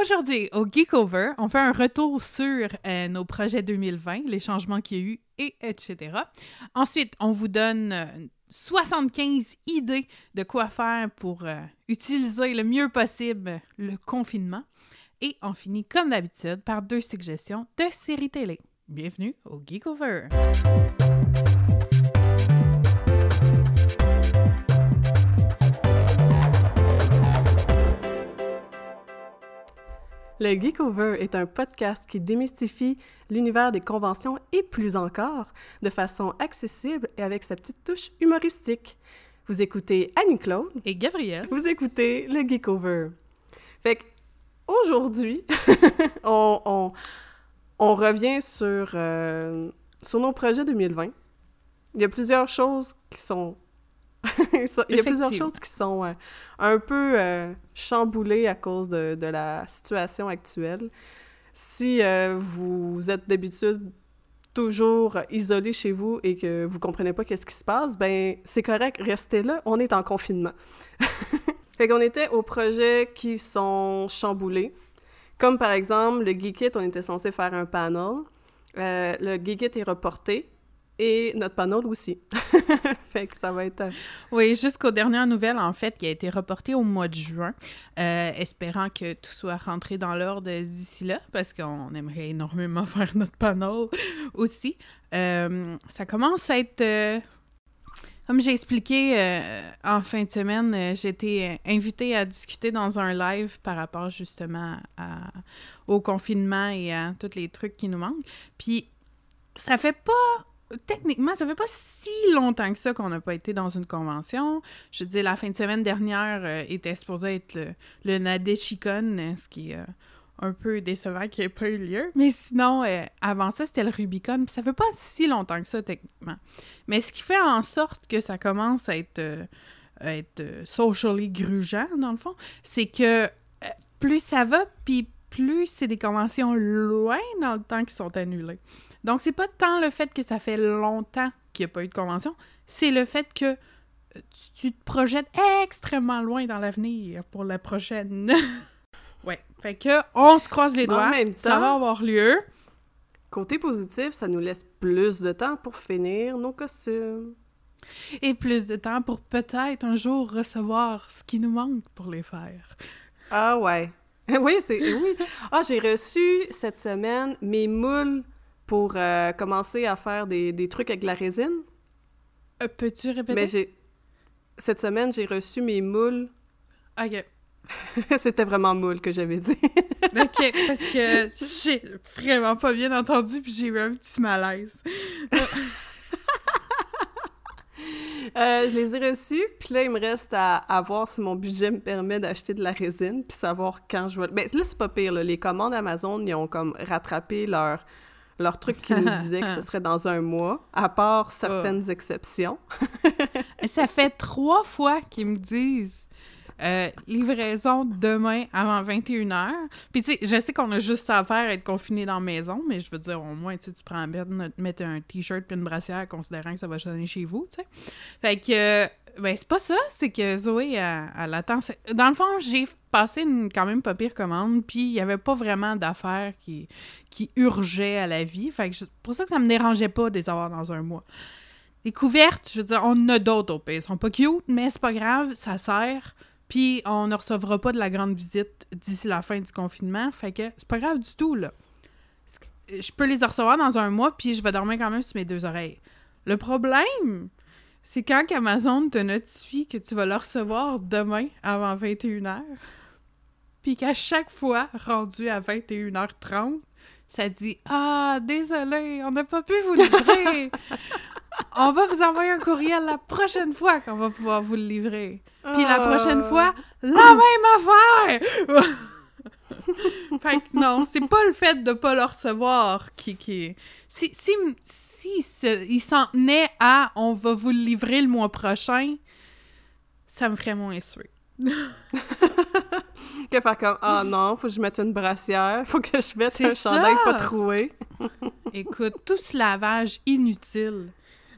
Aujourd'hui, au Geekover, on fait un retour sur euh, nos projets 2020, les changements qu'il y a eu, et etc. Ensuite, on vous donne euh, 75 idées de quoi faire pour euh, utiliser le mieux possible le confinement. Et on finit, comme d'habitude, par deux suggestions de séries télé. Bienvenue au Geekover! Le Geekover est un podcast qui démystifie l'univers des conventions et plus encore, de façon accessible et avec sa petite touche humoristique. Vous écoutez Annie-Claude. Et Gabrielle. Vous écoutez le Geekover. Fait aujourd'hui, on, on, on, revient sur, euh, sur nos projets 2020. Il y a plusieurs choses qui sont il y a plusieurs choses qui sont euh, un peu euh, chamboulées à cause de, de, la situation actuelle. Si euh, vous êtes d'habitude toujours isolé chez vous et que vous comprenez pas qu'est-ce qui se passe, ben c'est correct, restez là, on est en confinement. fait qu'on était aux projets qui sont chamboulés, comme par exemple le Geekit, on était censé faire un panel. le Geekit est reporté, et notre panel aussi. fait que ça va être... Euh, oui, jusqu'aux dernières nouvelles, en fait, qui a été reporté au mois de juin, euh, espérant que tout soit rentré dans l'ordre d'ici là, parce qu'on aimerait énormément faire notre panel aussi. Euh, ça commence à être... Comme j'ai expliqué en fin de semaine, j'ai été invitée à discuter dans un live par rapport justement au confinement et à tous les trucs qui nous manquent. Puis ça fait pas techniquement, ça fait pas si longtemps que ça qu'on n'a pas été dans une convention. Je dis, la fin de semaine dernière euh, était supposé être le, le euh, ce qui est euh, un peu décevant qu'il n'ait pas eu lieu. Mais sinon, avant ça, c'était le Rubicon. Ça fait pas si longtemps que ça, techniquement. Mais ce qui fait en sorte que ça commence à être, être socially grugeant, dans le fond, c'est que plus ça va, puis plus c'est des conventions loin dans le temps qui sont annulées. Donc, c'est pas tant le fait que ça fait longtemps qu'il n'y a pas eu de convention, c'est le fait que euh, tu, te projettes extrêmement loin dans l'avenir pour la prochaine. ouais. Fait que on se croise les doigts. ça va avoir lieu. Côté positif, ça nous laisse plus de temps pour finir nos costumes. Et plus de temps pour peut-être un jour recevoir ce qui nous manque pour les faire. Ah ouais. Oui, c'est oui. Ah, j'ai reçu cette semaine mes moules pour euh, commencer à faire des, des, trucs avec la résine. Euh, Peux-tu répéter? j'ai... Cette semaine, j'ai reçu mes moules. OK. C'était vraiment moule que j'avais dit. OK, parce que j'ai vraiment pas bien entendu puis j'ai eu un petit malaise. Euh, je les ai reçus, puis là, il me reste à, à, voir si mon budget me permet d'acheter de la résine, puis savoir quand je vais... Ben là, c'est pas pire, là. Les commandes Amazon, ils ont comme rattrapé leur, leur truc qui nous disait que ce serait dans un mois, à part certaines oh. exceptions. ça fait trois fois qu'ils me disent euh, livraison demain avant 21h. Puis, tu sais, je sais qu'on a juste ça à faire, être confiné dans la maison, mais je veux dire, au moins, tu prends la de mettre un t-shirt puis une brassière, considérant que ça va sonner chez vous, tu sais. Fait que, ben, c'est pas ça, c'est que Zoé, elle, attend. Dans le fond, j'ai passé une quand même pas pire commande, puis il y avait pas vraiment d'affaires qui, qui urgeaient à la vie. Fait que pour ça que ça me dérangeait pas de les avoir dans un mois. Les couvertes, je veux dire, on en a d'autres au pays. Elles sont pas cute, mais c'est pas grave, ça sert. Puis on ne recevra pas de la grande visite d'ici la fin du confinement. Fait que c'est pas grave du tout, là. Je peux les recevoir dans un mois, puis je vais dormir quand même sur mes deux oreilles. Le problème, c'est quand Amazon te notifie que tu vas le recevoir demain avant 21h, puis qu'à chaque fois, rendu à 21h30, ça dit Ah, désolé, on n'a pas pu vous livrer. on va vous envoyer un courriel la prochaine fois qu'on va pouvoir vous le livrer. Puis la prochaine fois, la même affaire! Fait que non, c'est pas le fait de pas le recevoir qui. qui... Si, si, si il s'en tenait à on va vous le livrer le mois prochain, ça me ferait moins sûr. que faire comme Ah oh non, faut que je mette une brassière, faut que je mette un chandail pas troué. Écoute, tout ce lavage inutile.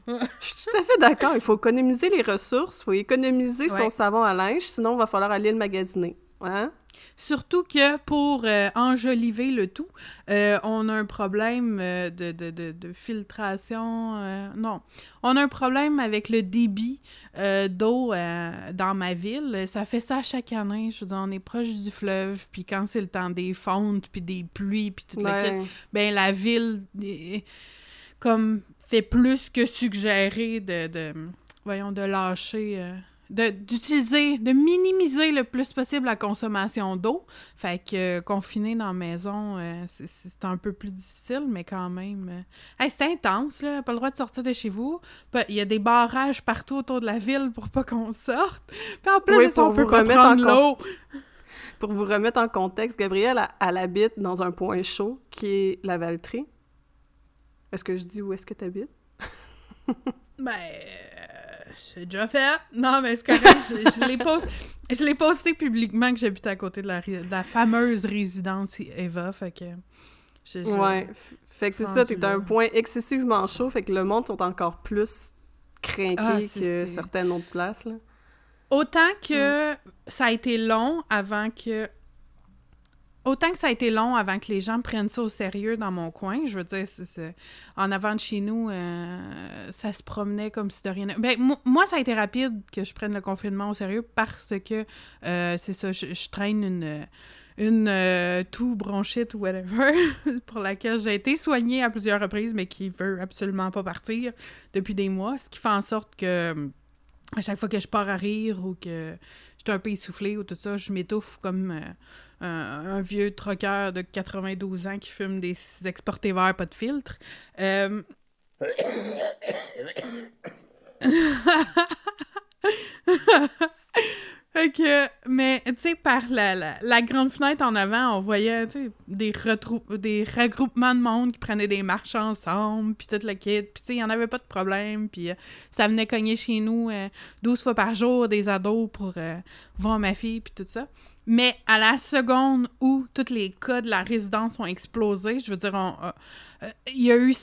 Je suis tout à fait d'accord. Il faut économiser les ressources, il faut économiser son savon à linge, sinon il va falloir aller le magasiner. Hein? Surtout que pour euh, enjoliver le tout, euh, on a un problème euh, de, de, de, de filtration. euh, non, on a un problème avec le débit d'eau dans ma ville. Ça fait ça chaque année. Je veux dire, on est proche du fleuve, puis quand c'est le temps des fontes, puis des pluies, puis toute la Ouais. ben la ville comme fait plus que suggérer de, de voyons de lâcher de d'utiliser de minimiser le plus possible la consommation d'eau. Fait que euh, confiner dans la maison euh, c'est- un peu plus difficile mais quand même euh, hey, c'est intense là. Pas le droit de sortir de chez vous. Il y a des barrages partout autour de la ville pour pas qu'on sorte. Puis en plus Oui, on peut pas remettre prendre en l'eau. Pour vous remettre en contexte, Gabrielle, elle, habite dans un point chaud qui est la Valtrie. Est-ce que je dis où est-ce que tu habites? Ben, j'ai déjà fait. Non, mais c'est correct. je je l'ai posté, je l'ai posté publiquement que j'habitais à côté de la, ré- de la fameuse résidence Eva. Fait que. je- je- Ouais. Fait que c'est ça, t'es à un point excessivement chaud, fait que le monde sont encore plus craqués Ah, que certaines autres places, là. Autant que ça a été long avant que. Autant que ça a été long avant que les gens prennent ça au sérieux dans mon coin, je veux dire, en avant de chez nous, euh, ça se promenait comme si de rien. Ben, mo- moi, ça a été rapide que je prenne le confinement au sérieux parce que, euh, c'est ça, je, traîne une, une euh, toux, bronchite ou whatever, pour laquelle j'ai été soignée à plusieurs reprises, mais qui veut absolument pas partir depuis des mois, ce qui fait en sorte que à chaque fois que je pars à rire ou que je suis un peu essoufflée ou tout ça, je m'étouffe comme un, vieux troqueur de 92 ans qui fume des exportés verts, pas de filtre. Euh... Mais, tu sais, par la, la, grande fenêtre en avant, on voyait, des, des regroupements de monde qui prenaient des marches ensemble, puis tout le kit. Puis, tu sais, il n'y en avait pas de problème. Puis, euh, ça venait cogner chez nous euh, 12 fois par jour, des ados pour euh, voir ma fille, puis tout ça. Mais à la seconde où tous les cas de la résidence ont explosé, je veux dire, euh, euh, il y a eu...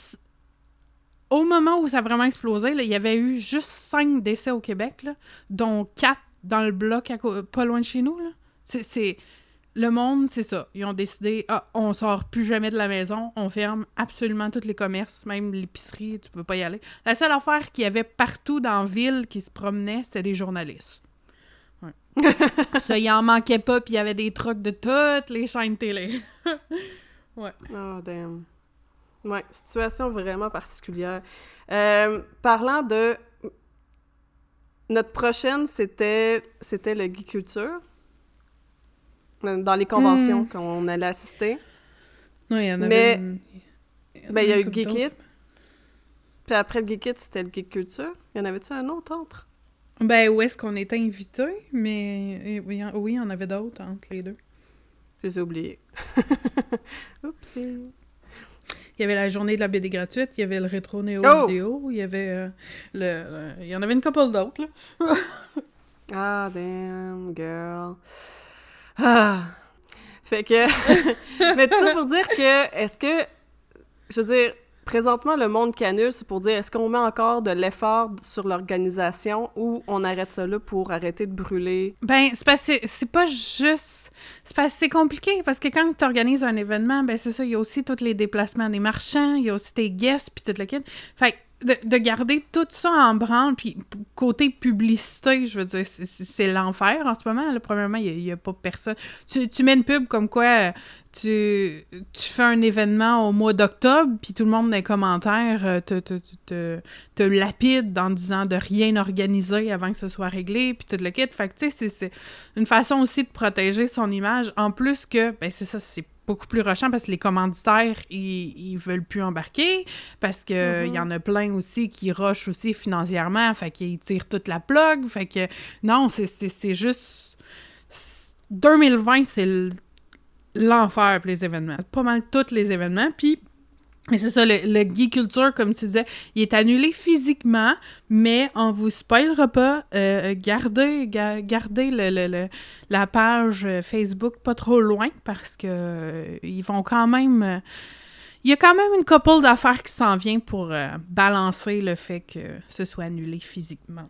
Au moment où ça a vraiment explosé, il y avait eu juste cinq décès au Québec, là, dont quatre dans le bloc pas loin de chez nous. Le monde, c'est ça. Ils ont décidé, ah, on sort plus jamais de la maison, on ferme absolument tous les commerces, même l'épicerie, tu peux pas y aller. La seule affaire qu'il y avait partout dans la ville qui se promenait, c'était des journalistes. Ouais. ça, il en manquait pas, puis il y avait des trucs de toutes les chaînes télé. Oh, damn. Ouais, situation vraiment particulière. Euh, parlant de... Notre prochaine, c'était c'était le Geek Culture. Dans les conventions Hmm. qu'on allait assister. Non, il y en avait Mais- une- Ben, il y a eu une le couple Geek. Puis après le Geek It, c'était le Geek Culture. Il y en avait-tu un autre entre? Ben, où est-ce qu'on était invité, mais euh, oui, oui, il y en avait d'autres entre les deux. Je les ai oubliés. Oupsie. Il y avait la journée de la BD gratuite, il y avait le rétro néo Oh! vidéo, il y avait euh, le. euh, il y en avait une couple d'autres, là. Ah, damn, girl. Ah. Fait que... Mais tout ça pour dire que, est-ce que... Je veux dire, présentement, le monde canule, c'est pour dire, est-ce qu'on met encore de l'effort sur l'organisation ou on arrête ça là pour arrêter de brûler? Ben, c'est que c'est- pas juste. C'est que c'est compliqué, parce que quand tu organises un événement, ben c'est ça, il y a aussi tous les déplacements des marchands, il y a aussi tes guests, puis tout le kit. Fait de, de garder tout ça en branle, puis côté publicité, je veux dire, c'est- l'enfer en ce moment. Premièrement, il n'y a, pas personne. Tu, tu mets une pub comme quoi euh, tu, tu fais un événement au mois d'octobre, puis tout le monde dans les commentaires euh, te, te, te, te, lapide en disant de rien organiser avant que ce soit réglé, puis tout le kit. Fait que, tu sais, c'est une façon aussi de protéger son image. En plus que, ben, c'est ça, c'est beaucoup plus rushant parce que les commanditaires, ils, ils veulent plus embarquer, parce que il y en a plein aussi qui rushent aussi financièrement, fait qu'ils tirent toute la plug, fait que, non, c'est- c'est c'est juste... c'est- 2020, c'est l'enfer pour les événements. Pas mal tous les événements, puis... Mais c'est ça, le, le Geek Culture, comme tu disais, il est annulé physiquement, mais on vous spoilera pas. euh, gardez ga- gardez le, le- le- la page euh, Facebook pas trop loin parce que euh, ils vont quand même. euh, il y a quand même une couple d'affaires qui s'en vient pour balancer le fait que ce soit annulé physiquement.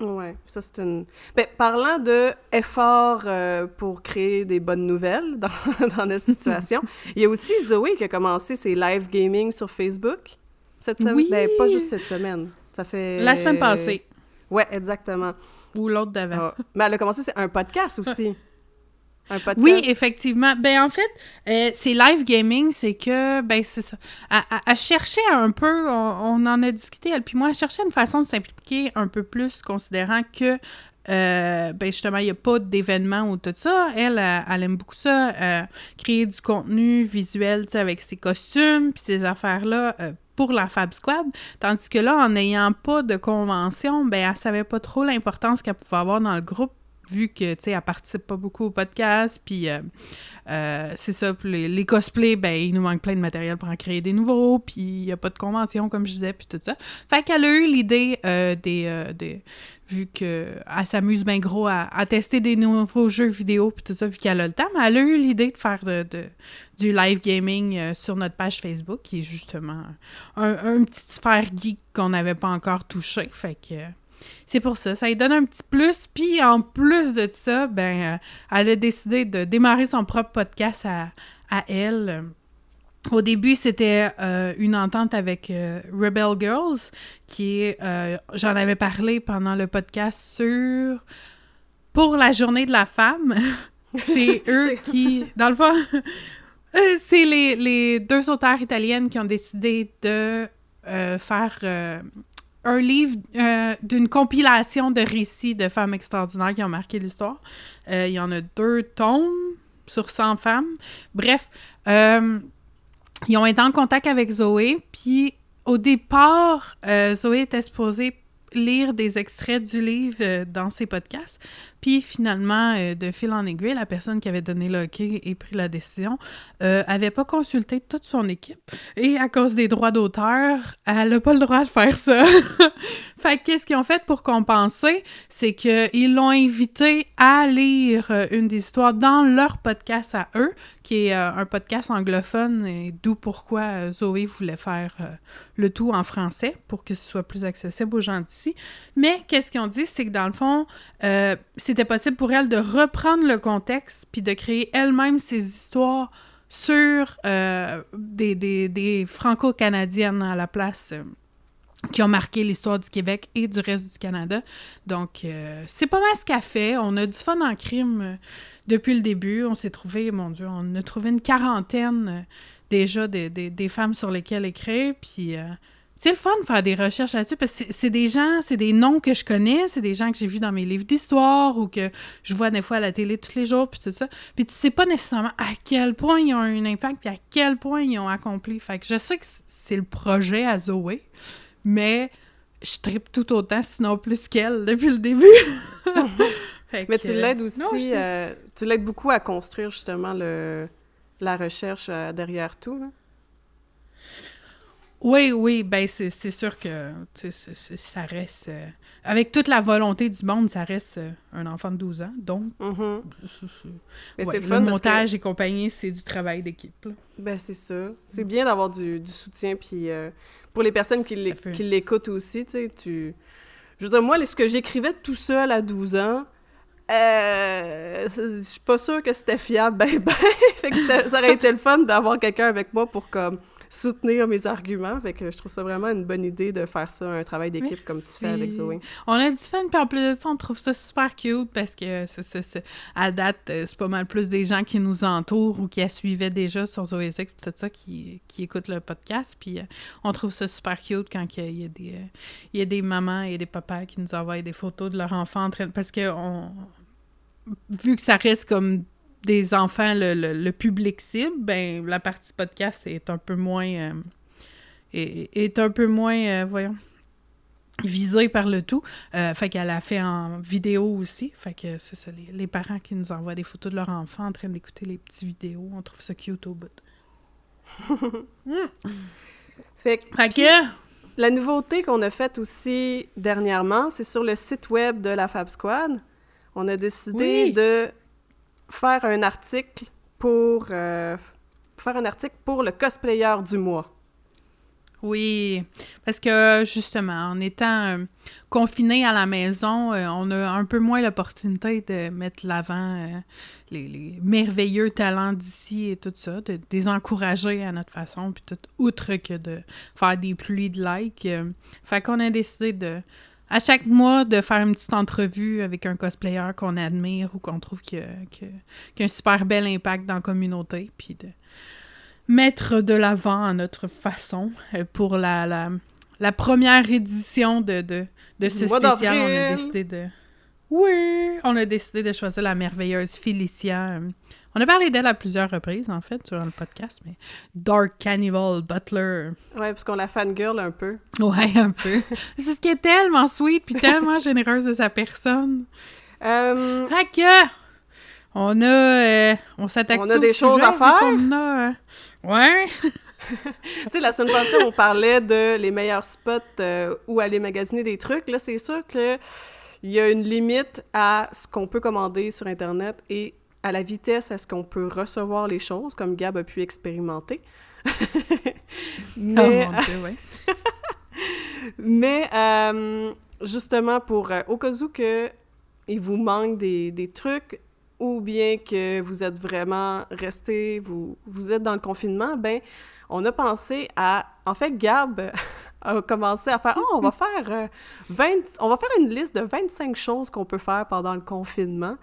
Ouais, ça c'est une... Ben, parlant de effort euh, pour créer des bonnes nouvelles dans, dans notre situation, il y a aussi Zoé qui a commencé ses live gaming sur Facebook cette semaine. Oui! Ben, pas juste cette semaine. Ça fait... La semaine passée. Ouais, exactement. Ou l'autre d'avant. Ah. Mais elle a commencé un podcast aussi. Un podcast. Oui, effectivement. Ben en fait, euh, c'est live gaming, c'est que ben c'est ça. À, chercher un peu, on, en a discuté elle puis moi, à chercher une façon de s'impliquer un peu plus, considérant que euh, ben justement il y a pas d'événement ou tout ça. Elle, elle, aime beaucoup ça, euh, créer du contenu visuel, avec ses costumes puis ces affaires là. pour la Fab Squad, tandis que là, en n'ayant pas de convention, ben, elle savait pas trop l'importance qu'elle pouvait avoir dans le groupe vu que, tu sais, elle participe pas beaucoup au podcast, puis euh, euh, c'est ça, les, les cosplays, ben, il nous manque plein de matériel pour en créer des nouveaux, puis il y a pas de convention, comme je disais, puis tout ça. Fait qu'elle a eu l'idée euh, des, des... Vu qu'elle s'amuse bien gros à, tester des nouveaux jeux vidéo, puis tout ça, vu qu'elle a le temps, mais elle a eu l'idée de faire de, du live gaming sur notre page Facebook, qui est justement un, un petit sphère geek qu'on n'avait pas encore touché, fait que... C'est pour ça, ça lui donne un petit plus. Puis en plus de ça, ben, euh, elle a décidé de démarrer son propre podcast à, à elle. Au début, c'était euh, une entente avec euh, Rebel Girls, qui est, euh, j'en avais parlé pendant le podcast sur pour la journée de la femme. C'est eux qui, dans le fond, c'est les, les deux auteurs italiennes qui ont décidé de faire un livre euh, d'une compilation de récits de femmes extraordinaires qui ont marqué l'histoire. Euh, il y en a deux tomes sur 100 femmes. Bref, euh, ils ont été en contact avec Zoé, puis au départ, Zoé était supposée lire des extraits du livre dans ses podcasts. Puis finalement, euh, de fil en aiguille, la personne qui avait donné le OK et pris la décision euh, avait pas consulté toute son équipe. Et à cause des droits d'auteur, elle n'a pas le droit de faire ça. fait que qu'est-ce qu'ils ont fait pour compenser? C'est qu'ils l'ont invité à lire euh, une des histoires dans leur podcast à eux, qui est euh, un podcast anglophone, et d'où pourquoi euh, Zoé voulait faire euh, le tout en français pour que ce soit plus accessible aux gens d'ici. Mais qu'est-ce qu'ils ont dit? C'est que dans le fond, euh, c'était possible pour elle de reprendre le contexte puis de créer elle-même ses histoires sur euh, des, des, des franco-canadiennes à la place euh, qui ont marqué l'histoire du Québec et du reste du Canada. Donc, euh, c'est pas mal ce qu'elle fait. On a du fun en crime depuis le début. On s'est trouvé, mon Dieu, on a trouvé une quarantaine déjà des, des, femmes sur lesquelles écrire. Puis, c'est le fun de faire des recherches là-dessus parce que c'est- des gens, c'est des noms que je connais, c'est des gens que j'ai vus dans mes livres d'histoire ou que je vois des fois à la télé tous les jours, puis tout ça. Puis tu sais pas nécessairement à quel point ils ont eu un impact, puis à quel point ils ont accompli. Fait que je sais que c'est le projet à Zoé, mais je tripe tout autant, sinon plus qu'elle, depuis le début. Fait Mais tu l'aides aussi, non, je euh, tu l'aides beaucoup à construire justement le, la recherche euh, derrière tout. là. Oui, oui, ben c'est c'est sûr que c'est- c'est- ça reste... euh, avec toute la volonté du monde, ça reste euh, un enfant de 12 ans, donc... Mhm. Mais ouais, c'est le fun montage et compagnie, c'est du travail d'équipe. là. Ben, c'est ça. C'est bien d'avoir du, du soutien, puis euh, pour les personnes qui l'é- qui l'écoutent aussi, tu sais, tu... Je veux dire, moi, ce que j'écrivais tout seul à 12 ans, euh, je suis pas sûre que c'était fiable, ben, ben. fait que c'était- ça aurait été le fun d'avoir quelqu'un avec moi pour, comme, soutenir mes arguments. Fait que je trouve ça vraiment une bonne idée de faire ça, un travail d'équipe comme tu fais avec. Zoé. On a du fun, puis en plus de ça, on trouve ça super cute parce que à date, euh, c'est pas mal plus des gens qui nous entourent ou qui la suivaient déjà sur Zoé tout ça, qui, qui écoutent le podcast. Puis euh, on trouve ça super cute quand il y a- il y, a des, euh, il y a des mamans et des papas qui nous envoient des photos de leur enfant en train de- Parce que on... vu que ça reste comme des enfants, le, le- le public cible, ben la partie podcast est un peu moins... euh, est, est un peu moins, euh, voyons visée par le tout. Euh, fait qu'elle a fait en vidéo aussi. Fait que c'est ça, les, les parents qui nous envoient des photos de leur enfant en train d'écouter les petites vidéos. On trouve ça cute au bout. Fait que, Fait que... La nouveauté qu'on a faite aussi dernièrement, c'est sur le site web de la Fab Squad. On a décidé Oui. de faire un article pour euh, faire un article pour le cosplayer du mois. Oui, parce que justement, en étant euh, confiné à la maison, euh, on a un peu moins l'opportunité de mettre l'avant les, merveilleux talents d'ici et tout ça, de, de les encourager à notre façon, puis tout, outre que de faire des pluies de likes. fait qu'on a décidé de, à chaque mois, de faire une petite entrevue avec un cosplayer qu'on admire ou qu'on trouve qui a, qui a- qui a un super bel impact dans la communauté, puis de mettre de l'avant à notre façon euh, pour la, la, la première édition de, de, de ce spécial. On a décidé de... Oui! On a décidé de choisir la merveilleuse Felicia. On a parlé d'elle à plusieurs reprises, en fait, sur le podcast, mais Dark Cannibal Butler. Ouais, parce qu'on la fangirl un peu. Ouais, un peu. C'est ce qui est tellement sweet puis tellement généreuse de sa personne. Euh, Fait que... On a... euh, on s'attaque On a des choses à faire. qu'on a, euh, Ouais! tu sais, la semaine passée, on parlait de les meilleurs spots euh, où aller magasiner des trucs. Là, c'est sûr que il y a une limite à ce qu'on peut commander sur Internet et à la vitesse à ce qu'on peut recevoir les choses, comme Gab a pu expérimenter? Mais, Oh mon Dieu, ouais. mais euh, justement, pour euh, au cas où que il vous manque des, des trucs ou bien que vous êtes vraiment resté, vous, vous êtes dans le confinement, ben on a pensé à... En fait, Gab a commencé à faire « Oh, on va faire euh, 20... On va faire une liste de 25 choses qu'on peut faire pendant le confinement. »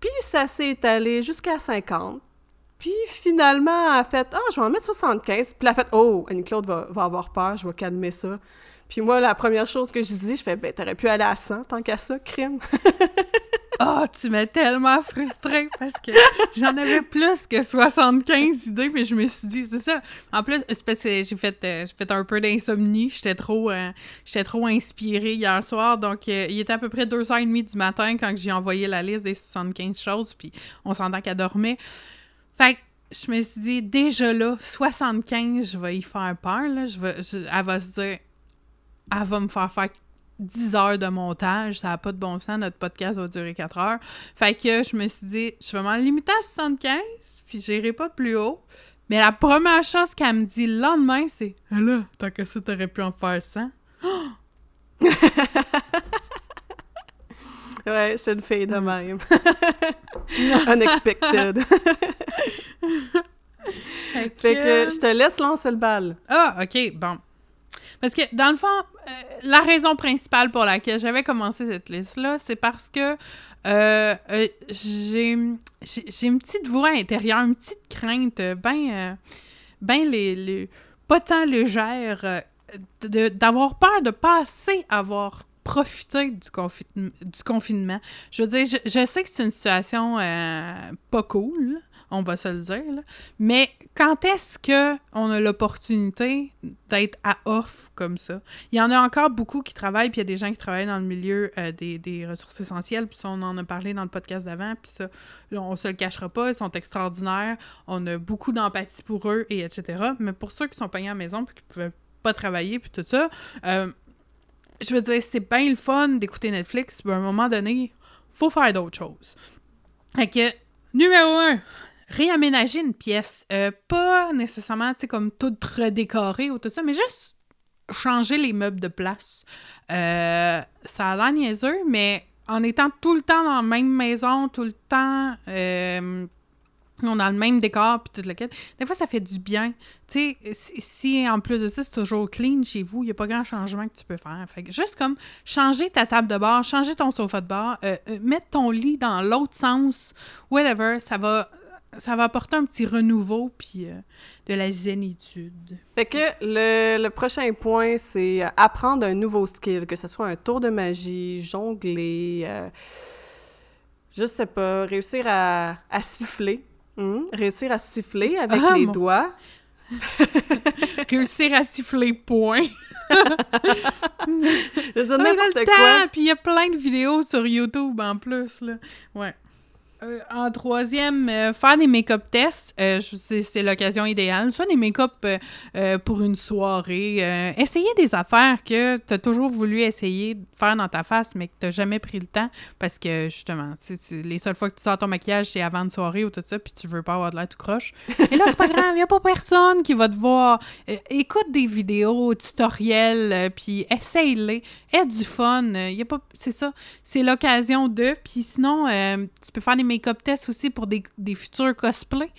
Puis ça s'est étalé jusqu'à 50. Puis finalement, elle a fait « Ah, je vais en mettre 75. » Puis elle a fait « Oh, Annie-Claude va, va avoir peur, je vais calmer ça. » Puis moi, la première chose que j'ai dit, je fais « Ben, t'aurais pu aller à 100 tant qu'à ça, crime. » Oh, tu m'as tellement frustrée parce que j'en avais plus que 75 idées, mais je me suis dit, c'est ça. En plus, c'est parce que j'ai fait, euh, fait un peu d'insomnie. J'étais trop, euh, j'étais trop inspirée hier soir. Donc, euh, il était à peu près 2h30 du matin quand j'ai envoyé la liste des 75 choses, puis on s'entend qu'elle dormait. Fait que je me suis dit, déjà là, 75, je vais y faire peur. Là. Je- elle va se dire, elle va me faire faire 10 heures de montage, ça n'a pas de bon sens, notre podcast va durer 4 heures. Fait que je me suis dit, je vais m'en limiter à 75, puis j'irai pas plus haut. Mais la première chose qu'elle me dit le lendemain, c'est Ah là, tant que ça, t'aurais pu en faire 100. Ouais, c'est une fille de même. Unexpected. Fait fait que je te laisse lancer le bal. Ah, ok, bon. Parce que, dans le fond, euh, la raison principale pour laquelle j'avais commencé cette liste-là, c'est parce que euh, euh, j'ai j'ai- une petite voix intérieure, une petite crainte, ben, ben les, pas tant légère, de- d'avoir peur de pas assez avoir profité du, du confinement. Je veux dire, je, sais que c'est une situation euh, pas cool, on va se le dire. Mais quand est-ce que on a l'opportunité d'être à off comme ça? Il y en a encore beaucoup qui travaillent, puis il y a des gens qui travaillent dans le milieu euh, des, ressources essentielles, puis ça, on en a parlé dans le podcast d'avant, puis ça, on se le cachera pas, ils sont extraordinaires, on a beaucoup d'empathie pour eux, et etc. Mais pour ceux qui sont payés à la maison, puis qui pouvaient pas travailler, puis tout ça, euh, je veux dire, c'est bien le fun d'écouter Netflix, mais à un moment donné, faut faire d'autres choses. Fait que, numéro un, réaménager une pièce. Euh, pas nécessairement, tu sais, comme tout redécorer ou tout ça, mais juste changer les meubles de place. Euh, ça a l'air niaiseux, mais en étant tout le temps dans la même maison, tout le temps euh, on a le même décor, puis tout le kit, des fois, ça fait du bien. Tu sais, si, en plus de ça, c'est toujours clean chez vous, il n'y a pas grand changement que tu peux faire. Fait que juste comme changer ta table de bar, changer ton sofa de bar, euh, euh, mettre ton lit dans l'autre sens, whatever, ça va, ça va apporter un petit renouveau, puis euh, de la zénitude. Fait que le, le prochain point, c'est euh, apprendre un nouveau skill, que ce soit un tour de magie, jongler, je sais pas, réussir à, à siffler. Hmm? Réussir à siffler avec Ah, les mon- doigts. Réussir à siffler point. Je a n'importe le quoi. temps, puis il y a plein de vidéos sur YouTube en plus, là. Ouais. Euh, en troisième, euh, faire des make-up tests, euh, c'est l'occasion idéale. Soit des make-up pour une soirée. essayer des affaires que tu as toujours voulu essayer de faire dans ta face, mais que tu jamais pris le temps parce que, justement, les seules fois que tu sors ton maquillage, c'est avant une soirée ou tout ça, puis tu veux pas avoir de l'air tout croche. Et là, c'est pas grave, il a pas personne qui va te voir. Écoute des vidéos, tutoriels, puis essaye-les. Aie du fun. y a pas... C'est ça c'est l'occasion de. Puis sinon, tu peux faire des make-up tests aussi pour des, des futurs cosplays.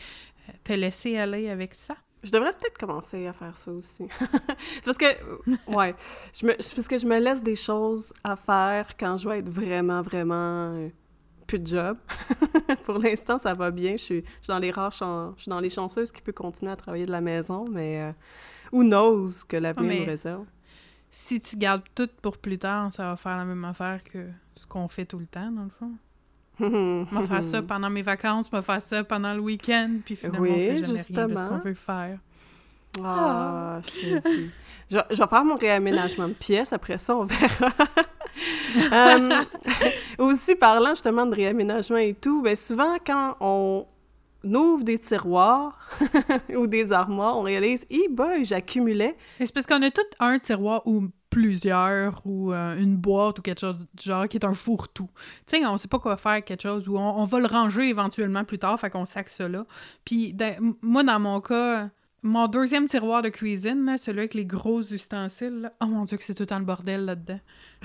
Euh, Te laisser aller avec ça? Je devrais peut-être commencer à faire ça aussi. c'est parce que, ouais, je me, parce que je me laisse des choses à faire quand je vais être vraiment, vraiment euh, plus de job. Pour l'instant, ça va bien. Je suis, je suis dans les rares je suis dans les chanceuses qui peuvent continuer à travailler de la maison, mais euh, who knows que l'avenir nous réserve. Si tu gardes tout pour plus tard, ça va faire la même affaire que ce qu'on fait tout le temps, dans le fond. Va faire ça pendant mes vacances, va faire ça pendant le week-end, puis finalement, Oui, on fait jamais rien de ce qu'on veut faire. Ah, je te dis. Je, je vais faire mon réaménagement de pièces, après ça, on verra. Euh, aussi, parlant justement de réaménagement et tout, ben souvent, quand on ouvre des tiroirs ou des armoires, on réalise « Hi boy, j'accumulais C'est parce qu'on a tout un tiroir ou plusieurs ou euh, une boîte ou quelque chose du genre qui est un fourre-tout. Tu sais, on sait pas quoi faire quelque chose ou on, va le ranger éventuellement plus tard, fait qu'on sac là. Puis m- moi, dans mon cas, mon deuxième tiroir de cuisine, là, celui avec les gros ustensiles, oh mon dieu que c'est tout le le bordel là-dedans.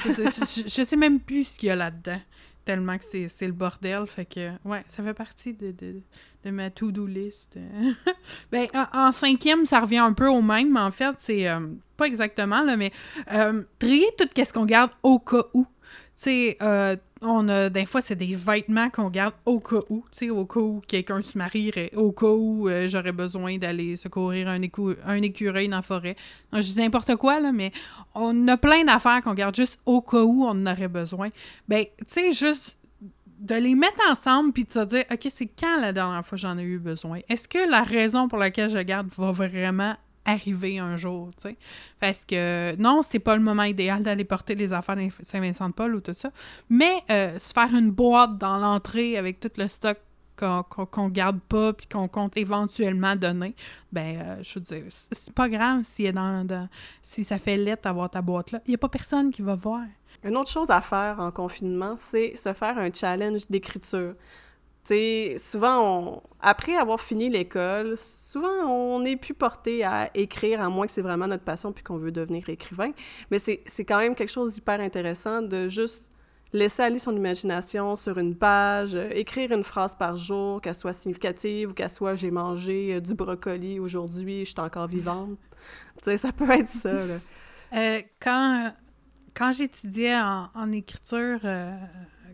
Je- je sais même plus ce qu'il y a là-dedans, tellement que c'est le bordel. Fait que, ouais, ça fait partie de, de, de ma to-do list. ben, en, en cinquième, ça revient un peu au même, mais en fait, c'est euh, pas exactement, là, mais euh, trier tout ce qu'on garde au cas où. Tu sais, euh, on a, des fois, c'est des vêtements qu'on garde au cas où. Tu sais, au cas où quelqu'un se marierait, au cas où euh, j'aurais besoin d'aller secourir un, écou- un écureuil dans la forêt. Je dis n'importe quoi, là, mais on a plein d'affaires qu'on garde juste au cas où on en aurait besoin. Ben, tu sais, juste de les mettre ensemble puis de se dire, OK, c'est quand la dernière fois j'en ai eu besoin? Est-ce que la raison pour laquelle je garde va vraiment arriver un jour, tu sais? Parce que non, c'est pas le moment idéal d'aller porter les affaires dans Saint-Vincent-de-Paul ou tout ça, mais euh, se faire une boîte dans l'entrée avec tout le stock qu'on qu'on garde pas puis qu'on compte éventuellement donner, ben, euh, je veux dire, c'est pas grave si, dans, si ça fait lettre d'avoir ta boîte là. Il y a pas personne qui va voir. Une autre chose à faire en confinement, c'est se faire un challenge d'écriture. Tu sais, souvent, on... après avoir fini l'école, souvent, on n'est plus porté à écrire, à moins que c'est vraiment notre passion puis qu'on veut devenir écrivain. Mais c'est quand même quelque chose d'hyper intéressant de juste laisser aller son imagination sur une page, euh, écrire une phrase par jour, qu'elle soit significative ou qu'elle soit « j'ai mangé euh, du brocoli aujourd'hui, je suis encore vivante ». Tu sais, ça peut être ça. Euh, quand quand j'étudiais en, écriture,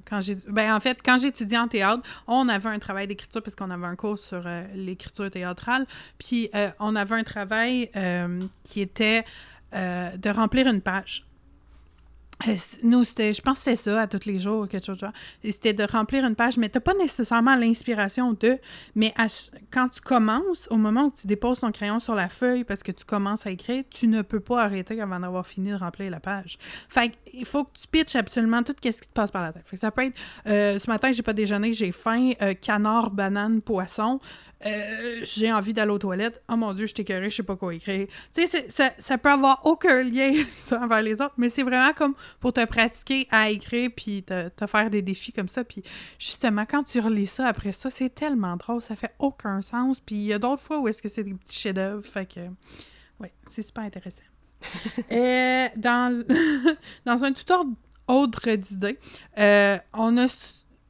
quand j'ai, ben en fait, quand j'étudiais en théâtre, on avait un travail d'écriture parce qu'on avait un cours sur euh, l'écriture théâtrale, puis euh, on avait un travail euh, qui était de remplir une page. Euh, Nous, c'était, je pense que c'était ça à tous les jours, ou quelque chose C'était de remplir une page, mais t'as pas nécessairement l'inspiration de, mais quand tu commences, au moment où tu déposes ton crayon sur la feuille parce que tu commences à écrire, tu ne peux pas arrêter avant d'avoir fini de remplir la page. Fait il faut que tu pitches absolument tout ce qui te passe par la tête. Fait que ça peut être, euh, ce matin, j'ai pas déjeuné, j'ai faim, euh, canard, banane, poisson, euh, j'ai envie d'aller aux toilettes, oh mon dieu, je t'écœuré, je sais pas quoi écrire. Tu sais, ça, ça peut avoir aucun lien envers les autres, mais c'est vraiment comme pour te pratiquer à écrire puis te, te faire des défis comme ça. Puis justement, quand tu relis ça après ça, c'est tellement drôle, ça fait aucun sens. Puis il y a d'autres fois où est-ce que c'est des petits chefs-d'œuvre. Fait que, ouais, c'est super intéressant. Et dans, dans un tout autre, autre d'idées, euh, on a.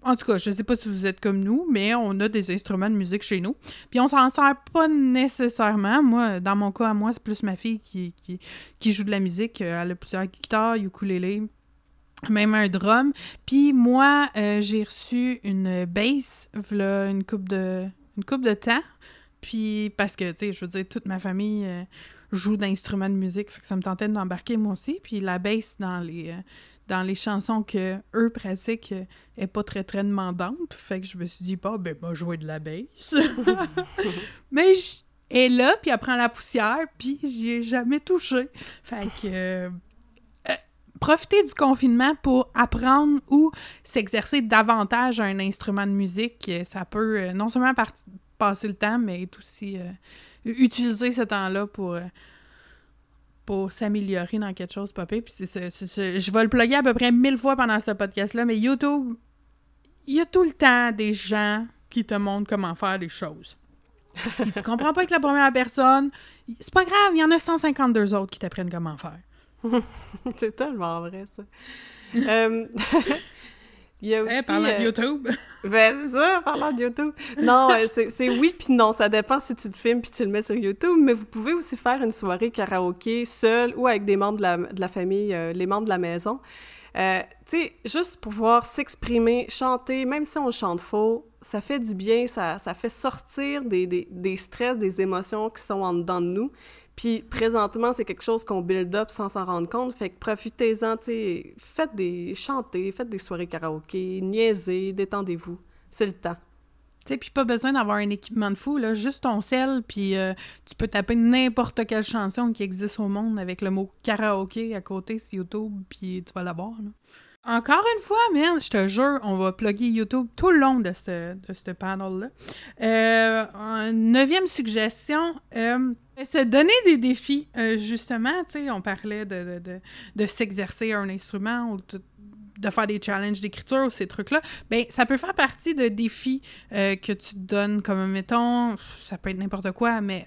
En tout cas, je sais pas si vous êtes comme nous, mais on a des instruments de musique chez nous. Puis on s'en sert pas nécessairement. Moi, dans mon cas, à moi, c'est plus ma fille qui, qui, joue de la musique. Euh, Elle a plusieurs guitares, ukulélé, même un drum. Puis moi, euh, j'ai reçu une bass, v'là une coupe de, une coupe de temps. Puis parce que, tu sais, je veux dire, toute ma famille euh, joue d'instruments de musique, fait que ça me tentait d'embarquer moi aussi. Puis la bass dans les, dans les chansons que eux pratiquent euh, est pas très très demandante. Fait que je me suis dit, bah, ben, moi, jouer de la bass. Mais j- elle est là, puis elle prend la poussière, puis j'y ai jamais touché. Fait que. euh, euh, profiter du confinement pour apprendre ou s'exercer davantage à un instrument de musique. Ça peut euh, non seulement passer le temps, mais aussi euh, utiliser ce temps-là pour, euh, pour s'améliorer dans quelque chose, papé. Puis je vais le plugger à peu près mille fois pendant ce podcast-là, mais YouTube, il y a tout le temps des gens qui te montrent comment faire des choses. si tu comprends pas avec la première personne, c'est pas grave, il y en a 152 autres qui t'apprennent comment faire. c'est tellement vrai, ça. euh, il y a aussi, parlant de euh, YouTube. ben, c'est ça, parlant de YouTube. Non, euh, c'est oui puis non. Ça dépend si tu te filmes puis tu le mets sur YouTube, mais vous pouvez aussi faire une soirée karaoké seul ou avec des membres de la, de la famille, euh, les membres de la maison. tu sais, juste pouvoir s'exprimer, chanter, même si on chante faux, ça fait du bien, ça, ça fait sortir des, des, des stress, des émotions qui sont en dedans de nous. Puis présentement, c'est quelque chose qu'on build up sans s'en rendre compte. Fait que profitez-en, tu faites des... chantez, faites des soirées karaoké, niaisez, détendez-vous. C'est le temps. Tu sais, puis pas besoin d'avoir un équipement de fou, juste ton sel, puis euh, tu peux taper n'importe quelle chanson qui existe au monde avec le mot karaoké à côté sur YouTube, puis tu vas l'avoir, là. Encore une fois, man, je te jure, on va plugger YouTube tout le long de ce, de panel-là. Euh, neuvième suggestion, euh, se donner des défis. Euh, justement, tu sais, on parlait de, de, de, s'exercer un instrument ou de, faire des challenges d'écriture, ces trucs-là. Ben, ça peut faire partie de défis euh, que tu te donnes, comme, mettons, ça peut être n'importe quoi, mais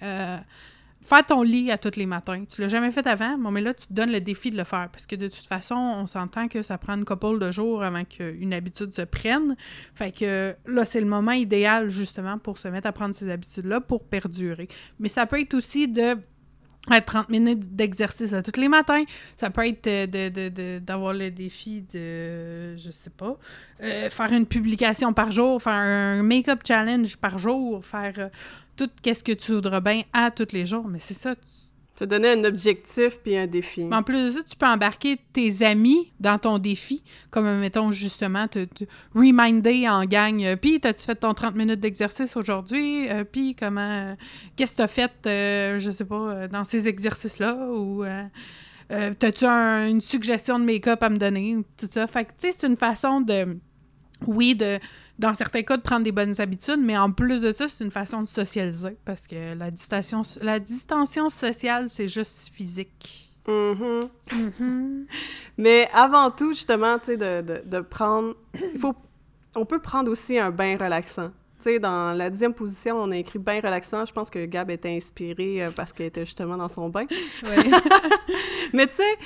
faire ton lit à tous les matins. Tu l'as jamais fait avant, mais là, tu te donnes le défi de le faire. Parce que de toute façon, on s'entend que ça prend une couple de jours avant qu'une habitude se prenne. Fait que là, c'est le moment idéal, justement, pour se mettre à prendre ces habitudes-là pour perdurer. Mais ça peut être aussi de 30 minutes d'exercice à tous les matins. Ça peut être d'avoir le défi de, je sais pas, euh, faire une publication par jour, faire un make-up challenge par jour, faire euh, tout qu'est-ce que tu voudras bien à tous les jours. Mais c'est ça. Tu... donner un objectif puis un défi. En plus de ça, tu peux embarquer tes amis dans ton défi, comme mettons justement te, reminder en gang. Euh, puis, as-tu fait ton 30 minutes d'exercice aujourd'hui? Euh, puis, comment. Qu'est-ce que tu as fait, euh, je sais pas, dans ces exercices-là? Ou. T'as-tu une suggestion de make-up à me donner? Tout ça. Fait que, tu sais, c'est une façon de. Oui, de dans certains cas, de prendre des bonnes habitudes, mais en plus de ça, c'est une façon de socialiser parce que la distanciation, la distension sociale, c'est juste physique. Mm-hmm. Mais avant tout, justement, tu sais, de, de, prendre... Il faut... On peut prendre aussi un bain relaxant. Tu sais, dans la dixième position, on a écrit bain relaxant. Je pense que Gab était inspirée euh, parce qu'elle était justement dans son bain. mais tu sais,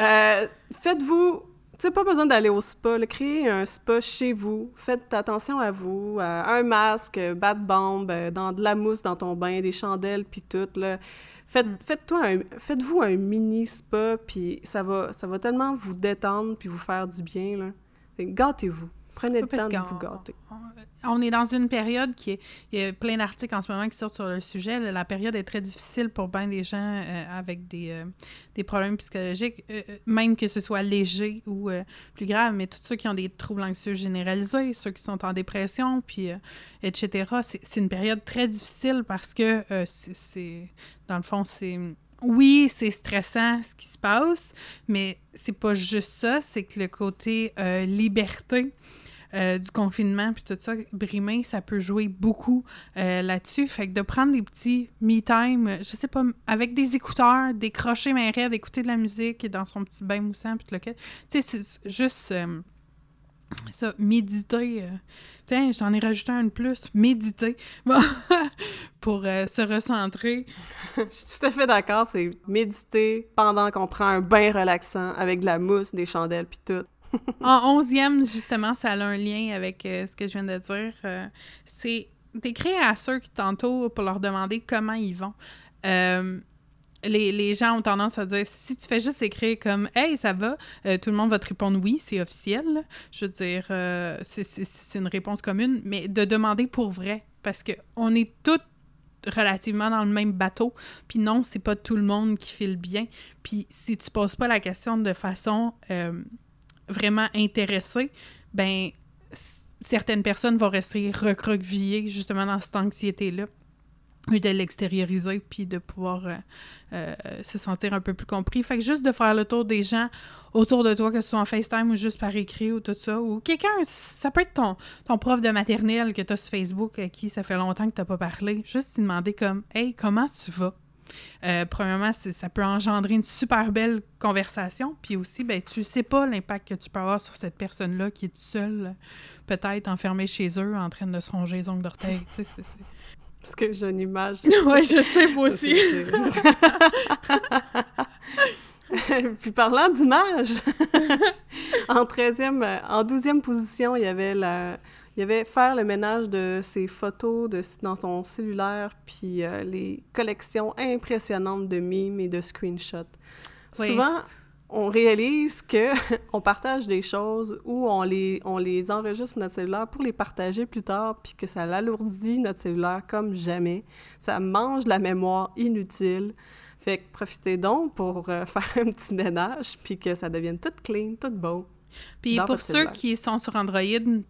euh, faites-vous sais, pas besoin d'aller au spa. Créez un spa chez vous. Faites attention à vous. un masque, bat bombe, euh, dans de la mousse dans ton bain, des chandelles, puis tout. Là. Faites, mm. faites-toi faites-vous un mini spa, puis ça va, ça va tellement vous détendre puis vous faire du bien. Là. Gâtez-vous. Prenez le temps de vous gâter. On, est dans une période qui est. Il y a plein d'articles en ce moment qui sortent sur le sujet. La période est très difficile pour bien des gens euh, avec des, euh, des, problèmes psychologiques, euh, même que ce soit léger ou plus grave, mais tous ceux qui ont des troubles anxieux généralisés, ceux qui sont en dépression, puis etc. C'est une période très difficile parce que c'est. Dans le fond, c'est oui, c'est stressant ce qui se passe, mais c'est pas juste ça, c'est que le côté liberté euh, du confinement, puis tout ça, brimé, ça peut jouer beaucoup euh, là-dessus. Fait que de prendre des petits me-time, je sais pas, avec des écouteurs, décrocher mes rêves, d'écouter de la musique dans son petit bain moussant, puis tout le Tu sais, c'est juste euh, ça, méditer. tiens, j'en ai rajouté un de plus, méditer, pour se recentrer. Je suis tout à fait d'accord, c'est méditer pendant qu'on prend un bain relaxant avec de la mousse, des chandelles, puis tout en onzième, justement, ça a un lien avec euh, ce que je viens de dire. Euh, c'est d'écrire à ceux qui t'entourent pour leur demander comment ils vont. Euh, les, gens ont tendance à dire si tu fais juste écrire comme Hey, ça va, tout le monde va te répondre oui, c'est officiel. Je veux dire, c'est une réponse commune, mais de demander pour vrai, parce qu'on est tous relativement dans le même bateau. Puis non, c'est pas tout le monde qui file bien. Puis si tu poses pas la question de façon vraiment intéressé, ben certaines personnes vont rester recroquevillées justement dans cette anxiété-là. et de l'extérioriser, puis de pouvoir euh, euh, se sentir un peu plus compris. Fait que juste de faire le tour des gens autour de toi, que ce soit en FaceTime ou juste par écrit ou tout ça, ou quelqu'un, ça peut être ton, ton prof de maternelle que tu as sur Facebook à qui ça fait longtemps que tu pas parlé, juste lui demander comme « Hey, comment tu vas? Euh, premièrement, ça peut engendrer une super belle conversation. Puis aussi, ben, tu sais pas l'impact que tu peux avoir sur cette personne-là qui est seule, peut-être enfermée chez eux, en train de se ronger les ongles d'orteil. Parce que j'ai une image. oui, je sais, moi aussi. Puis parlant d'image, en 13e, en 12e position, il y avait la, il y avait faire le ménage de ses photos de, dans son cellulaire, puis euh, les collections impressionnantes de mimes et de screenshots. Souvent, on réalise que on partage des choses ou on les, on les enregistre sur notre cellulaire pour les partager plus tard, puis que ça l'alourdit notre cellulaire comme jamais. Ça mange la mémoire inutile. Fait que profitez donc pour euh, faire un petit ménage, puis que ça devienne tout clean, tout beau. Puis pour ceux qui sont sur Android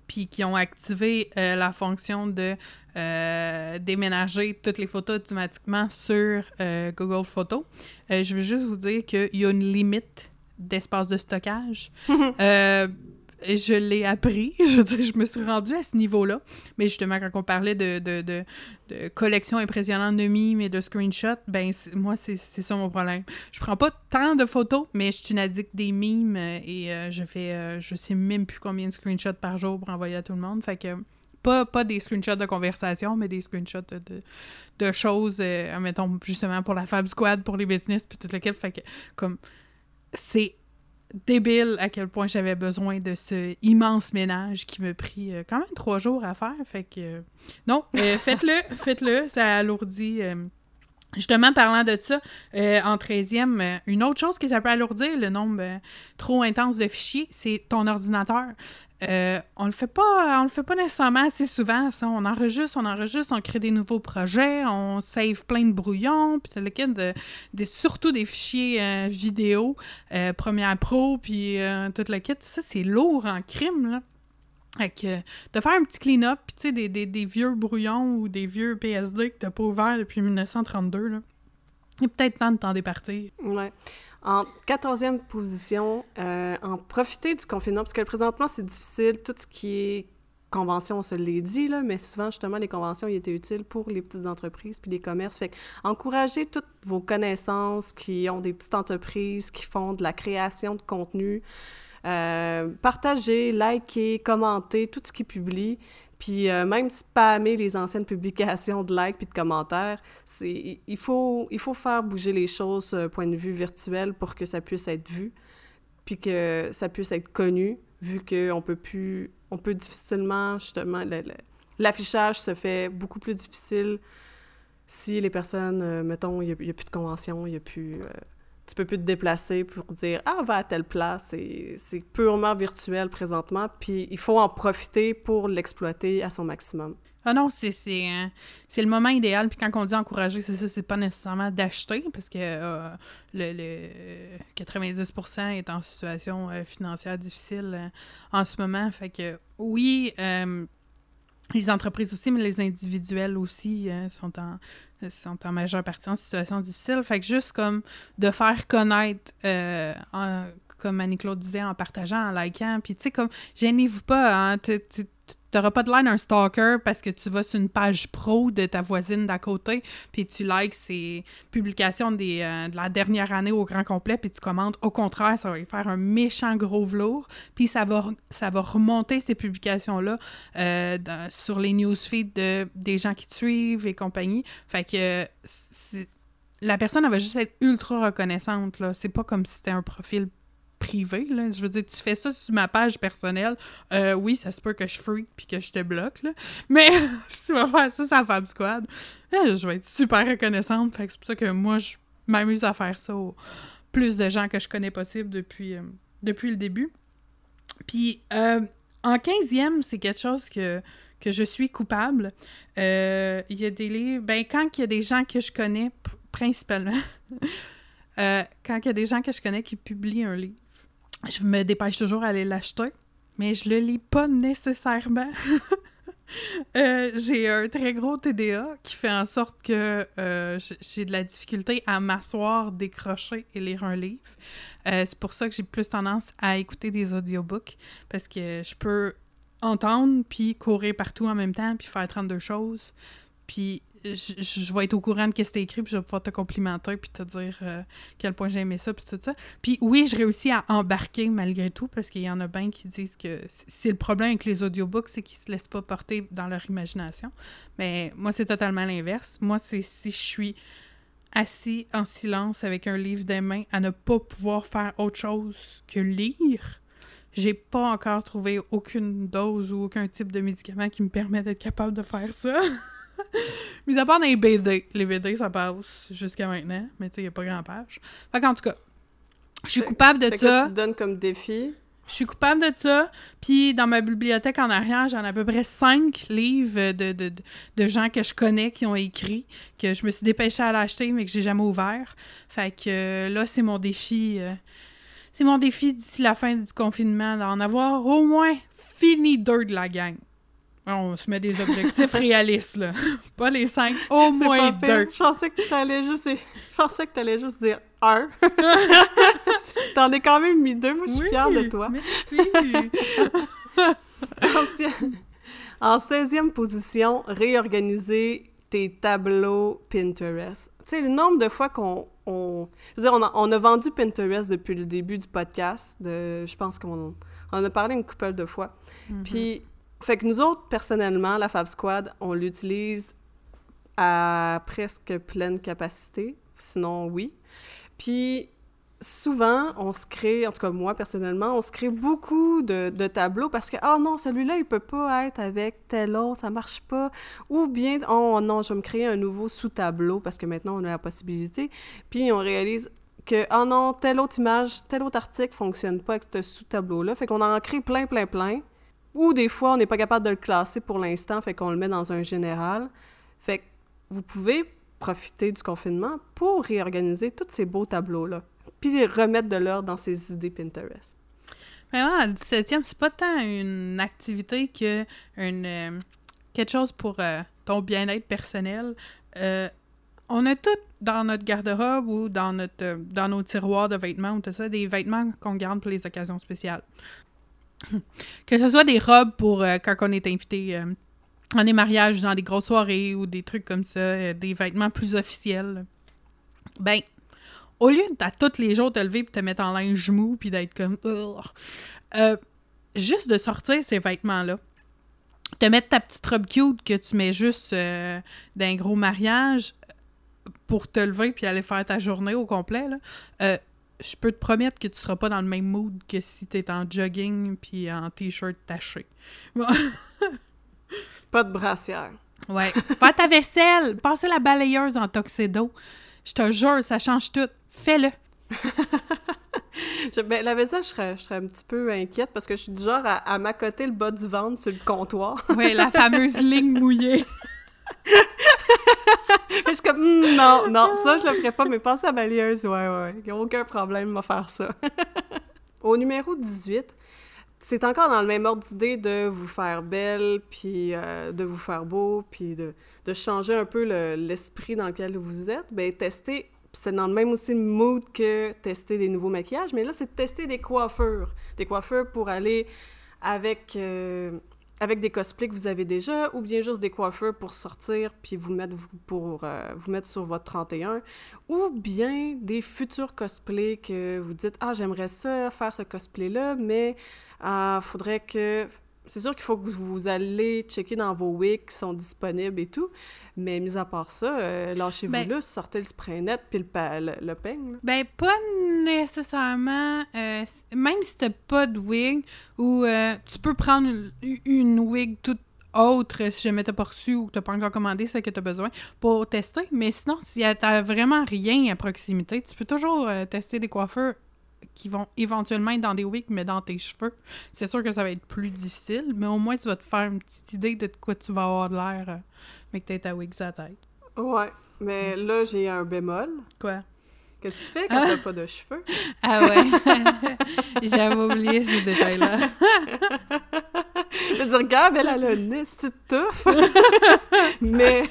puis qui ont activé euh, la fonction de euh, déménager toutes les photos automatiquement sur Google Photos, je veux juste vous dire qu'il y a une limite d'espace de stockage. je l'ai appris, je me suis rendue à ce niveau-là. Mais justement, quand on parlait de, de, de, de collection impressionnante de mimes et de screenshots, ben moi, c'est ça mon problème. Je prends pas tant de photos, mais je suis une addict des mimes euh, et euh, je fais, euh, je sais même plus combien de screenshots par jour pour envoyer à tout le monde. Fait que, pas, pas des screenshots de conversation, mais des screenshots de, de choses, mettons, justement pour la Fab Squad, pour les business, puis tout lequel. Fait que, comme, c'est débile à quel point j'avais besoin de ce immense ménage qui me prit euh, quand même trois jours à faire. Fait que euh, non, euh, faites-le, faites-le, ça alourdit. Justement, parlant de ça, en 13e, une autre chose que ça peut alourdir le nombre trop intense de fichiers, c'est ton ordinateur. Euh, on le fait pas, on le fait pas nécessairement assez souvent. Ça. On enregistre, on enregistre, on crée des nouveaux projets, on save plein de brouillons, puis le de, surtout des fichiers euh, vidéo, euh, Premiere Pro, puis tout le kit. Ça, c'est lourd en crime, là. De faire un petit clean-up, puis tu sais, des, des, vieux brouillons ou des vieux PSD que t'as pas ouvert depuis 1932, là. Il est peut-être temps de t'en départir. Ouais. En 14e position, euh, en profiter du confinement, parce que présentement, c'est difficile, tout ce qui est convention, on se l'est dit, là, mais souvent, justement, les conventions, ils étaient utiles pour les petites entreprises puis les commerces. Fait encouragez toutes vos connaissances qui ont des petites entreprises, qui font de la création de contenu. Euh, partagez, likez, commentez tout ce qu'ils publient. Puis euh, même spammer les anciennes publications de likes puis de commentaires, c'est il faut il faut faire bouger les choses euh, point de vue virtuel pour que ça puisse être vu, puis que ça puisse être connu, vu qu'on peut plus on peut difficilement justement l'affichage se fait beaucoup plus difficile si les personnes euh, mettons il n'y a, plus de convention, il n'y a plus tu peux plus te déplacer pour dire ah va à telle place c'est purement virtuel présentement puis il faut en profiter pour l'exploiter à son maximum ah non, c'est euh, le moment idéal. Puis quand on dit encourager, c'est ça, c'est pas nécessairement d'acheter, parce que euh, le, le 90% est en situation euh, financière difficile en ce moment. Fait que oui, les entreprises aussi, mais les individuels aussi sont en sont en majeure partie en situation difficile. Fait que juste comme de faire connaître, euh, comme Annie-Claude disait, en partageant, en likant, puis tu sais, comme, gênez-vous pas, hein, T'auras pas de line un stalker parce que tu vas sur une page pro de ta voisine d'à côté, puis tu likes ses publications des, euh, de la dernière année au grand complet, puis tu commentes. Au contraire, ça va lui faire un méchant gros velours, puis ça va, ça va remonter ces publications-là euh, sur les newsfeeds de, des gens qui te suivent et compagnie. Fait que la personne, elle va juste être ultra reconnaissante. Là. C'est pas comme si c'était un profil privé, là. Je veux dire, tu fais ça sur ma page personnelle, euh, oui, ça se peut que je freak puis que je te bloque, là. Mais si tu vas faire ça sur Fab Squad, euh, je vais être super reconnaissante. Fait que c'est pour ça que moi, je m'amuse à faire ça au plus de gens que je connais possible depuis, euh, depuis le début. Puis, en 15e, c'est quelque chose que, que je suis coupable. Il y a des livres... Ben, quand il y a des gens que je connais, principalement... quand il y a des gens que je connais qui publient un livre, je me dépêche toujours à aller l'acheter, mais je le lis pas nécessairement. Euh, j'ai un très gros TDA qui fait en sorte que euh, j'ai de la difficulté à m'asseoir, décrocher et lire un livre. Euh, c'est pour ça que j'ai plus tendance à écouter des audiobooks parce que je peux entendre puis courir partout en même temps puis faire 32 choses. Puis je, je vais être au courant de ce que t'as écrit puis je vais pouvoir te complimenter puis te dire euh, quel point j'ai aimé ça puis tout ça. Puis oui, je réussis à embarquer malgré tout parce qu'il y en a bien qui disent que c'est le problème avec les audiobooks, c'est qu'ils se laissent pas porter dans leur imagination. Mais moi, c'est totalement l'inverse. Moi, c'est si je suis assis en silence avec un livre des mains à ne pas pouvoir faire autre chose que lire. J'ai pas encore trouvé aucune dose ou aucun type de médicament qui me permet d'être capable de faire ça. Mis à part dans les BD. Les BD, ça passe jusqu'à maintenant, mais tu sais, il a pas grand page. Fait qu'en tout cas, je suis coupable de Fait que ça. tu te donnes comme défi. Je suis coupable de ça. Puis dans ma bibliothèque en arrière, j'en ai à peu près cinq livres de, de, de, de gens que je connais qui ont écrit, que je me suis dépêchée à l'acheter, mais que j'ai jamais ouvert. Fait que euh, là, c'est mon défi. euh, c'est mon défi d'ici la fin du confinement, d'en avoir au moins fini deux de la gang. On se met des objectifs réalistes, là. Pas les cinq, au moins deux. Je pensais que t'allais juste... Je pensais que t'allais juste dire un. T'en es quand même mis deux. Moi, je suis Oui, fière de toi. Merci. En 16e position, réorganiser tes tableaux Pinterest. Tu sais, le nombre de fois qu'on... On, je veux dire, on a, on a vendu Pinterest depuis le début du podcast. De, je pense qu'on on en a parlé une couple de fois. Mhm. Puis, fait que nous autres, personnellement, la Fab Squad, on l'utilise à presque pleine capacité. Sinon, oui. Puis, souvent, on se crée, en tout cas moi, personnellement, on se crée beaucoup de, tableaux parce que, ah non, celui-là, il peut pas être avec tel autre, ça marche pas. Ou bien, oh non, je vais me créer un nouveau sous-tableau parce que maintenant, on a la possibilité. Puis, on réalise que, ah non, telle autre image, tel autre article fonctionne pas avec ce sous-tableau-là. Fait qu'on en crée plein, plein, plein. Ou des fois, on n'est pas capable de le classer pour l'instant, fait qu'on le met dans un général. Fait que vous pouvez profiter du confinement pour réorganiser tous ces beaux tableaux-là, puis remettre de l'ordre dans ces idées Pinterest. Mais le 17e, c'est pas tant une activité que euh, quelque chose pour euh, ton bien-être personnel. Euh, on a tout dans notre garde-robe ou dans notre dans nos tiroirs de vêtements ou tout ça, des vêtements qu'on garde pour les occasions spéciales. que ce soit des robes pour euh, quand on est invité euh, dans des mariages, dans des grosses soirées ou des trucs comme ça, euh, des vêtements plus officiels. Ben, au lieu de tous les jours te lever et te mettre en linge mou puis d'être comme euh, juste de sortir ces vêtements-là. Te mettre ta petite robe cute que tu mets juste d'un gros mariage pour te lever puis aller faire ta journée au complet, là. Je peux te promettre que tu seras pas dans le même mood que si t'es en jogging puis en t-shirt taché. Pas de brassière. Ouais. Faire ta vaisselle, passer la balayeuse en tuxedo. Je te jure, ça change tout. Fais-le. Je- ben, la vaisselle, je serais, je serais un petit peu inquiète parce que je suis du genre à, à m'accoter le bas du ventre sur le comptoir. Ouais, la fameuse ligne mouillée. je suis comme, Hmm, non, non, ça, je le ferais pas, mais passer à la balayeuse, ouais, ouais, y a aucun problème à faire ça. Au numéro 18, c'est encore dans le même ordre d'idée de vous faire belle, puis euh, de vous faire beau, puis de, de changer un peu le- l'esprit dans lequel vous êtes. Ben, tester, c'est dans le même aussi mood que tester des nouveaux maquillages, mais là, c'est tester des coiffures. Des coiffures pour aller avec, euh, avec des cosplays que vous avez déjà, ou bien juste des coiffures pour sortir, puis vous mettre, pour, euh, vous mettre sur votre 31, ou bien des futurs cosplays que vous dites « Ah, j'aimerais ça, faire ce cosplay-là, mais il faudrait que... » C'est sûr qu'il faut que vous, allez checker dans vos wigs qui sont disponibles et tout, mais mis à part ça, euh, lâchez-vous Ben- là, sortez le spray net puis le, le, le peigne. là. Ben, pas nécessairement. euh, même si t'as pas de wig, ou euh, tu peux prendre une, une wig toute autre si jamais t'as pas reçu ou t'as pas encore commandé celle que t'as besoin pour tester. Mais sinon, si t'as vraiment rien à proximité, tu peux toujours euh, tester des coiffeurs qui vont éventuellement être dans des wigs, mais dans tes cheveux. C'est sûr que ça va être plus difficile, mais au moins tu vas te faire une petite idée de quoi tu vas avoir de l'air, euh, mais que t'as ta wig la tête. Ouais, mais là, j'ai un bémol. Quoi? Qu'est-ce que tu fais quand t'as pas de cheveux? Ah ouais. J'avais oublié ce détail-là. je veux dire, Gab, elle, elle a une petite touffe. mais,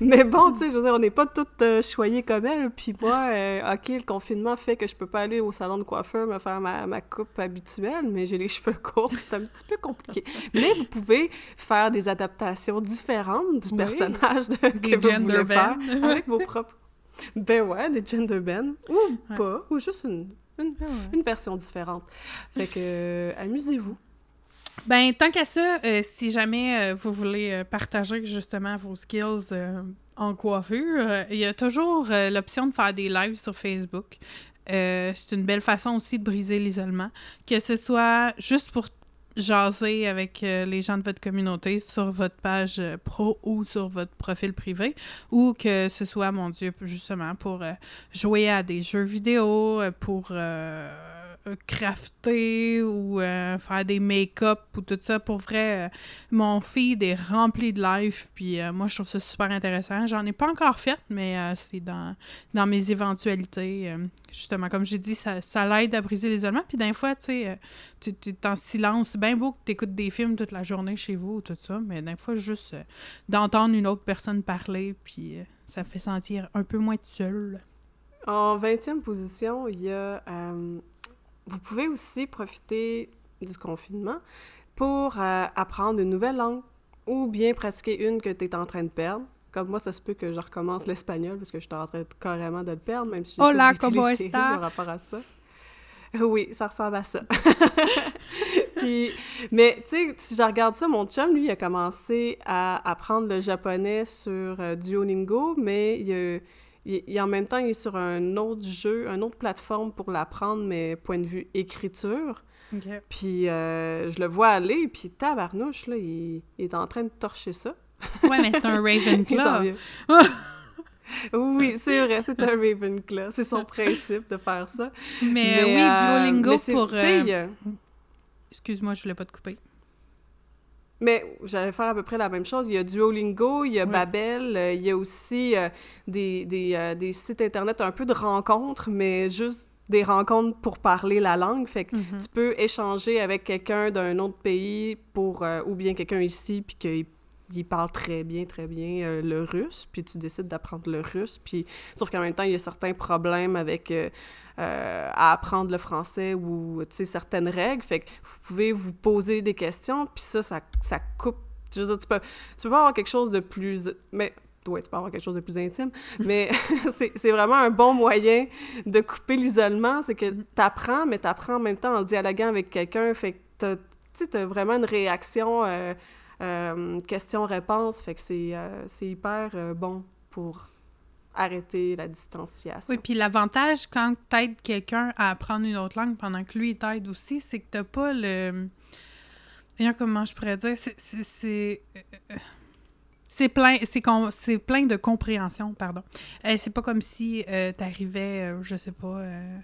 mais bon, tu sais, je veux dire, on n'est pas toutes euh, choyées comme elle. Puis moi, euh, OK, le confinement fait que je peux pas aller au salon de coiffeur me faire ma, ma coupe habituelle, mais j'ai les cheveux courts, c'est un petit peu compliqué. Mais vous pouvez faire des adaptations différentes du Oui. personnage de, Des que vous gender voulez faire avec vos propres... Ben ouais, des gender bends. Ou Ouais. pas, ou juste une, une, une version différente. Fait que, euh, amusez-vous. Ben, tant qu'à ça, euh, si jamais euh, vous voulez partager justement vos skills en coiffure, il y a toujours l'option de faire des lives sur Facebook. C'est une belle façon aussi de briser l'isolement. Que ce soit juste pour jaser avec euh, les gens de votre communauté sur votre page euh, pro ou sur votre profil privé, ou que ce soit, mon Dieu, justement pour euh, jouer à des jeux vidéo, pour euh, crafter ou euh, faire des make-up ou tout ça. Pour vrai, euh, mon feed est rempli de live, puis euh, moi, je trouve ça super intéressant. J'en ai pas encore fait, mais euh, c'est dans, dans mes éventualités. euh, justement, comme j'ai dit, ça, ça l'aide à briser l'isolement. Puis d'un fois, tu sais, euh, tu es en silence. C'est bien beau que tu écoutes des films toute la journée chez vous, tout ça, mais d'un fois, juste euh, d'entendre une autre personne parler, puis euh, ça fait sentir un peu moins seul. En 20e position, il y a... euh, vous pouvez aussi profiter du confinement pour euh, apprendre une nouvelle langue ou bien pratiquer une que tu es en train de perdre. Comme moi, ça se peut que je recommence l'espagnol parce que je suis en train de- carrément de le perdre, même si Hola, pas écouté ¿cómo les séries está? par rapport à ça. Oui, ça ressemble à ça. Puis, mais tu sais, si je regarde ça, mon chum, lui, il a commencé à apprendre le japonais sur euh, Duolingo, mais il, a- il- il- en même temps, il est sur un autre jeu, une autre plateforme pour l'apprendre, mais point de vue écriture. Puis euh, je le vois aller, puis tabarnouche, là, il, il est en train de torcher ça. Ouais, mais c'est un Ravenclaw. oui, c'est vrai, c'est un Ravenclaw. C'est son principe de faire ça. mais, oui, euh, Duolingo mais pour... euh, Excuse-moi, je voulais pas te couper. Mais j'allais faire à peu près la même chose. Il y a Duolingo, il y a Oui. Babel, euh, il y a aussi euh, des, des, euh, des sites internet un peu de rencontres, mais juste des rencontres pour parler la langue. Fait que Mhm. tu peux échanger avec quelqu'un d'un autre pays pour ou bien quelqu'un ici puis qu'il il parle très bien très bien euh, le russe puis tu décides d'apprendre le russe puis sauf qu'en même temps il y a certains problèmes avec euh, euh, à apprendre le français ou certaines règles. Fait que vous pouvez vous poser des questions puis ça ça, ça coupe. Je veux dire, tu peux tu peux pas avoir quelque chose de plus mais ouais, tu peux avoir quelque chose de plus intime, mais c'est vraiment un bon moyen de couper l'isolement, c'est que t'apprends, mais t'apprends en même temps en dialoguant avec quelqu'un, fait que t'as- t'as vraiment une réaction euh, euh, question-réponse, fait que c'est euh, hyper bon pour arrêter la distanciation. Oui, puis l'avantage quand t'aides quelqu'un à apprendre une autre langue pendant que lui t'aide aussi, c'est que t'as pas le. Comment je pourrais dire. C'est. c'est- euh, plein, c'est com- plein de compréhension, pardon. Euh, c'est pas comme si euh, t'arrivais, euh, je sais pas, euh,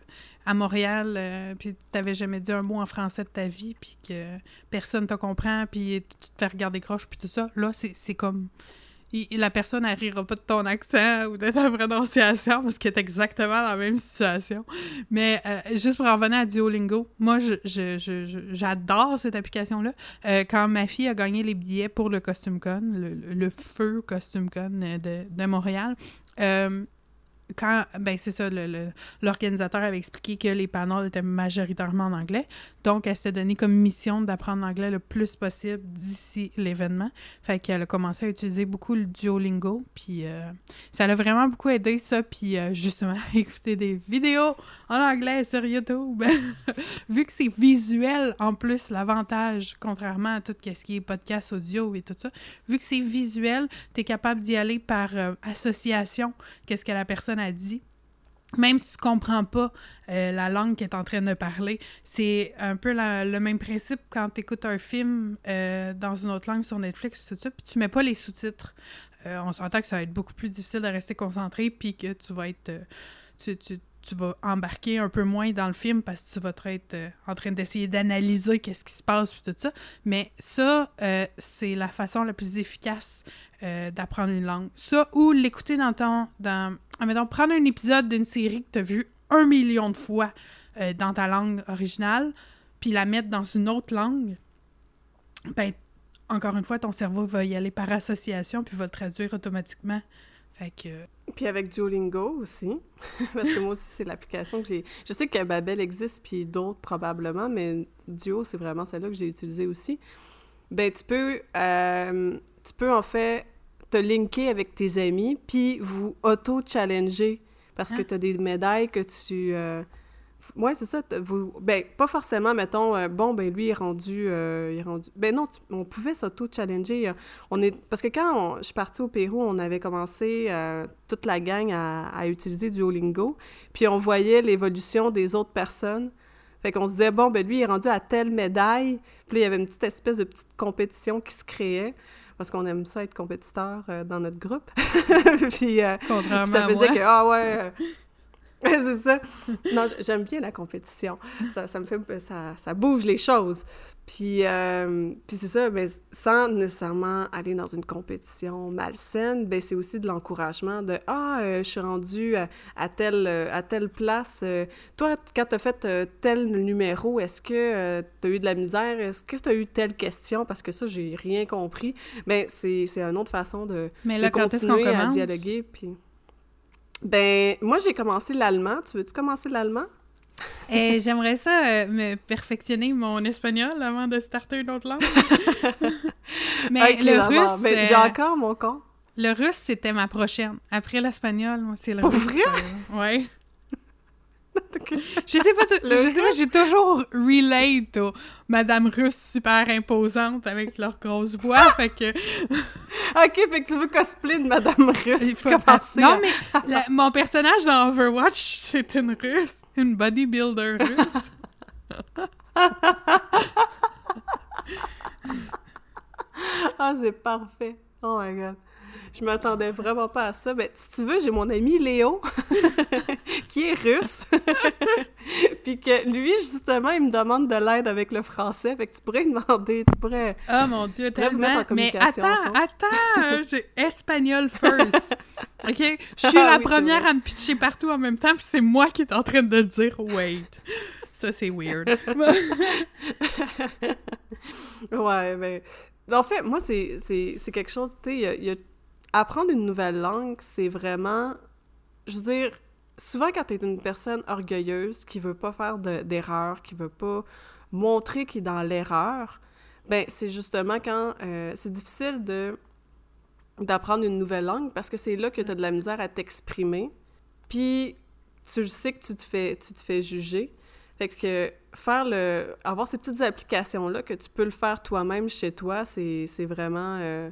à Montréal, euh, puis t'avais jamais dit un mot en français de ta vie, puis que personne te comprend, puis tu te fais regarder croche, puis tout ça. Là, c'est comme... la personne, elle rira pas de ton accent ou de ta prononciation parce qu'elle est exactement dans la même situation. Mais euh, juste pour en revenir à Duolingo, moi, je, je- je- j'adore cette application-là. Euh, quand ma fille a gagné les billets pour le Costume Con, le, le- feu Costume Con de, de Montréal, euh, quand, ben c'est ça, l'organisateur avait expliqué que les panels étaient majoritairement en anglais. Donc, elle s'était donné comme mission d'apprendre l'anglais le plus possible d'ici l'événement. Fait qu'elle a commencé à utiliser beaucoup le Duolingo, puis euh, ça l'a vraiment beaucoup aidé, ça, puis euh, justement, écouter des vidéos en anglais sur YouTube. Vu que c'est visuel, en plus, l'avantage, contrairement à tout ce qui est podcast audio et tout ça, vu que c'est visuel, tu es capable d'y aller par euh, association, qu'est-ce que la personne a dit. Même si tu comprends pas euh, la langue qu'elle est en train de parler, c'est un peu la- le même principe quand tu écoutes un film euh, dans une autre langue sur Netflix, tout ça, puis tu mets pas les sous-titres. On s'entend que ça va être beaucoup plus difficile de rester concentré, puis que tu vas être... tu- tu vas embarquer un peu moins dans le film parce que tu vas être euh, en train d'essayer d'analyser qu'est-ce qui se passe, puis tout ça. Mais ça, euh, c'est la façon la plus efficace euh, d'apprendre une langue. Ça, ou l'écouter dans ton... Dans, admettons, prendre un épisode d'une série que tu as vu un million de fois dans ta langue originale, puis la mettre dans une autre langue. ben, encore une fois, ton cerveau va y aller par association puis va le traduire automatiquement. Fait que... Puis avec Duolingo aussi, parce que moi aussi, c'est l'application que j'ai... Je sais que Babel existe, puis d'autres probablement, mais Duo, c'est vraiment celle-là que j'ai utilisée aussi. Ben, tu peux, euh, tu peux en fait te linker avec tes amis, puis vous auto-challenger, parce que Ah. tu as des médailles que tu... euh, Ouais, c'est ça. Vous... Ben, pas forcément, mettons, euh, bon, ben lui, il est rendu... euh, il est rendu... Ben non, tu- on pouvait s'auto-challenger. euh, On est... Parce que quand on- je suis partie au Pérou, on avait commencé, euh, toute la gang, à, à utiliser Duolingo, puis on voyait l'évolution des autres personnes. Fait qu'on se disait, bon, ben lui, il est rendu à telle médaille. Puis là, il y avait une petite espèce de petite compétition qui se créait, parce qu'on aime ça être compétiteur euh, dans notre groupe. puis... euh, Contrairement ça à faisait moi. que, ah ouais, c'est ça. Non, j'aime bien la compétition. Ça, ça me fait, ça, ça bouge les choses. Puis, euh, puis c'est ça, ben, sans nécessairement aller dans une compétition malsaine, ben, c'est aussi de l'encouragement de, ah, euh, je suis rendu à, à telle, euh, à telle place. euh, toi, quand tu as fait euh, tel numéro, est-ce que tu as eu de la misère? Est-ce que tu as eu telle question? Parce que ça, j'ai rien compris. Ben, c'est une autre façon de, Mais de là, quand est-ce qu'on continuer à dialoguer. Puis... Ben, moi, j'ai commencé l'allemand. Tu veux-tu commencer l'allemand? Eh, J'aimerais ça euh, me perfectionner mon espagnol avant de starter une autre langue. Mais le russe, Ben, euh, J'ai encore mon compte. le russe, c'était ma prochaine. Après l'espagnol, moi, c'est le Pour russe. vrai? euh, ouais. Je sais pas, je sais pas, j'ai toujours relate aux Madame russe super imposante avec leur grosse voix, fait que OK, fait que tu veux cosplay de Madame Russe. il faut... commencer Non, à- mais la- mon personnage dans Overwatch, c'est une russe, une bodybuilder russe. Ah, c'est parfait. Oh my God. Je m'attendais vraiment pas à ça. Ben, si tu veux, j'ai mon ami Léo, qui est russe. Puis que lui, justement, il me demande de l'aide avec le français. Fait que tu pourrais lui demander, tu pourrais... Oh mon dieu, tellement. en Mais attends, attends, j'ai espagnol first. OK? Je suis Ah la oui, première à me pitcher partout en même temps, puis c'est moi qui est en train de le dire. Wait. Ça, c'est weird. Ouais, ben... En fait, moi, c'est quelque chose, tu sais, il y a- y a- apprendre une nouvelle langue, c'est vraiment... Je veux dire, souvent quand t'es une personne orgueilleuse, qui veut pas faire de- d'erreur, qui veut pas montrer qu'il est dans l'erreur, ben c'est justement quand... euh, c'est difficile de d'apprendre une nouvelle langue parce que c'est là que t'as de la misère à t'exprimer. Puis tu sais que tu te fais, tu te fais juger. Fait que faire le... avoir ces petites applications-là, que tu peux le faire toi-même chez toi, c'est vraiment... euh,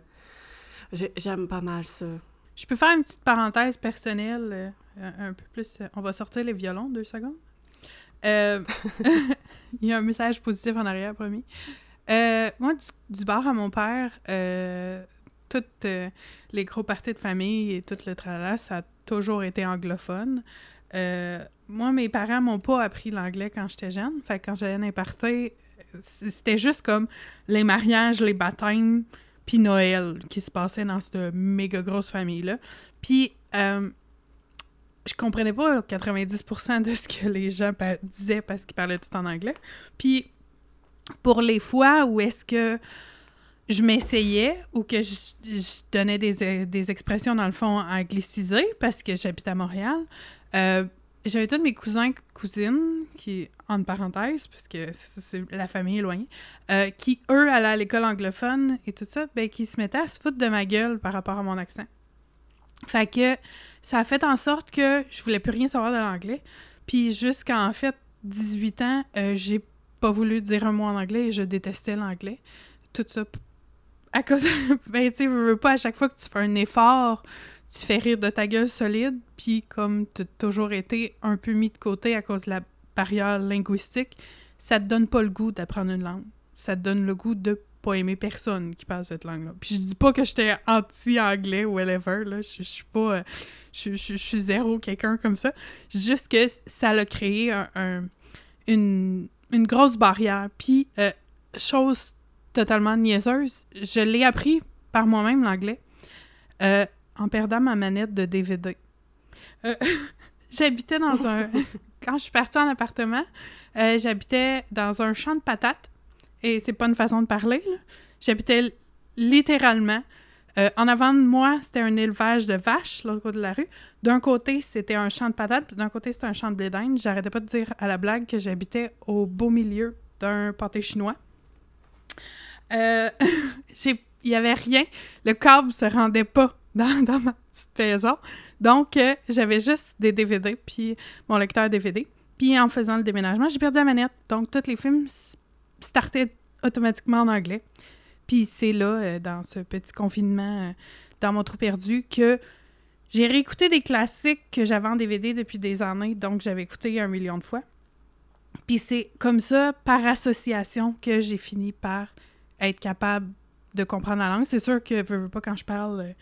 J'aime pas mal ça. Je peux faire une petite parenthèse personnelle, euh, un peu plus. euh, on va sortir les violons, deux secondes. Euh, Il y a un message positif en arrière, promis. Moi, du, bar à mon père, toutes les gros parties de famille et tout le tralala, ça a toujours été anglophone. Moi, mes parents m'ont pas appris l'anglais quand j'étais jeune. Fait que quand j'allais dans les parties, c'était juste comme les mariages, les baptêmes, puis Noël qui se passait dans cette méga grosse famille-là. Puis, euh, je comprenais pas 90% de ce que les gens disaient parce qu'ils parlaient tout en anglais. Puis, pour les fois où est-ce que je m'essayais ou que je, donnais des, des expressions, dans le fond, anglicisées parce que j'habite à Montréal, euh, j'avais tous mes cousins cousines, qui, entre parenthèses, parce que c'est la famille éloignée, euh, qui, eux, allaient à l'école anglophone et tout ça, ben, qui se mettaient à se foutre de ma gueule par rapport à mon accent. Fait que ça a fait en sorte que je voulais plus rien savoir de l'anglais. Puis jusqu'à, en fait, 18 ans, euh, j'ai pas voulu dire un mot en anglais et je détestais l'anglais. Tout ça à cause... ben, tu sais, veux pas, à chaque fois que tu fais un effort, tu fais rire de ta gueule solide, puis comme tu as toujours été un peu mis de côté à cause de la barrière linguistique, ça te donne pas le goût d'apprendre une langue. Ça te donne le goût de pas aimer personne qui parle cette langue-là. Puis je dis pas que j'étais anti-anglais ou whatever, là. Je je suis pas... euh, Je suis zéro quelqu'un comme ça. Juste que ça l'a créé un, un- une, une grosse barrière. Puis, euh, chose totalement niaiseuse, je l'ai appris par moi-même, l'anglais, euh, en perdant ma manette de DVD. Euh, j'habitais dans un... Quand je suis partie en appartement, euh, j'habitais dans un champ de patates et c'est pas une façon de parler, là. J'habitais littéralement. euh, en avant de moi, c'était un élevage de vaches, l'autre côté de la rue. D'un côté, c'était un champ de patates, puis d'un côté, c'était un champ de blé d'Inde. J'arrêtais pas de dire à la blague que j'habitais au beau milieu d'un pâté chinois. Euh, Il y avait rien. Le câble se rendait pas dans, ma petite maison. Donc, euh, j'avais juste des DVD, puis mon lecteur DVD. Puis en faisant le déménagement, j'ai perdu la manette. Donc, tous les films startaient automatiquement en anglais. Puis c'est là, euh, dans ce petit confinement, euh, dans mon trou perdu, que j'ai réécouté des classiques que j'avais en DVD depuis des années, donc j'avais écouté un million de fois. Puis c'est comme ça, par association, que j'ai fini par être capable de comprendre la langue. C'est sûr que, veux, veux pas, quand je parle,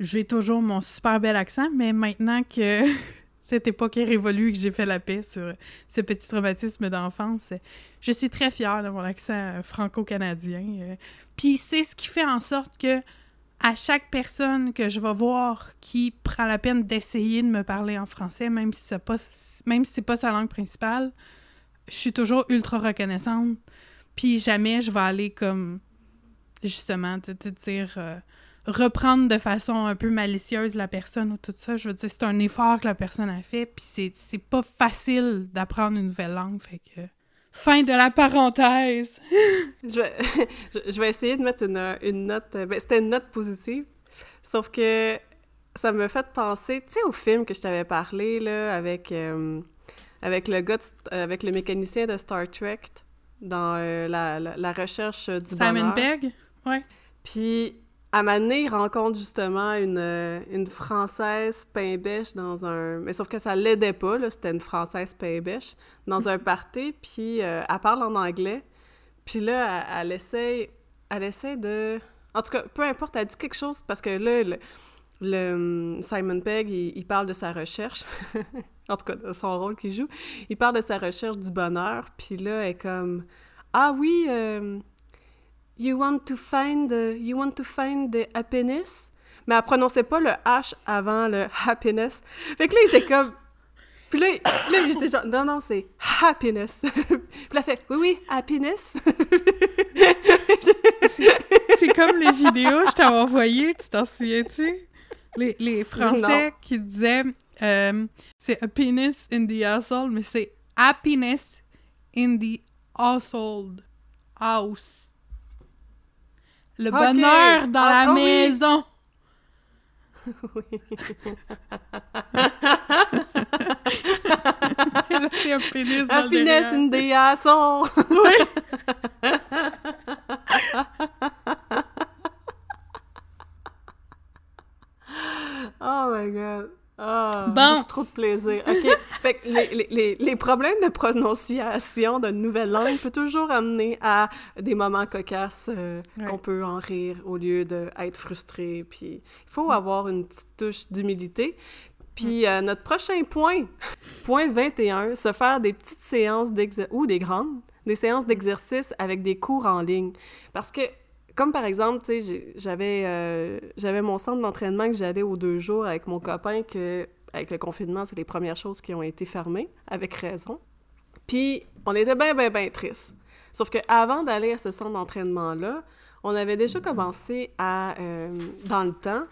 j'ai toujours mon super bel accent, mais maintenant que cette époque est révolue et que j'ai fait la paix sur ce petit traumatisme d'enfance, je suis très fière de mon accent franco-canadien. Puis c'est ce qui fait en sorte que à chaque personne que je vais voir qui prend la peine d'essayer de me parler en français, même si c'est pas, même si c'est pas sa langue principale, je suis toujours ultra reconnaissante. Puis jamais je vais aller comme justement te, te dire euh, reprendre de façon un peu malicieuse la personne ou tout ça. Je veux dire, c'est un effort que la personne a fait, puis c'est, c'est pas facile d'apprendre une nouvelle langue, fait que... Fin de la parenthèse! Je vais, je- vais essayer de mettre une, une note. euh, Ben, c'était une note positive. Sauf que ça me fait penser, tu sais, au film que je t'avais parlé, là, avec, euh, avec le gars, de euh, avec le mécanicien de Star Trek dans euh, la, la, la recherche du Simon bonheur. Pegg? Ouais. Puis, à il rencontre justement une, euh, une Française pain-bêche dans un... Mais sauf que ça l'aidait pas, là, c'était une Française pain-bêche, dans un party, puis euh, elle parle en anglais. Puis là, elle, elle essaie, elle essaie de... En tout cas, peu importe, elle dit quelque chose, parce que là, le, le, hum, Simon Pegg, il, il parle de sa recherche, en tout cas, de son rôle qu'il joue. Il parle de sa recherche du bonheur, puis là, elle est comme... Ah oui, euh, You want to find the, you want to find the happiness? Mais elle prononçait pas le H avant le happiness. Fait que là, il était comme... Puis là, là j'étais genre, non, non, c'est happiness. Puis là, fait, oui, oui, happiness. C'est comme les vidéos que je t'avais envoyées, tu t'en souviens-tu? Les, les Français Non. qui disaient euh, c'est happiness in the household, mais c'est happiness in the household. House. Le bonheur dans Ah, la ah oui. maison. C'est un pénis dans happiness in the asshole. Oui. Oh my god. Ah, Bon. trop de plaisir. OK. fait que les, les- les- les problèmes de prononciation d'une nouvelle langue peut toujours amener à des moments cocasses euh, Ouais. qu'on peut en rire au lieu d'être frustré. Puis il faut avoir une petite touche d'humilité. Puis euh, notre prochain point, point 21, se faire des petites séances d'exercice, ou des grandes, des séances d'exercice avec des cours en ligne. Parce que, comme par exemple, euh, j'avais mon centre d'entraînement que j'allais aux deux jours avec mon copain, que avec le confinement, c'est les premières choses qui ont été fermées, avec raison. Puis, on était bien, bien, bien tristes. Sauf que avant d'aller à ce centre d'entraînement-là, on avait déjà commencé à, euh, dans le temps,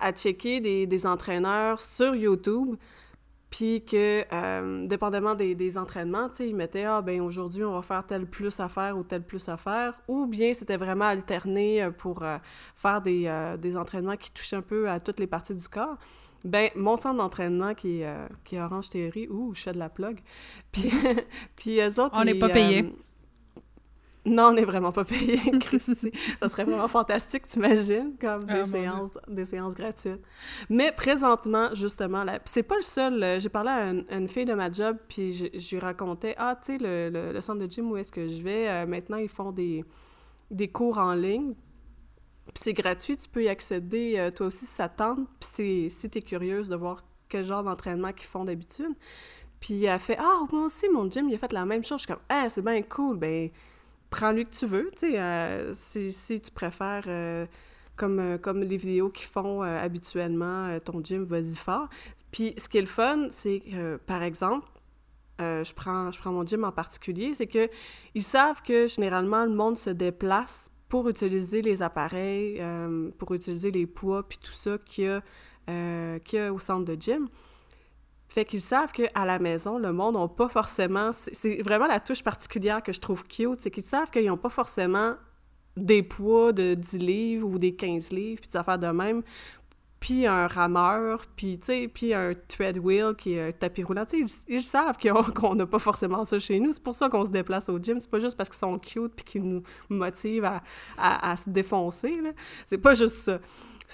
à checker des entraîneurs sur YouTube, puis que, euh, dépendamment des, des entraînements, tu sais, ils mettaient « Ah, ben aujourd'hui, on va faire tel plus à faire ou tel plus à faire », ou bien c'était vraiment alterné euh, pour euh, faire des, euh, des entraînements qui touchent un peu à toutes les parties du corps. Ben, mon centre d'entraînement qui, est, qui est Orange Théorie, ouh, je fais de la plug. Puis, puis eux autres, On n'est pas payés. Non, on n'est vraiment pas payé, Christy. ça serait vraiment fantastique, t'imagines, comme des, Ah, séances, des séances gratuites. Mais présentement, justement, là, c'est pas le seul. euh, J'ai parlé à une, fille de ma job, puis je, je lui racontais Ah, tu sais, le, le- le centre de gym où est-ce que je vais, euh, maintenant, ils font des, des cours en ligne. Puis c'est gratuit, tu peux y accéder euh, toi aussi si ça te tente. Puis c'est- si t'es curieuse de voir quel genre d'entraînement qu'ils font d'habitude. Puis elle fait Ah, moi aussi, mon gym, il a fait la même chose. Je suis comme Ah, c'est bien cool. Ben, prends-lui que tu veux, tu sais. euh, si, si tu préfères, euh, comme, euh, comme les vidéos qu'ils font euh, habituellement, ton gym, vas-y fort. Puis ce qui est le fun, c'est que, par exemple, je, prends, je prends mon gym en particulier, c'est que ils savent que généralement le monde se déplace pour utiliser les appareils, pour utiliser les poids puis tout ça qu'il qu'il y a au centre de gym. Fait qu'ils savent qu'à la maison, le monde n'a pas forcément... C'est vraiment la touche particulière que je trouve cute, c'est qu'ils savent qu'ils n'ont pas forcément des poids de 10 livres ou des 15 livres, puis des affaires de même, puis un rameur, puis, puis un treadwheel qui est un tapis roulant. Ils, ils, savent qu'on n'a pas forcément ça chez nous. C'est pour ça qu'on se déplace au gym. C'est pas juste parce qu'ils sont cute puis qu'ils nous motivent à, à, se défoncer. C'est pas juste ça.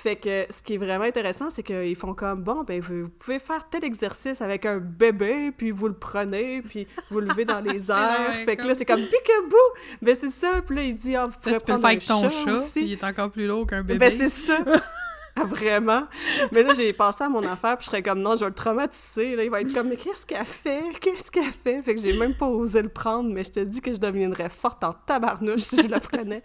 Fait que ce qui est vraiment intéressant, c'est qu'ils font comme bon, ben vous pouvez faire tel exercice avec un bébé, puis vous le prenez, puis vous le levez dans les airs. fait que là, c'est comme pique-bou! Ben c'est ça. Puis là, il dit, ah, vous pouvez prendre un ton chat, aussi. il est encore plus lourd qu'un bébé. Ben c'est ça. vraiment? Mais là, j'ai pensé à mon affaire, puis je serais comme, non, je vais le traumatiser. Là, il va être comme, mais qu'est-ce qu'elle fait? Qu'est-ce qu'elle fait? Fait que j'ai même pas osé le prendre, mais je te dis que je deviendrais forte en tabarnouche si je le prenais.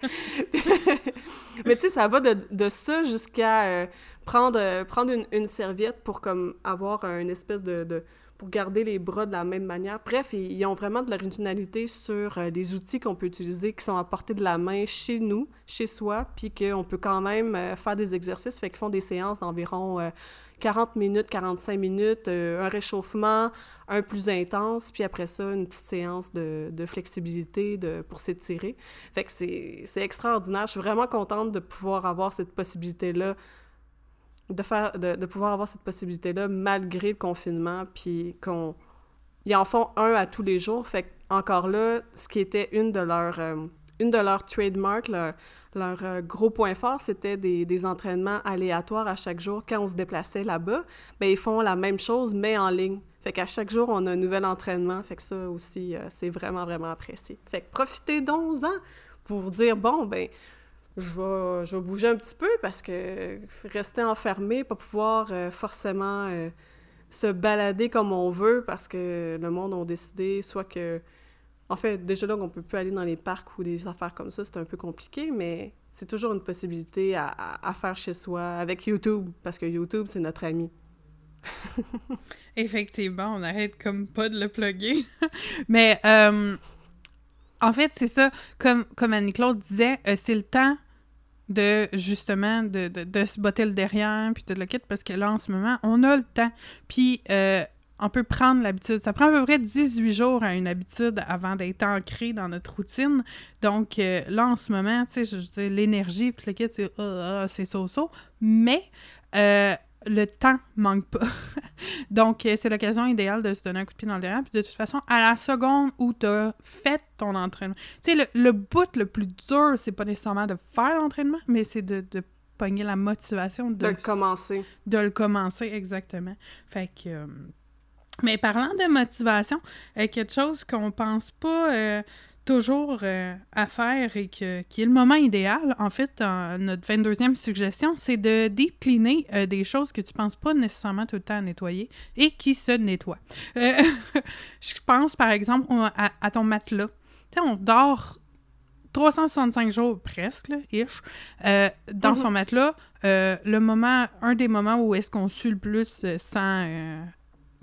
mais tu sais, ça va de, de ça jusqu'à euh, prendre, euh, prendre une, serviette pour comme avoir une espèce de garder les bras de la même manière. Bref, ils, ont vraiment de l'originalité sur euh, les outils qu'on peut utiliser qui sont à portée de la main chez nous, chez soi, puis qu'on peut quand même euh, faire des exercices, fait qu'ils font des séances d'environ 40 euh, minutes, 45 minutes, un réchauffement, un plus intense, puis après ça, une petite séance de, de flexibilité de, pour s'étirer. Fait que c'est extraordinaire. Je suis vraiment contente de pouvoir avoir cette possibilité-là de, faire, de, pouvoir avoir cette possibilité-là malgré le confinement, puis qu'on... Ils en font un à tous les jours, fait encore là, ce qui était une de leurs... Euh, une de trademarks, leur, leur euh, gros point fort, c'était des, des, entraînements aléatoires à chaque jour. Quand on se déplaçait là-bas, ben ils font la même chose, mais en ligne. Fait qu'à chaque jour, on a un nouvel entraînement. Fait que ça aussi, euh, c'est vraiment, vraiment apprécié. Fait que profitez d'11 ans pour dire, bon, ben je vais, bouger un petit peu parce que rester enfermé, pas pouvoir euh, forcément euh, se balader comme on veut parce que le monde a décidé soit que... En fait, déjà là, on peut plus aller dans les parcs ou des affaires comme ça, c'est un peu compliqué, mais c'est toujours une possibilité à, à, faire chez soi avec YouTube parce que YouTube, c'est notre ami. Effectivement, on arrête comme pas de le plugger. mais... Euh, en fait, c'est ça, comme, comme Annie-Claude disait, c'est le temps de justement de, de, se botter le derrière puis de le quitter parce que là en ce moment on a le temps. Puis euh, on peut prendre l'habitude. Ça prend à peu près 18 jours à une habitude avant d'être ancré dans notre routine. Donc euh, là en ce moment tu sais je, l'énergie puis le kit c'est oh, c'est so, so mais euh, le temps manque pas. Donc, euh, c'est l'occasion idéale de se donner un coup de pied dans le derrière. Puis de toute façon, à la seconde où tu as fait ton entraînement, tu sais, le, le, bout le plus dur, c'est pas nécessairement de faire l'entraînement, mais c'est de, de pogner la motivation de, le commencer. De le commencer, exactement. Fait que. Euh, mais parlant de motivation, euh, quelque chose qu'on pense pas toujours euh, à faire et que, qui est le moment idéal, en fait, notre 22e suggestion, c'est de décliner euh, des choses que tu penses pas nécessairement tout le temps à nettoyer et qui se nettoient. Euh, je pense, par exemple, à, ton matelas. Tu sais, on dort 365 jours presque, là, ish, dans mhm. son matelas. le moment, un des moments où est-ce qu'on sue le plus sans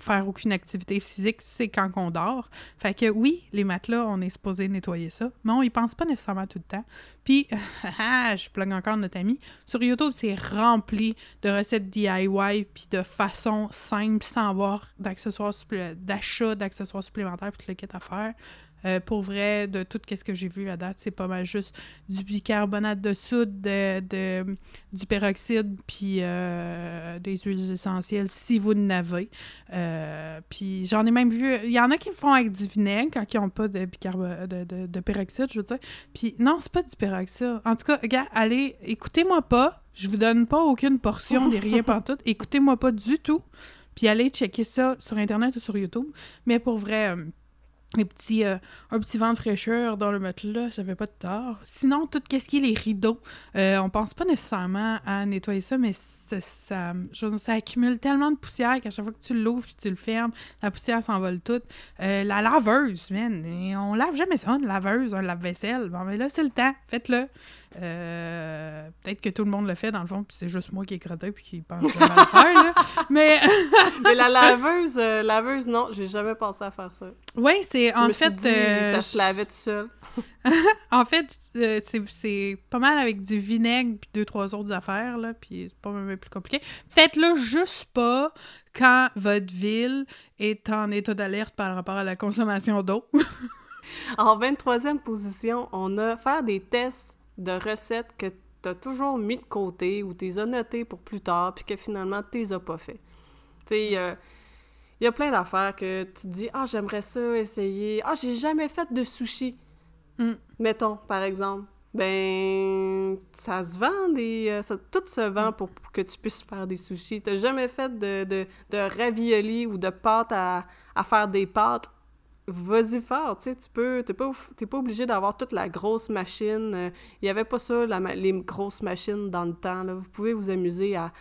faire aucune activité physique, c'est quand on dort. Fait que oui, les matelas, on est supposé nettoyer ça, mais on y pense pas nécessairement tout le temps. Puis, je plug encore notre ami, sur YouTube, c'est rempli de recettes DIY, puis de façon simple, sans avoir d'accessoires d'achat d'accessoires supplémentaires, puis tout le à faire. Euh, pour vrai, de tout ce que j'ai vu à date, c'est pas mal juste du bicarbonate de soude, de, du peroxyde, puis euh, des huiles essentielles, si vous n'avez. Euh, puis j'en ai même vu... Il y en a qui le font avec du vinaigre quand ils n'ont pas de, bicarbonate, de, de, peroxyde, je veux dire. Puis non, c'est pas du peroxyde. En tout cas, gars, allez, écoutez-moi pas. Je vous donne pas aucune portion des rien tout. Écoutez-moi pas du tout. Puis allez checker ça sur Internet ou sur YouTube. Mais pour vrai un petit, euh, un petit vent de fraîcheur dans le matelas, ça fait pas de tort. Sinon, tout ce qui est les rideaux, euh, on pense pas nécessairement à nettoyer ça, mais ça, ça, ça accumule tellement de poussière qu'à chaque fois que tu l'ouvres et tu le fermes, la poussière s'envole toute. Euh, la laveuse, man, on lave jamais ça, une laveuse, un lave-vaisselle. Bon, mais là, c'est le temps, faites-le. Peut-être que tout le monde le fait dans le fond, puis c'est juste moi qui ai crotté puis qui pense jamais à le faire, là. Mais... Mais la laveuse, euh, laveuse, non, j'ai jamais pensé à faire ça. Oui, c'est en fait... Euh, ça se lavait tout seul. en fait, c'est pas mal avec du vinaigre puis deux, trois autres affaires, là, puis c'est pas même plus compliqué. Faites-le juste pas quand votre ville est en état d'alerte par rapport à la consommation d'eau. en 23e position, on a faire des tests de recettes que tu as toujours mis de côté ou tu les as notées pour plus tard, puis que finalement, tu les as pas fait. Tu sais, il y a plein d'affaires que tu te dis « Ah, j'aimerais ça essayer. Ah, j'ai jamais fait de sushi. Mm. Mettons, par exemple. Ben, ça se vend, des, euh, ça, tout se vend pour, que tu puisses faire des sushis. T'as jamais fait de, de, de ravioli ou de pâte à, à faire des pâtes? Vas-y fort, tu sais, tu peux, t'es pas, pas obligé d'avoir toute la grosse machine. Euh, il y avait pas ça, les grosses machines dans le temps, là. Vous pouvez vous amuser à,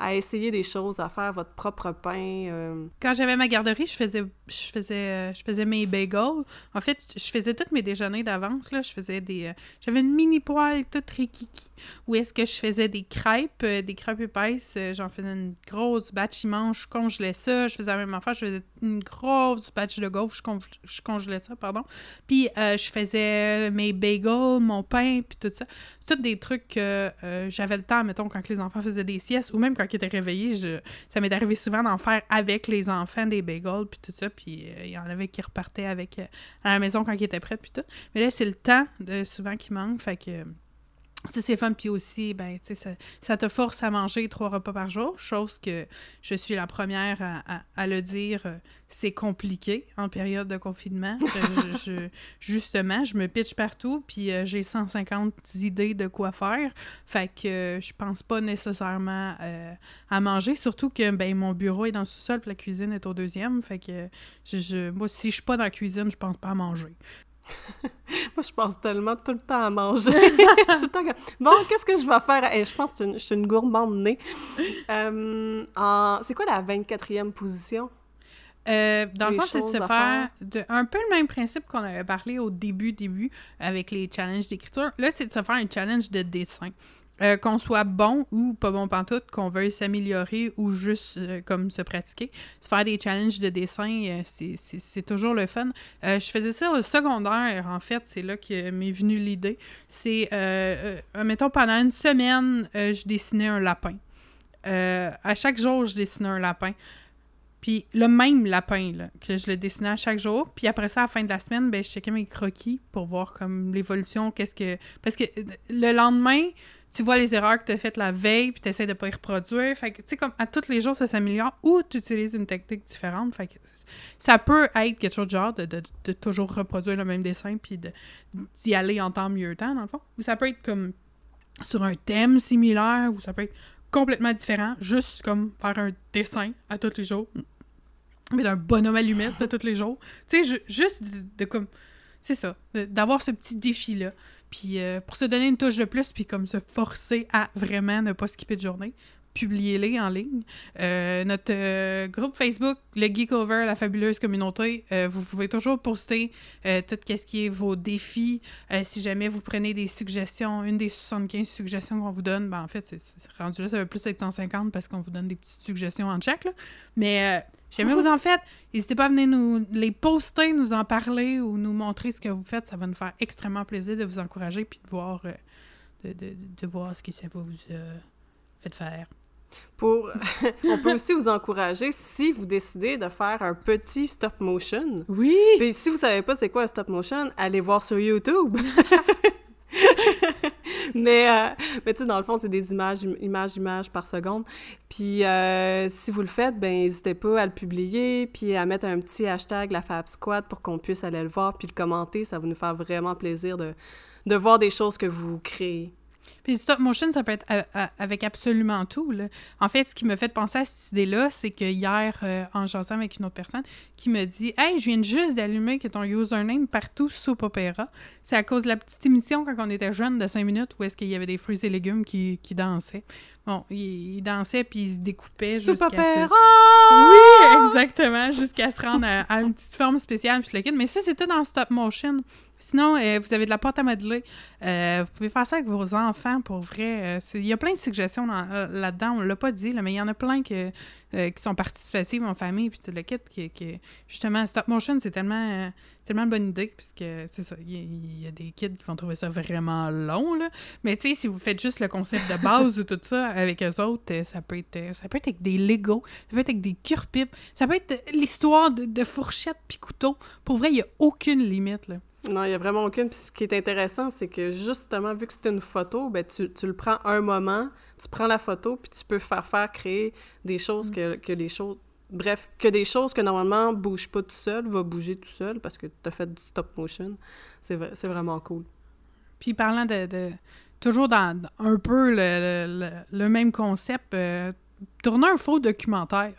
à essayer des choses, à faire votre propre pain. Euh. Quand j'avais ma garderie, je faisais, je faisais, euh, je faisais mes bagels. En fait, je faisais tous mes déjeuners d'avance. Là, je faisais des, euh, j'avais une mini poêle toute rikiki. Où est-ce que je faisais des crêpes, des crêpes épaisses. J'en faisais une grosse batch immense. Je congelais ça. Je faisais la même affaire. Je faisais une grosse batch de gaufres. Je, congelais ça, pardon. Puis je faisais mes bagels, mon pain, puis tout ça. C'est des trucs que j'avais le temps, mettons, quand les enfants faisaient des siestes ou même quand qui étaient réveillés, je, ça m'est arrivé souvent d'en faire avec les enfants des bagels, puis tout ça, euh, il y en avait qui repartaient avec euh, à la maison quand ils étaient prêts, puis tout. Mais là, c'est le temps de, souvent qui manque, fait que ça, c'est fun. Puis aussi, ben, tu sais, ça, ça, te force à manger trois repas par jour, chose que je suis la première à, à, le dire. Euh, c'est compliqué en période de confinement. je, justement, je me pitch partout, puis euh, j'ai 150 idées de quoi faire. Fait que euh, je pense pas nécessairement à manger, surtout que ben, mon bureau est dans le sous-sol, puis la cuisine est au deuxième. Fait que je, moi, si je suis pas dans la cuisine, je pense pas à manger. Moi, je pense tellement tout le temps à manger. Bon, qu'est-ce que je vais faire? je pense que je suis une gourmande née. Euh, c'est quoi la 24e position? Euh, dans le fond, c'est de se faire de, un peu le même principe qu'on avait parlé au début, début, avec les challenges d'écriture. Là, c'est de se faire un challenge de dessin. Euh, qu'on soit bon ou pas bon pantoute, qu'on veuille s'améliorer ou juste euh, comme se pratiquer. Se faire des challenges de dessin, euh, c'est toujours le fun. je faisais ça au secondaire, en fait, c'est là que m'est venue l'idée. C'est, mettons, pendant une semaine, je dessinais un lapin. à chaque jour, je dessinais un lapin. Puis le même lapin, là, que je le dessinais à chaque jour. Puis après ça, à la fin de la semaine, ben, je checkais mes croquis pour voir comme l'évolution, qu'est-ce que... Parce que le lendemain, tu vois les erreurs que tu as faites la veille, puis tu essaies de pas y reproduire. Fait que, tu sais, comme à tous les jours, ça s'améliore ou tu utilises une technique différente. Fait que ça peut être quelque chose de genre de, de, toujours reproduire le même dessin, puis d'y aller en temps mieux temps, dans le fond. Ou ça peut être comme sur un thème similaire, ou ça peut être complètement différent, juste comme faire un dessin à tous les jours, mais d'un bonhomme allumette à tous les jours. Tu sais, juste de comme. C'est ça, d'avoir ce petit défi-là. Puis euh, pour se donner une touche de plus, puis comme se forcer à vraiment ne pas skipper de journée, publiez-les en ligne. Euh, notre euh, groupe Facebook, le Geekover, la fabuleuse communauté, vous pouvez toujours poster tout ce qui est vos défis. si jamais vous prenez des suggestions, une des 75 suggestions qu'on vous donne, ben en fait, c'est rendu là, ça va plus être 150 parce qu'on vous donne des petites suggestions en check. Là. Mais Jamais vous en faites. N'hésitez pas à venir nous les poster, nous en parler ou nous montrer ce que vous faites. Ça va nous faire extrêmement plaisir de vous encourager puis de voir, euh, de, de, de, voir ce que ça vous euh, fait faire. Pour... On peut aussi vous encourager si vous décidez de faire un petit stop motion. Oui! Puis si vous savez pas c'est quoi un stop motion, allez voir sur YouTube. mais, euh, mais tu sais, dans le fond, c'est des images, images, images par seconde. Puis euh, si vous le faites, ben n'hésitez pas à le publier, puis à mettre un petit hashtag la Fab Squad pour qu'on puisse aller le voir, puis le commenter. Ça va nous faire vraiment plaisir de, de voir des choses que vous créez. Puis stop motion, ça peut être avec absolument tout. Là. En fait, ce qui me fait penser à cette idée-là, c'est que hier, euh, en jasant avec une autre personne, qui me dit Hey, je viens juste d'allumer que ton username partout sous Opera. C'est à cause de la petite émission quand on était jeune de 5 minutes où est-ce qu'il y avait des fruits et légumes qui, qui dansaient. Bon, il, dansait puis il se découpait jusqu'à Oui, exactement, jusqu'à se rendre à, une petite forme spéciale puis le Mais ça, c'était dans stop motion. Sinon, euh, vous avez de la pâte à modeler. Euh, vous pouvez faire ça avec vos enfants, pour vrai. Euh, il y a plein de suggestions là-dedans. On l'a pas dit, mais il y en a plein qui sont participatives en famille, puis tout le kit. Qui, justement, stop motion, c'est tellement, tellement une bonne idée, puisque c'est ça. Il y, a des kids qui vont trouver ça vraiment long, là. Mais tu sais, si vous faites juste le concept de base ou tout ça avec eux autres, ça peut être, ça peut être avec des Legos, ça peut être avec des cure-pipes, ça peut être l'histoire de, de fourchettes puis couteaux. Pour vrai, il n'y a aucune limite, là. Non, il n'y a vraiment aucune. Puis ce qui est intéressant, c'est que justement, vu que c'est une photo, ben, tu, tu, le prends un moment, tu prends la photo, puis tu peux faire faire créer des choses mm. que, que les choses. Bref, que des choses que normalement bougent pas tout seul, va bouger tout seul parce que tu as fait du stop motion. C'est vraiment cool. Puis parlant de. de toujours dans un peu le, le, même concept, euh, tourner un faux documentaire.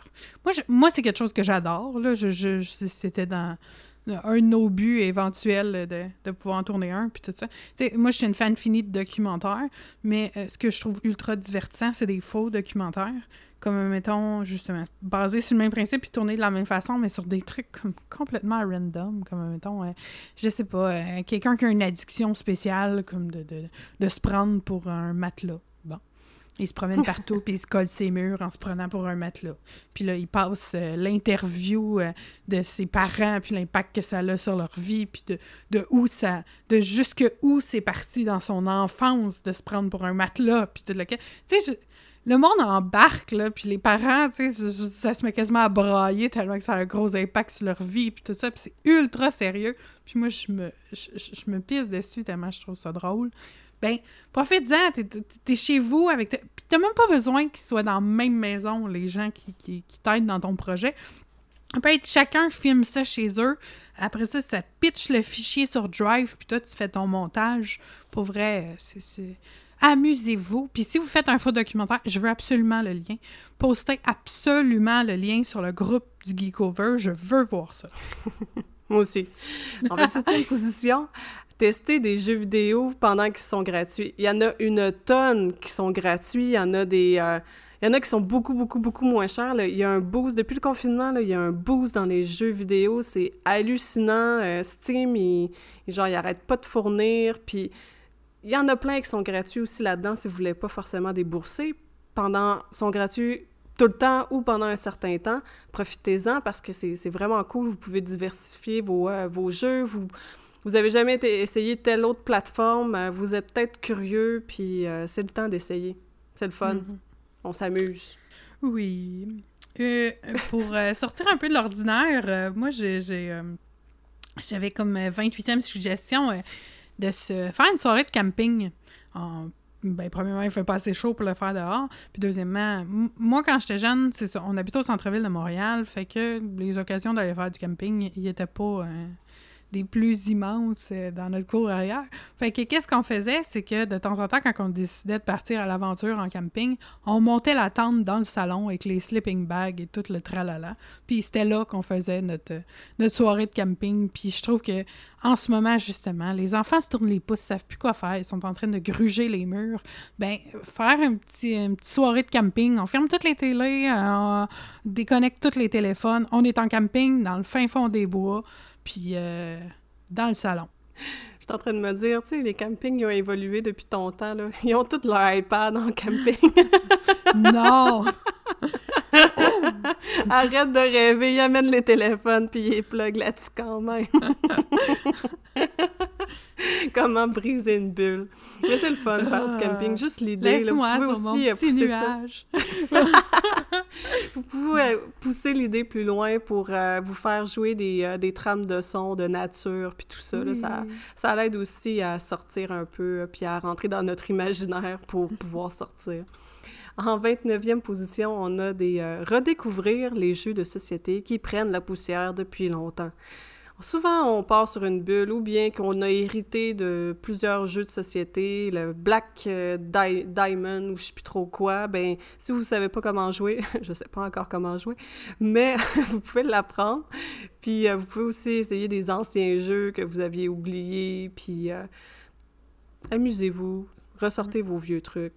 Moi, moi c'est quelque chose que j'adore. Là, je, je c'était dans un de nos buts éventuels de, de pouvoir en tourner un, puis tout ça. moi, je suis une fan finie de documentaires, mais euh, ce que je trouve ultra divertissant, c'est des faux documentaires, comme, mettons, justement, basés sur le même principe, puis tournés de la même façon, mais sur des trucs comme complètement random, comme, mettons, euh, je sais pas, euh, quelqu'un qui a une addiction spéciale, comme de, de, de se prendre pour un matelas. Il se promène partout, puis il se colle ses murs en se prenant pour un matelas. Puis là, il passe euh, l'interview euh, de ses parents, puis l'impact que ça a sur leur vie, puis de, de où ça... de jusque où c'est parti dans son enfance de se prendre pour un matelas, puis tout le... Tu sais, le monde embarque, là, puis les parents, tu sais, ça se met quasiment à brailler tellement que ça a un gros impact sur leur vie, puis tout ça, puis c'est ultra sérieux. Puis moi, je me, je me pisse dessus tellement je trouve ça drôle ben, profite-en, t'es, chez vous avec... Puis t'as même pas besoin qu'ils soient dans la même maison, les gens qui, qui, t'aident dans ton projet. Ça peut être chacun filme ça chez eux. Après ça, ça pitch le fichier sur Drive, puis toi, tu fais ton montage. Pour vrai, c'est... Amusez-vous. Puis si vous faites un faux documentaire, je veux absolument le lien. Postez absolument le lien sur le groupe du Geekover. Je veux voir ça. Moi aussi. En fait, c'est une position tester des jeux vidéo pendant qu'ils sont gratuits. Il y en a une tonne qui sont gratuits, il y en a des... Euh, il y en a qui sont beaucoup, beaucoup, beaucoup moins chers. Il y a un boost, depuis le confinement, il y a un boost dans les jeux vidéo. C'est hallucinant. Euh, Steam, il, genre, il arrête pas de fournir. Puis il y en a plein qui sont gratuits aussi là-dedans si vous voulez pas forcément débourser. Pendant, sont gratuits tout le temps ou pendant un certain temps. Profitez-en parce que c'est vraiment cool. Vous pouvez diversifier vos, euh, vos jeux. Vous avez jamais essayé telle autre plateforme, euh, vous êtes peut-être curieux, puis euh, c'est le temps d'essayer. C'est le fun. Mhm. On s'amuse. Oui. Euh, pour sortir un peu de l'ordinaire, moi, j'ai, j'avais comme 28e suggestion de se faire une soirée de camping. ben, premièrement, il fait pas assez chaud pour le faire dehors. Puis deuxièmement, moi, quand j'étais jeune, c'est ça, on habitait au centre-ville de Montréal, fait que les occasions d'aller faire du camping, il était pas des plus immenses euh, dans notre cour arrière. Fait que qu'est-ce qu'on faisait, c'est que de temps en temps, quand on décidait de partir à l'aventure en camping, on montait la tente dans le salon avec les sleeping bags et tout le tralala. Puis c'était là qu'on faisait notre, notre soirée de camping. Puis je trouve que en ce moment, justement, les enfants se tournent les pouces, savent plus quoi faire, ils sont en train de gruger les murs. Ben, faire un petit, une petite soirée de camping, on ferme toutes les télés, euh, on déconnecte tous les téléphones, on est en camping dans le fin fond des bois puis euh, dans le salon. Je suis en train de me dire, tu sais, les campings, ils ont évolué depuis ton temps, là. Ils ont tous leur iPad en camping. non! Arrête de rêver, ils amènent les téléphones puis ils plug là-dessus quand même. Comment briser une bulle. Mais c'est le fun de faire du camping, juste l'idée. Laisse-moi sur aussi mon petit nuage. vous pouvez pousser l'idée plus loin pour euh, vous faire jouer des, euh, des, trames de son, de nature, puis tout ça. ça, ça l'aide aussi à sortir un peu, puis à rentrer dans notre imaginaire pour pouvoir sortir. En 29e position, on a des euh, redécouvrir les jeux de société qui prennent la poussière depuis longtemps. Souvent on part sur une bulle ou bien qu'on a hérité de plusieurs jeux de société, le Black euh, Di- Diamond ou je sais plus trop quoi. Ben, si vous savez pas comment jouer, je sais pas encore comment jouer, mais vous pouvez l'apprendre. Puis euh, vous pouvez aussi essayer des anciens jeux que vous aviez oubliés. Puis euh, amusez-vous, ressortez vos vieux trucs.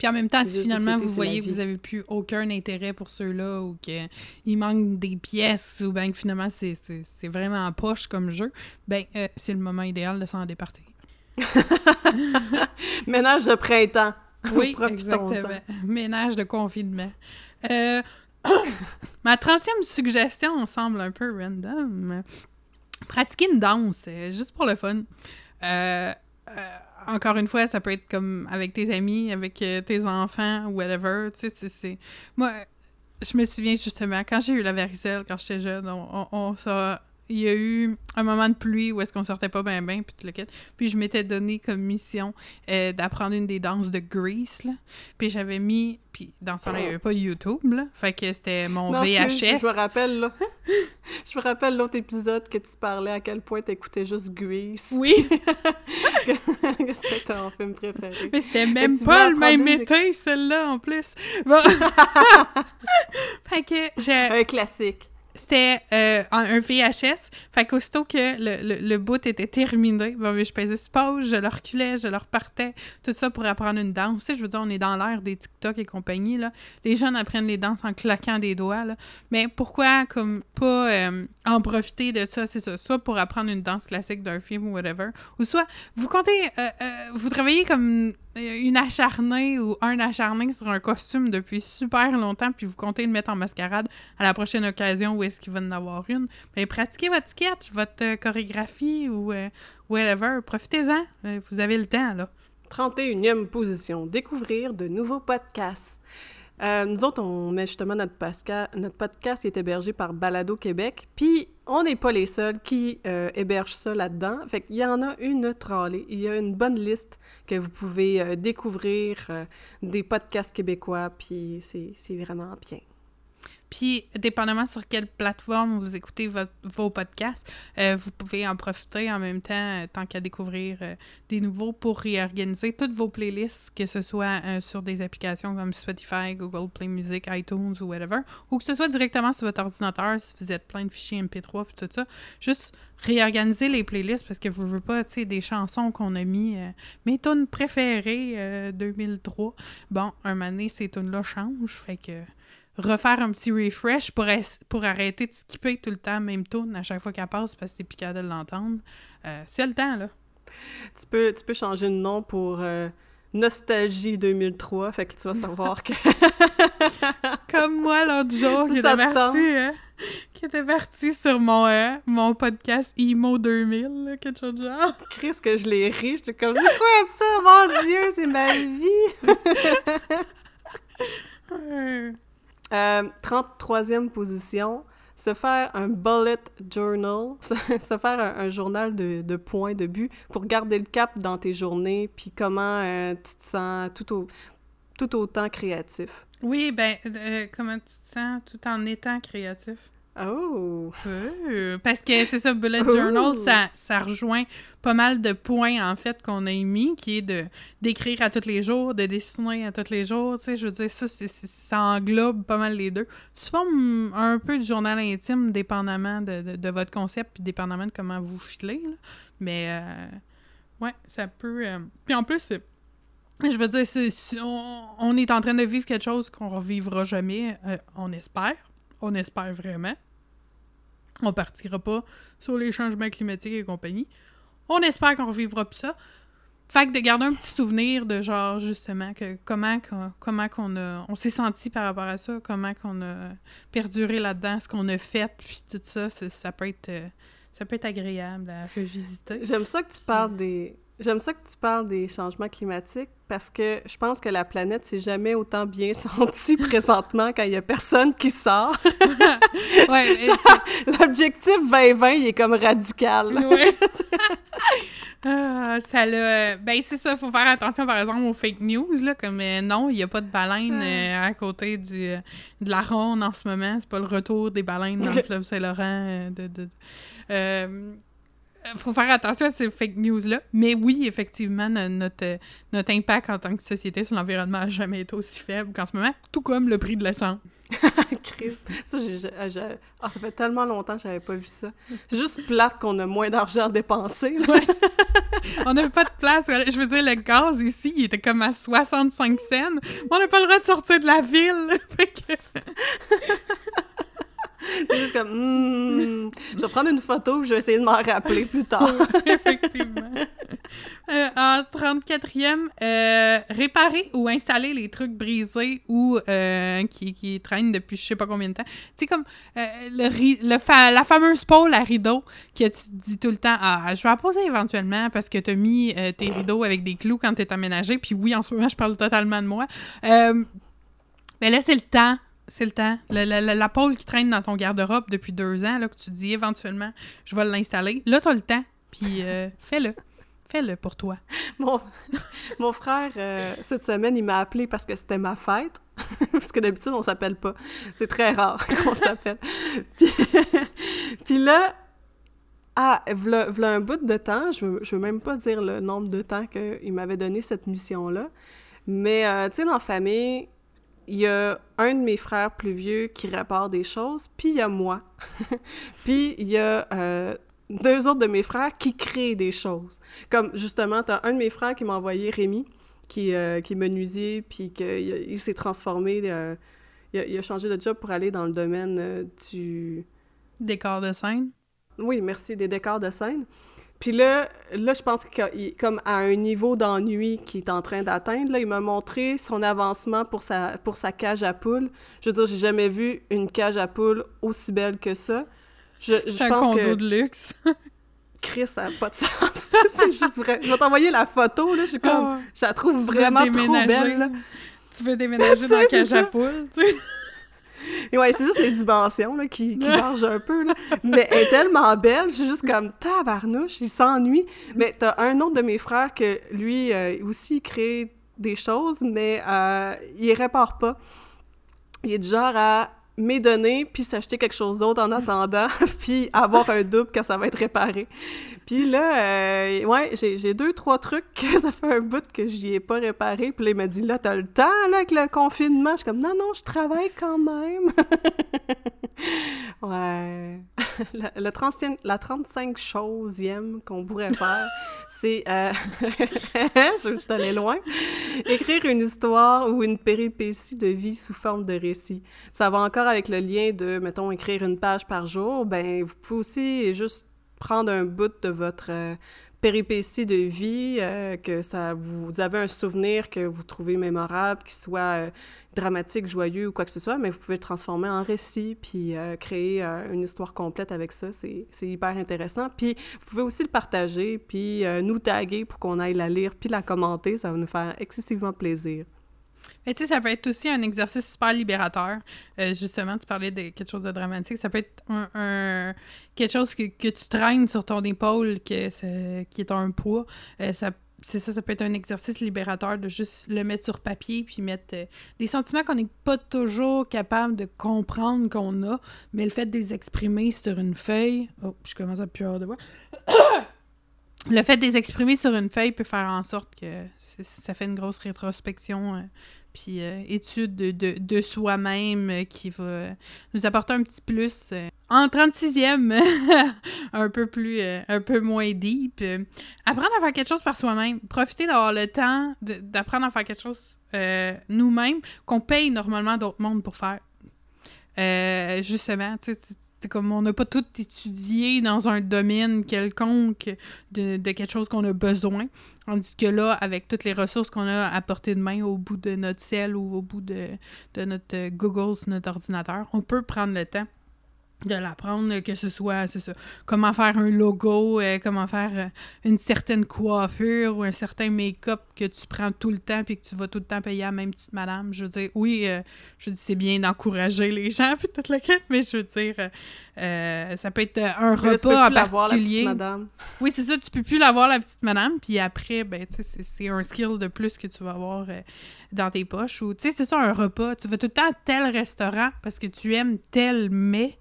Puis en même temps, si finalement vous voyez que vous avez plus aucun intérêt pour ceux-là ou qu'il manque des pièces ou bien que finalement c'est vraiment en poche comme jeu, ben euh, c'est le moment idéal de s'en départir. Ménage de printemps. Oui, exactement. Ménage de confinement. Euh, ma 30e suggestion semble un peu random. Pratiquer une danse, euh, juste pour le fun. Euh, euh, encore une fois, ça peut être comme avec tes amis, avec euh, tes enfants, whatever. Tu sais, c'est-. Moi, je me souviens justement, quand j'ai eu la varicelle, quand j'étais jeune, on, on, il y a eu un moment de pluie où est-ce qu'on sortait pas bien bien, puis tout le kit. Puis je m'étais donné comme mission euh, d'apprendre une des danses de Grease, là. Puis j'avais mis... Puis dans ce temps-là, il n'y avait pas YouTube, là. Fait que c'était mon Non, VHS. Je me rappelle, là. je me rappelle l'autre épisode que tu parlais à quel point t'écoutais juste Grease. Oui, c'était ton film préféré. mais c'était même pas le même été, celle-là, en plus. Bon. fait que j'ai... Un classique. C'était euh, un VHS. Fait qu'aussitôt que le, le, le bout était terminé, ben, je pesais pause, je le reculais, je le repartais. Tout ça pour apprendre une danse. Tu sais, je veux dire, on est dans l'ère des TikTok et compagnie, là. Les jeunes apprennent les danses en claquant des doigts, là. Mais pourquoi, comme, pas euh, en profiter de ça, c'est ça. Soit pour apprendre une danse classique d'un film ou whatever, ou soit vous comptez, euh, vous travaillez comme une acharnée ou un acharné sur un costume depuis super longtemps, puis vous comptez le mettre en mascarade à la prochaine occasion où est-ce qu'il va en avoir une. Mais pratiquez votre sketch, votre euh, chorégraphie ou euh, whatever. Profitez-en. Euh, vous avez le temps, là. 31e position. Découvrir de nouveaux podcasts. Euh, nous autres, on met justement notre, pasca- notre podcast qui est hébergé par Balado Québec. Puis, on n'est pas les seuls qui euh, hébergent ça là-dedans. Fait qu'il y en a une trollée. Il y a une bonne liste que vous pouvez euh, découvrir des podcasts québécois. Puis, c'est vraiment bien. Puis, dépendamment sur quelle plateforme vous écoutez vos podcasts, euh, vous pouvez en profiter en même temps, euh, tant qu'à découvrir euh, des nouveaux, pour réorganiser toutes vos playlists, que ce soit sur des applications comme Spotify, Google Play Music, iTunes ou whatever, ou que ce soit directement sur votre ordinateur si vous êtes plein de fichiers MP3 puis tout ça. Juste réorganiser les playlists parce que vous ne voulez pas, tu sais, des chansons qu'on a mis, mes tunes préférées euh, 2003. Bon, un moment donné, ces tunes-là changent, fait que refaire un petit refresh pour, pour arrêter de skipper tout le temps même tune à chaque fois qu'elle passe parce que c'est piquant de l'entendre. Euh, c'est le temps, là. Tu peux, tu peux changer de nom pour euh, Nostalgie 2003. Fait que tu vas savoir que Comme moi l'autre jour, qui était, parti, hein, qui était parti sur mon, euh, mon podcast Emo 2000, là, quelque chose de genre. Chris, que je l'ai ri. J'étais comme, c'est quoi ça? Mon Dieu, c'est ma vie! Euh, Euh, 33e position, se faire un bullet journal, se faire un, journal de, points, de buts, pour garder le cap dans tes journées, puis comment euh, tu te sens tout, au- tout autant créatif. Oui, ben, euh, comment tu te sens tout en étant créatif? Oh! Euh, parce que c'est ça, Bullet. Journal, ça, ça rejoint pas mal de points, en fait, qu'on a émis, qui est de d'écrire à tous les jours, de dessiner à tous les jours, tu sais, je veux dire, ça, ça englobe pas mal les deux. Tu formes un peu de journal intime, dépendamment de, de, de votre concept, puis dépendamment de comment vous filez, là. Mais, euh, ouais, ça peut... euh, Puis en plus, je veux dire, on, on est en train de vivre quelque chose qu'on revivra jamais, euh, on espère. On espère vraiment. On partira pas sur les changements climatiques et compagnie. On espère qu'on revivra plus ça. Fait que de garder un petit souvenir de genre, justement, que comment, comment qu'on a, on s'est senti par rapport à ça, comment qu'on a perduré là-dedans, ce qu'on a fait, puis tout ça, ça peut être, euh, ça peut être agréable à revisiter. J'aime ça que tu parles des... J'aime ça que tu parles des changements climatiques parce que je pense que la planète s'est jamais autant bien sentie présentement quand il y a personne qui sort. ouais, L'objectif 2020, il est comme radical. Ouais. Ah, ça l'a... Ben, c'est ça, faut faire attention, par exemple, aux fake news, là, comme euh, non, il n'y a pas de baleine euh, à côté du, euh, de la ronde en ce moment, c'est pas le retour des baleines dans le fleuve Saint-Laurent. de, de faut faire attention à ces fake news-là. Mais oui, effectivement, notre, notre impact en tant que société sur l'environnement n'a jamais été aussi faible qu'en ce moment, tout comme le prix de l'essence. Ça, ah, ça fait tellement longtemps que j'avais pas vu ça. C'est juste plate qu'on a moins d'argent à dépenser. Ouais. on n'avait pas de place. Je veux dire, le gaz ici, il était comme à 65 cents. On n'a pas le droit de sortir de la ville. C'est juste comme, hmm, je vais prendre une photo je vais essayer de m'en rappeler plus tard. Effectivement. Euh, en 34e, euh, réparer ou installer les trucs brisés ou euh, qui, qui, traînent depuis je sais pas combien de temps. Tu sais, comme le, le la fameuse pôle à rideau que tu dis tout le temps, ah, je vais la poser éventuellement parce que tu as mis tes rideaux avec des clous quand tu es aménagé. Puis oui, en ce moment, je parle totalement de moi. mais là, c'est le temps c'est le temps. La, la, pôle qui traîne dans ton garde-robe depuis deux ans, là, que tu dis éventuellement, je vais l'installer. Là, t'as le temps. Puis euh, fais-le. Fais-le pour toi. Mon, mon frère, euh, cette semaine, il m'a appelé parce que c'était ma fête. parce que d'habitude, on s'appelle pas. C'est très rare qu'on s'appelle. puis, là, ah, v'là, un bout de temps, je veux, je veux même pas dire le nombre de temps qu'il m'avait donné cette mission-là, mais, euh, tu sais, dans la famille, il y a un de mes frères plus vieux qui répare des choses, puis il y a moi. puis il y a euh, deux autres de mes frères qui créent des choses. Comme justement, tu as un de mes frères qui m'a envoyé Rémi, qui, euh, qui est menuisier, puis qu'il il, s'est transformé, euh, il, a, changé de job pour aller dans le domaine du... Décor de scène? Oui, merci, des décors de scène. Puis là, là, je pense qu'il comme à un niveau d'ennui qu'il est en train d'atteindre, là, il m'a montré son avancement pour sa, pour sa cage à poules. Je veux dire, j'ai jamais vu une cage à poules aussi belle que ça. Je, je un pense condo de luxe. Chris, ça n'a pas de sens. c'est juste vrai. Je vais t'envoyer la photo, là. Je suis comme... Ah, je la trouve vraiment trop belle, là. Tu veux déménager dans la cage à poules, tu sais? Et ouais, c'est juste les dimensions là, qui, qui margent un peu. Là. Mais elle est tellement belle, je suis juste comme tabarnouche, il s'ennuie. Mais t'as un autre de mes frères que lui euh, aussi crée des choses, mais euh, il répare pas. Il est du genre à données, puis s'acheter quelque chose d'autre en attendant, puis avoir un double quand ça va être réparé. Puis là, euh, ouais, j'ai deux, trois trucs que ça fait un bout que j'y ai pas réparé. Puis là, il m'a dit, là, t'as le temps, là, avec le confinement. Je suis comme, non, non, je travaille quand même. ouais. La, 30, la 35 chosième qu'on pourrait faire, c'est... Euh... je suis allée loin. Écrire une histoire ou une péripétie de vie sous forme de récit. Ça va encore avec le lien de, mettons, écrire une page par jour, ben vous pouvez aussi juste prendre un bout de votre euh, péripétie de vie, euh, que ça vous, avez un souvenir que vous trouvez mémorable, qui soit euh, dramatique, joyeux ou quoi que ce soit, mais vous pouvez le transformer en récit, puis créer une histoire complète avec ça. C'est hyper intéressant. Puis vous pouvez aussi le partager, puis nous taguer pour qu'on aille la lire, puis la commenter. Ça va nous faire excessivement plaisir. Mais tu sais, ça peut être aussi un exercice super libérateur. Euh, justement, tu parlais de quelque chose de dramatique. Ça peut être un, quelque chose que, que, tu traînes sur ton épaule, que qui est un poids. Euh, ça c'est ça, ça peut être un exercice libérateur de juste le mettre sur papier puis mettre euh, des sentiments qu'on n'est pas toujours capable de comprendre qu'on a, mais le fait de les exprimer sur une feuille. Oh, je commence à puer de voix. le fait de les exprimer sur une feuille peut faire en sorte que ça fait une grosse rétrospection puis euh, étude de, de, soi-même euh, qui va nous apporter un petit plus. Euh, en 36e, un peu plus, un peu moins deep. apprendre à faire quelque chose par soi-même. Profiter d'avoir le temps d'apprendre à faire quelque chose nous-mêmes qu'on paye normalement d'autres mondes pour faire. justement, tu comme on n'a pas tout étudié dans un domaine quelconque de, quelque chose qu'on a besoin. Tandis que là, avec toutes les ressources qu'on a à portée de main au bout de notre ciel ou au bout de, notre Google notre ordinateur, on peut prendre le temps de l'apprendre, que ce soit, c'est ça, comment faire un logo, euh, comment faire euh, une certaine coiffure ou un certain make-up que tu prends tout le temps puis que tu vas tout le temps payer à la même petite madame. Je veux dire, oui, euh, je dis c'est bien d'encourager les gens puis toute la quête, mais je veux dire, ça peut être un repas en particulier. madame. Oui, c'est ça, tu peux plus l'avoir la petite madame puis après, ben, tu sais, c'est un skill de plus que tu vas avoir dans tes poches ou, tu sais, c'est ça, un repas. Tu vas tout le temps à tel restaurant parce que tu aimes tel mets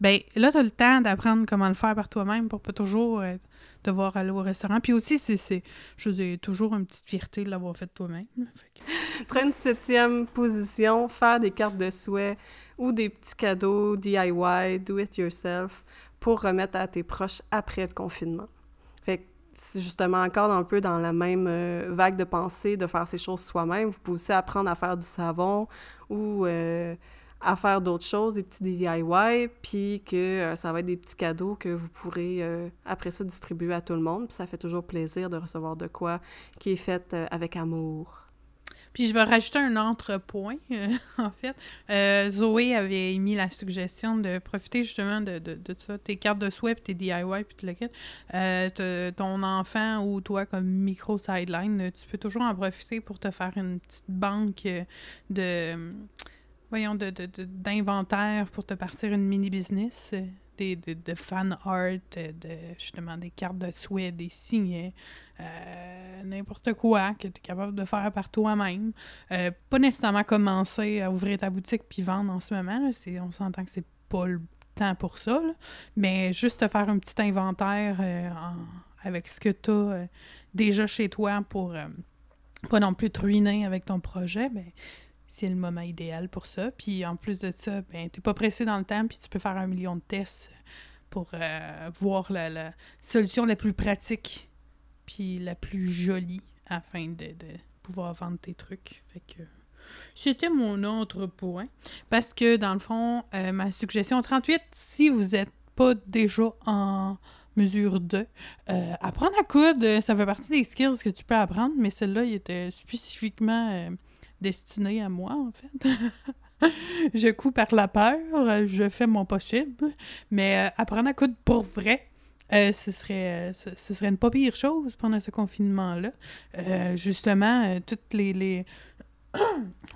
ben là, tu as le temps d'apprendre comment le faire par toi-même pour pas toujours euh, devoir aller au restaurant. Puis aussi, c'est, je dis, toujours une petite fierté de l'avoir fait toi-même. Que... 37e position, faire des cartes de souhait ou des petits cadeaux DIY, do it yourself, pour remettre à tes proches après le confinement. Fait que c'est justement encore un peu dans la même euh, vague de pensée de faire ces choses soi-même. Vous pouvez aussi apprendre à faire du savon ou... Euh, à faire d'autres choses, des petits DIY, puis que euh, ça va être des petits cadeaux que vous pourrez euh, après ça distribuer à tout le monde. Puis ça fait toujours plaisir de recevoir de quoi qui est fait euh, avec amour. Puis je vais rajouter un autre point, en fait. Zoé avait émis la suggestion de profiter justement de, de, de ça, tes cartes de souhait, tes DIY, puis tout ton enfant ou toi, comme micro-sideline, tu peux toujours en profiter pour te faire une petite banque de voyons, d'inventaire de, pour te partir une mini-business, euh, des, de, fan art, euh, de, justement des cartes de souhait, des signets, euh, n'importe quoi que tu es capable de faire par toi-même. pas nécessairement commencer à ouvrir ta boutique puis vendre en ce moment. Là, on s'entend que c'est pas le temps pour ça, mais juste te faire un petit inventaire avec ce que tu as déjà chez toi pour pas non plus te ruiner avec ton projet, ben, c'est le moment idéal pour ça. Puis en plus de ça, ben, t'es pas pressé dans le temps, puis tu peux faire un million de tests pour euh, voir la, solution la plus pratique, puis la plus jolie afin de, pouvoir vendre tes trucs. Fait que c'était mon autre point. Parce que dans le fond, euh, ma suggestion 38, si vous n'êtes pas déjà en mesure de euh, apprendre à coudre, ça fait partie des skills que tu peux apprendre, mais celle-là, il était spécifiquement destinée à moi, en fait. je couds par la peur, je fais mon possible, mais euh, apprendre à coudre pour vrai, euh, ce, serait, euh, ce, serait une pas pire chose pendant ce confinement-là. justement, toutes les... les...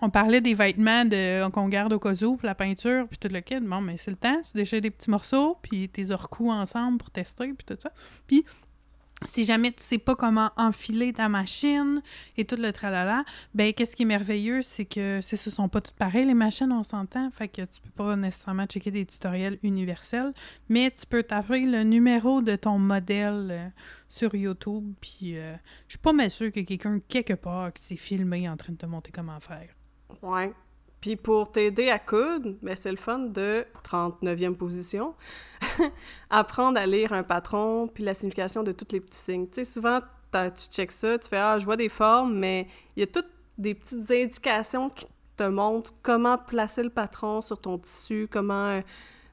On parlait des vêtements de, qu'on garde au cas où, la peinture, puis tout le kit. Bon, mais c'est le temps, tu déchets des petits morceaux, puis tes recous ensemble pour tester, puis tout ça. Puis si jamais tu sais pas comment enfiler ta machine et tout le tralala, ben qu'est-ce qui est merveilleux, c'est que ce sont pas toutes pareilles les machines, on s'entend, fait que tu peux pas nécessairement checker des tutoriels universels, mais tu peux taper le numéro de ton modèle euh, sur YouTube, puis euh, je suis pas mal sûre que quelqu'un quelque part qui s'est filmé en train de te montrer comment faire. Ouais. Puis pour t'aider à coudre, ben c'est le fun de 39e position, apprendre à lire un patron puis la signification de tous les petits signes. Tu sais, souvent, tu checkes ça, tu fais « Ah, je vois des formes », mais il y a toutes des petites indications qui te montrent comment placer le patron sur ton tissu, comment euh,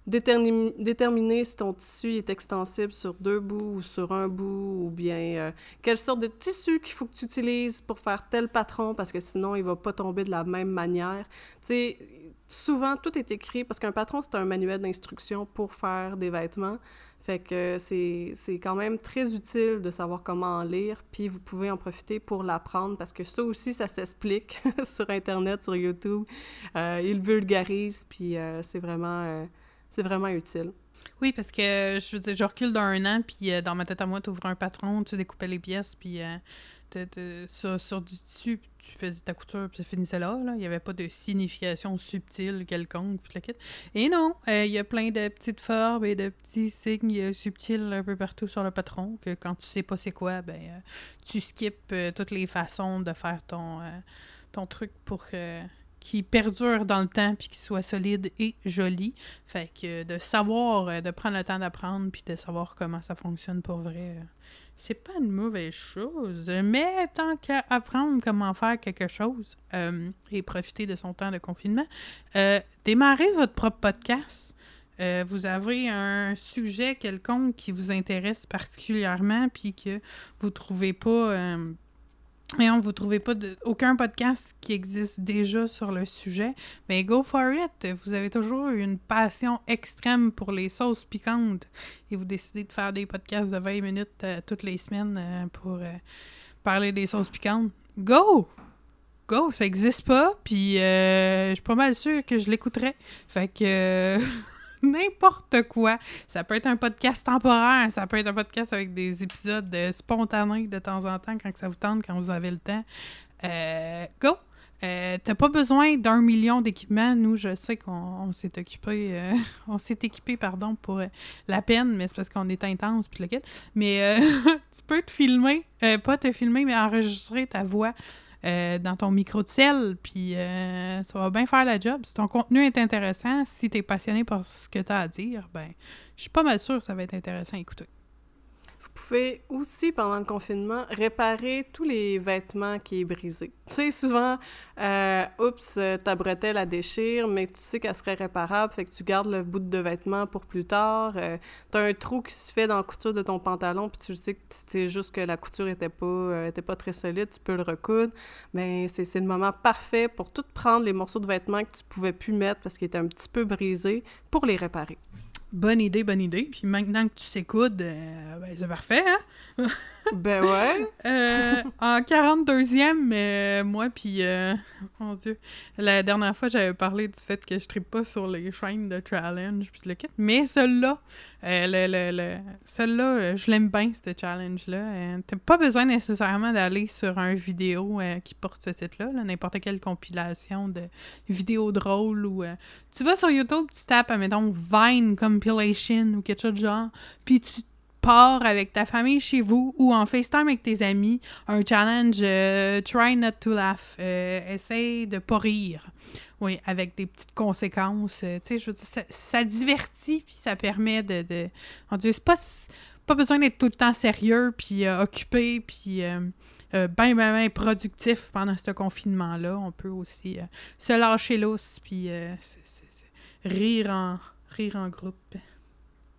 déterminer si ton tissu est extensible sur deux bouts ou sur un bout, ou bien euh, quelle sorte de tissu qu'il faut que tu utilises pour faire tel patron, parce que sinon, il va pas tomber de la même manière. Tu sais, souvent, tout est écrit, parce qu'un patron, c'est un manuel d'instruction pour faire des vêtements. Fait que c'est quand même très utile de savoir comment en lire, puis vous pouvez en profiter pour l'apprendre, parce que ça aussi, ça s'explique sur Internet, sur YouTube. Euh, il vulgarise, puis euh, c'est vraiment c'est vraiment utile. Oui, parce que je veux dire, je recule d'un an, puis euh, dans ma tête à moi, tu ouvrais un patron, tu découpais les pièces, puis euh, sur, du tissu, tu faisais ta couture, puis ça finissait là. là. Il n'y avait pas de signification subtile quelconque, puis la Et non, euh, il y a plein de petites formes et de petits signes subtils un peu partout sur le patron, que quand tu sais pas c'est quoi, ben tu skippes toutes les façons de faire ton, ton truc pour qui perdure dans le temps puis qui soit solide et joli. Fait que de savoir, euh, de prendre le temps d'apprendre puis de savoir comment ça fonctionne pour vrai, euh, c'est pas une mauvaise chose. Mais tant qu'à apprendre comment faire quelque chose euh, et profiter de son temps de confinement, démarrez votre propre podcast. vous avez un sujet quelconque qui vous intéresse particulièrement puis que vous trouvez pas Et on vous trouvez pas aucun podcast qui existe déjà sur le sujet, mais go for it. Vous avez toujours une passion extrême pour les sauces piquantes et vous décidez de faire des podcasts de 20 minutes euh, toutes les semaines euh, pour euh, parler des sauces piquantes. Go! Go! Ça existe pas, puis je suis pas mal sûre que je l'écouterais. Fait que... n'importe quoi. Ça peut être un podcast temporaire, ça peut être un podcast avec des épisodes spontanés de temps en temps quand ça vous tente, quand vous avez le temps. Euh, go! Euh, t'as pas besoin d'un million d'équipements. Nous, je sais qu'on s'est occupé, euh, on s'est équipé, pardon, pour la peine, mais c'est parce qu'on est intense puis le kit. Mais tu peux te filmer, pas te filmer, mais enregistrer ta voix euh, dans ton micro de sel, puis euh, ça va bien faire la job. Si ton contenu est intéressant, si tu es passionné par ce que tu as à dire, ben, je suis pas mal sûre que ça va être intéressant à écouter. Pouvez aussi, pendant le confinement, réparer tous les vêtements qui est brisé. Tu sais, souvent, euh, oups, ta bretelle la déchire, mais tu sais qu'elle serait réparable, fait que tu gardes le bout de vêtement pour plus tard. Euh, tu as un trou qui se fait dans la couture de ton pantalon, puis tu sais que c'était juste que la couture était pas, euh, pas très solide, tu peux le recoudre. Mais c'est le moment parfait pour tout prendre les morceaux de vêtements que tu pouvais plus mettre parce qu'ils étaient un petit peu brisés pour les réparer. Bonne idée, bonne idée. Puis maintenant que tu s'écoutes, euh, ben, c'est parfait, hein? ben ouais. Euh, en 42e, euh, moi, puis, mon Dieu, la dernière fois, j'avais parlé du fait que je tripe pas sur les chaînes de challenge, puis le kit. Mais celle-là, le, le, celle-là, je l'aime bien, ce challenge-là. T'as pas besoin nécessairement d'aller sur un vidéo qui porte ce titre-là, n'importe quelle compilation de vidéos drôles ou... tu vas sur YouTube, tu tapes, mettons, Vine compilation ou quelque chose de genre, puis tu pars avec ta famille chez vous ou en FaceTime avec tes amis, un challenge euh, Try not to laugh. Euh, essaye de pas rire. Oui, avec des petites conséquences. Euh, tu sais, je veux dire, ça, divertit puis ça permet de. de... On dit, c'est pas, pas besoin d'être tout le temps sérieux puis occupé puis. bien, bien, bien productif pendant ce confinement-là. On peut aussi se lâcher l'os puis rire en, rire en groupe.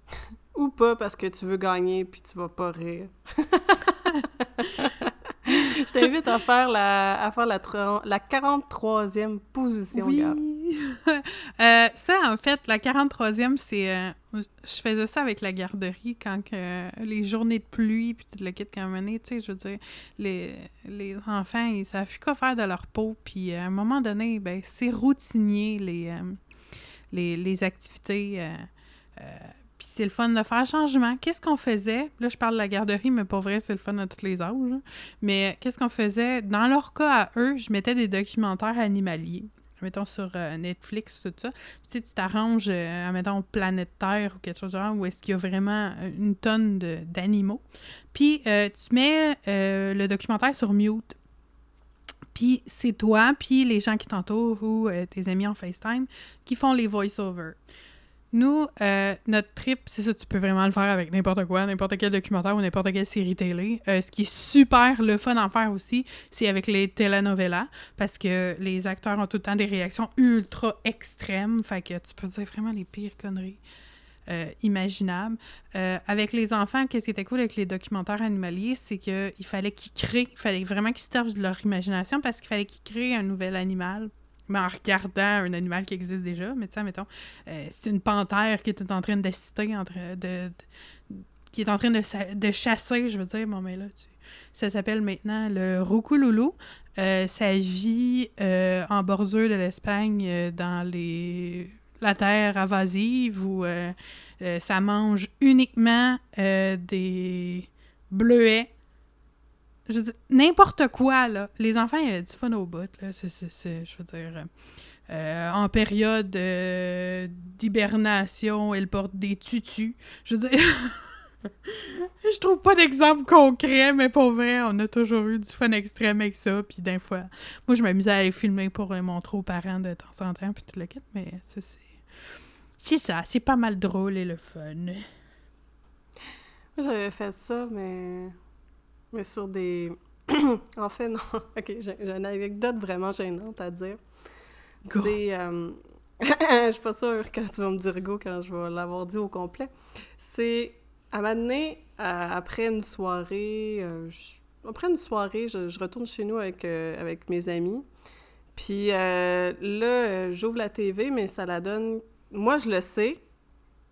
Ou pas parce que tu veux gagner puis tu vas pas rire. Je t'invite à faire la, à faire la, la 43e position. Oui. euh, ça, en fait, la 43e, c'est. Euh, je faisais ça avec la garderie quand que, les journées de pluie, puis tu le quittes quand même, tu sais, je veux dire, les, les enfants, ils savent plus quoi faire de leur peau, puis à un moment donné, ben, c'est routinier, les, euh, les, les, activités. Euh, euh, c'est le fun de faire changement. Qu'est-ce qu'on faisait? Là, je parle de la garderie, mais pas vrai, c'est le fun à tous les âges. Mais qu'est-ce qu'on faisait? Dans leur cas à eux, je mettais des documentaires animaliers. Mettons sur euh, Netflix, tout ça. Puis, tu t'arranges, euh, mettons, Planète Terre ou quelque chose genre, où est-ce qu'il y a vraiment une tonne d'animaux. Puis, tu mets le documentaire sur mute. Puis c'est toi, puis les gens qui t'entourent ou tes amis en FaceTime qui font les voice-overs. Nous, euh, notre trip, c'est ça, tu peux vraiment le faire avec n'importe quoi, n'importe quel documentaire ou n'importe quelle série télé. Euh, ce qui est super le fun à faire aussi, c'est avec les telenovelas, parce que les acteurs ont tout le temps des réactions ultra extrêmes, fait que tu peux dire vraiment les pires conneries. Euh, imaginables. avec les enfants, qu'est-ce qui était cool avec les documentaires animaliers, c'est qu'il fallait qu'ils créent, il fallait vraiment qu'ils servent de leur imagination parce qu'il fallait qu'ils créent un nouvel animal en regardant un animal qui existe déjà. Mais tu sais, mettons, euh, c'est une panthère qui est en train d'assister, de, de, qui est en train de, de, chasser, je veux dire. Bon, mais là, ça s'appelle maintenant le roucouloulou. Euh, ça vit euh, en bordure de l'Espagne dans les la terre invasive où ça mange uniquement des bleuets n'importe quoi, là. Les enfants, il y a du fun au bout, là. C'est, je veux dire, euh, en période euh, d'hibernation, elle porte des tutus. Je veux dire... je trouve pas d'exemple concret, mais pour vrai, on a toujours eu du fun extrême avec ça. Puis d'un fois, moi, je m'amusais à les filmer pour les montrer aux parents de temps en temps, puis tout le kit, mais c'est... C'est ça, c'est pas mal drôle et le fun. J'avais fait ça, mais mais sur des. en fait, non. Ok, j'ai une anecdote vraiment gênante à dire. C'est. Euh... je suis pas sûre quand tu vas me dire go quand je vais l'avoir dit au complet. C'est. À un moment donné, après une soirée, euh, après une soirée, je, je retourne chez nous avec, euh, avec mes amis. Puis euh, là, euh, j'ouvre la TV, mais ça la donne... Moi, je le sais.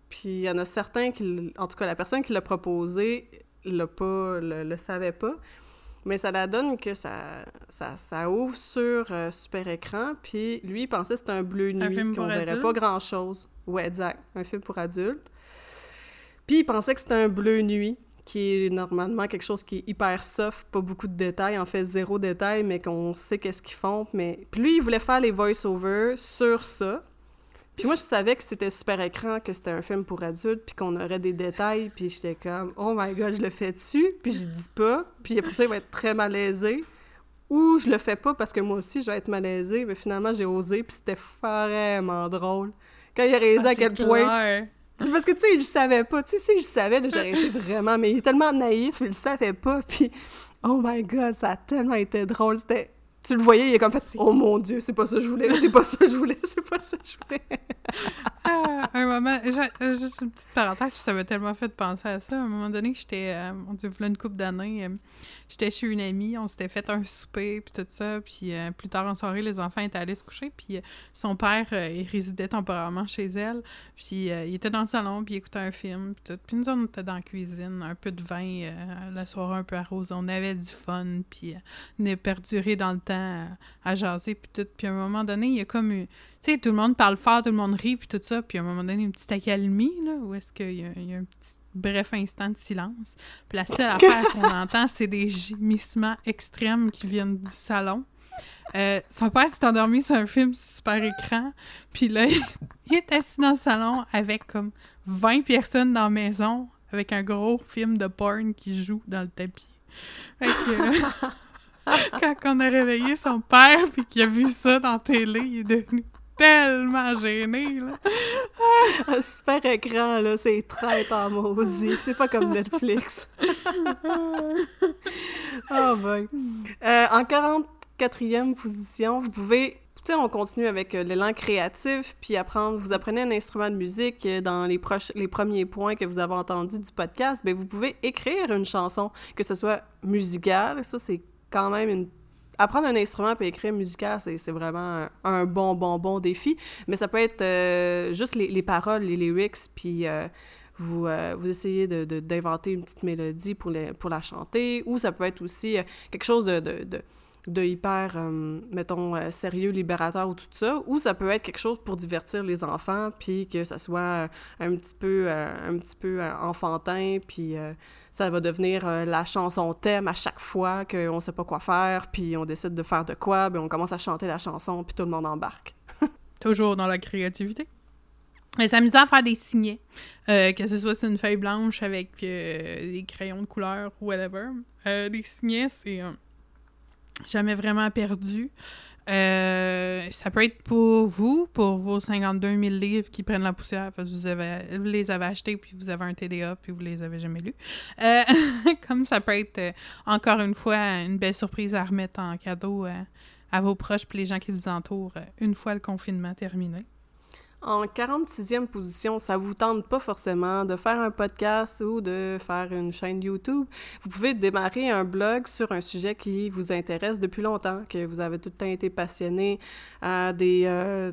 Puis il y en a certains qui... En tout cas, la personne qui l'a proposé l'a pas, le, le savait pas. Mais ça la donne que ça, ça, ça ouvre sur euh, super écran. Puis lui, il pensait que c'était un bleu nuit, qu'on verrait pas grand-chose. Ouais, exact. Un film pour adultes. Puis il pensait que c'était un bleu nuit, qui est normalement quelque chose qui est hyper soft, pas beaucoup de détails, en fait zéro détail, mais qu'on sait qu'est-ce qu'ils font. Mais... Puis lui, il voulait faire les voice-overs sur ça. Puis moi, je savais que c'était super écran, que c'était un film pour adultes, puis qu'on aurait des détails, puis j'étais comme « Oh my God, je le fais dessus? » Puis je dis pas, puis après ça, il va être très malaisé. Ou je le fais pas parce que moi aussi, je vais être malaisé, mais finalement, j'ai osé, puis c'était vraiment drôle. Quand il a réalisé Ah, à quel point c'est parce que, tu sais, il le savait pas. Tu sais, si je le savais, j'aurais été vraiment... Mais il est tellement naïf, il le savait pas, puis... Oh my God, ça a tellement été drôle. C'était... Tu le voyais, il est comme fait « Oh mon Dieu, c'est pas ça que je voulais, c'est pas ça que je voulais, c'est pas ça que je voulais. Ah, un moment, j'ai- juste une petite parenthèse, ça m'a tellement fait penser à ça. À un moment donné, j'étais, euh, mon Dieu, voilà une couple d'années, euh, j'étais chez une amie, on s'était fait un souper, puis tout ça, puis euh, plus tard en soirée, les enfants étaient allés se coucher, puis euh, son père, euh, il résidait temporairement chez elle, puis euh, il était dans le salon, puis il écoutait un film, puis tout. Puis nous, on était dans la cuisine, un peu de vin, euh, la soirée un peu arrosée, on avait du fun, puis euh, on est perduré dans le temps à, à jaser, puis tout. Puis à un moment donné, il y a comme eu tu sais, tout le monde parle fort, tout le monde rit, puis tout ça, puis à un moment donné, une petite accalmie, là, où est-ce qu'il y, a- il y a un petit bref instant de silence. Puis la seule affaire qu'on entend, c'est des gémissements extrêmes qui viennent du salon. Euh, son père s'est endormi sur un film super écran, puis là, il est assis dans le salon avec comme 20 personnes dans la maison, avec un gros film de porn qui joue dans le tapis. Fait que, euh, quand on a réveillé son père, puis qu'il a vu ça dans la télé, il est devenu tellement gêné, là. Un super écran, là, c'est traite en maudit. C'est pas comme Netflix. oh boy. Euh, en 44e position, vous pouvez... Tu sais, on continue avec euh, l'élan créatif, puis apprendre, vous apprenez un instrument de musique euh, dans les, proches, les premiers points que vous avez entendus du podcast, ben vous pouvez écrire une chanson, que ce soit musicale, ça c'est quand même une apprendre un instrument puis écrire musical, c'est vraiment un, bon, bon, bon défi. Mais ça peut être euh, juste les, les paroles, les lyrics, puis euh, vous, euh, vous essayez d'inventer de, une petite mélodie pour, pour la chanter. Ou ça peut être aussi euh, quelque chose de, de, de, hyper, mettons, sérieux, libérateur ou tout ça. Ou ça peut être quelque chose pour divertir les enfants, puis que ça soit un petit peu, un petit peu enfantin, puis... ça va devenir euh, la chanson thème à chaque fois qu'on sait pas quoi faire, puis on décide de faire de quoi, ben on commence à chanter la chanson, puis tout le monde embarque. Toujours dans la créativité. C'est amusant à faire des signets. Euh, que ce soit sur une feuille blanche avec euh, des crayons de couleur ou whatever. Des signets, c'est jamais vraiment perdu. Euh, ça peut être pour vous, pour vos 52 000 livres qui prennent la poussière, parce que vous, avez, vous les avez achetés, puis vous avez un TDA, puis vous les avez jamais lus. Euh, comme ça peut être, euh, encore une fois, une belle surprise à remettre en cadeau à vos proches puis les gens qui vous entourent une fois le confinement terminé. En 46e position, ça vous tente pas forcément de faire un podcast ou de faire une chaîne YouTube. Vous pouvez démarrer un blog sur un sujet qui vous intéresse depuis longtemps, que vous avez tout le temps été passionné à des euh,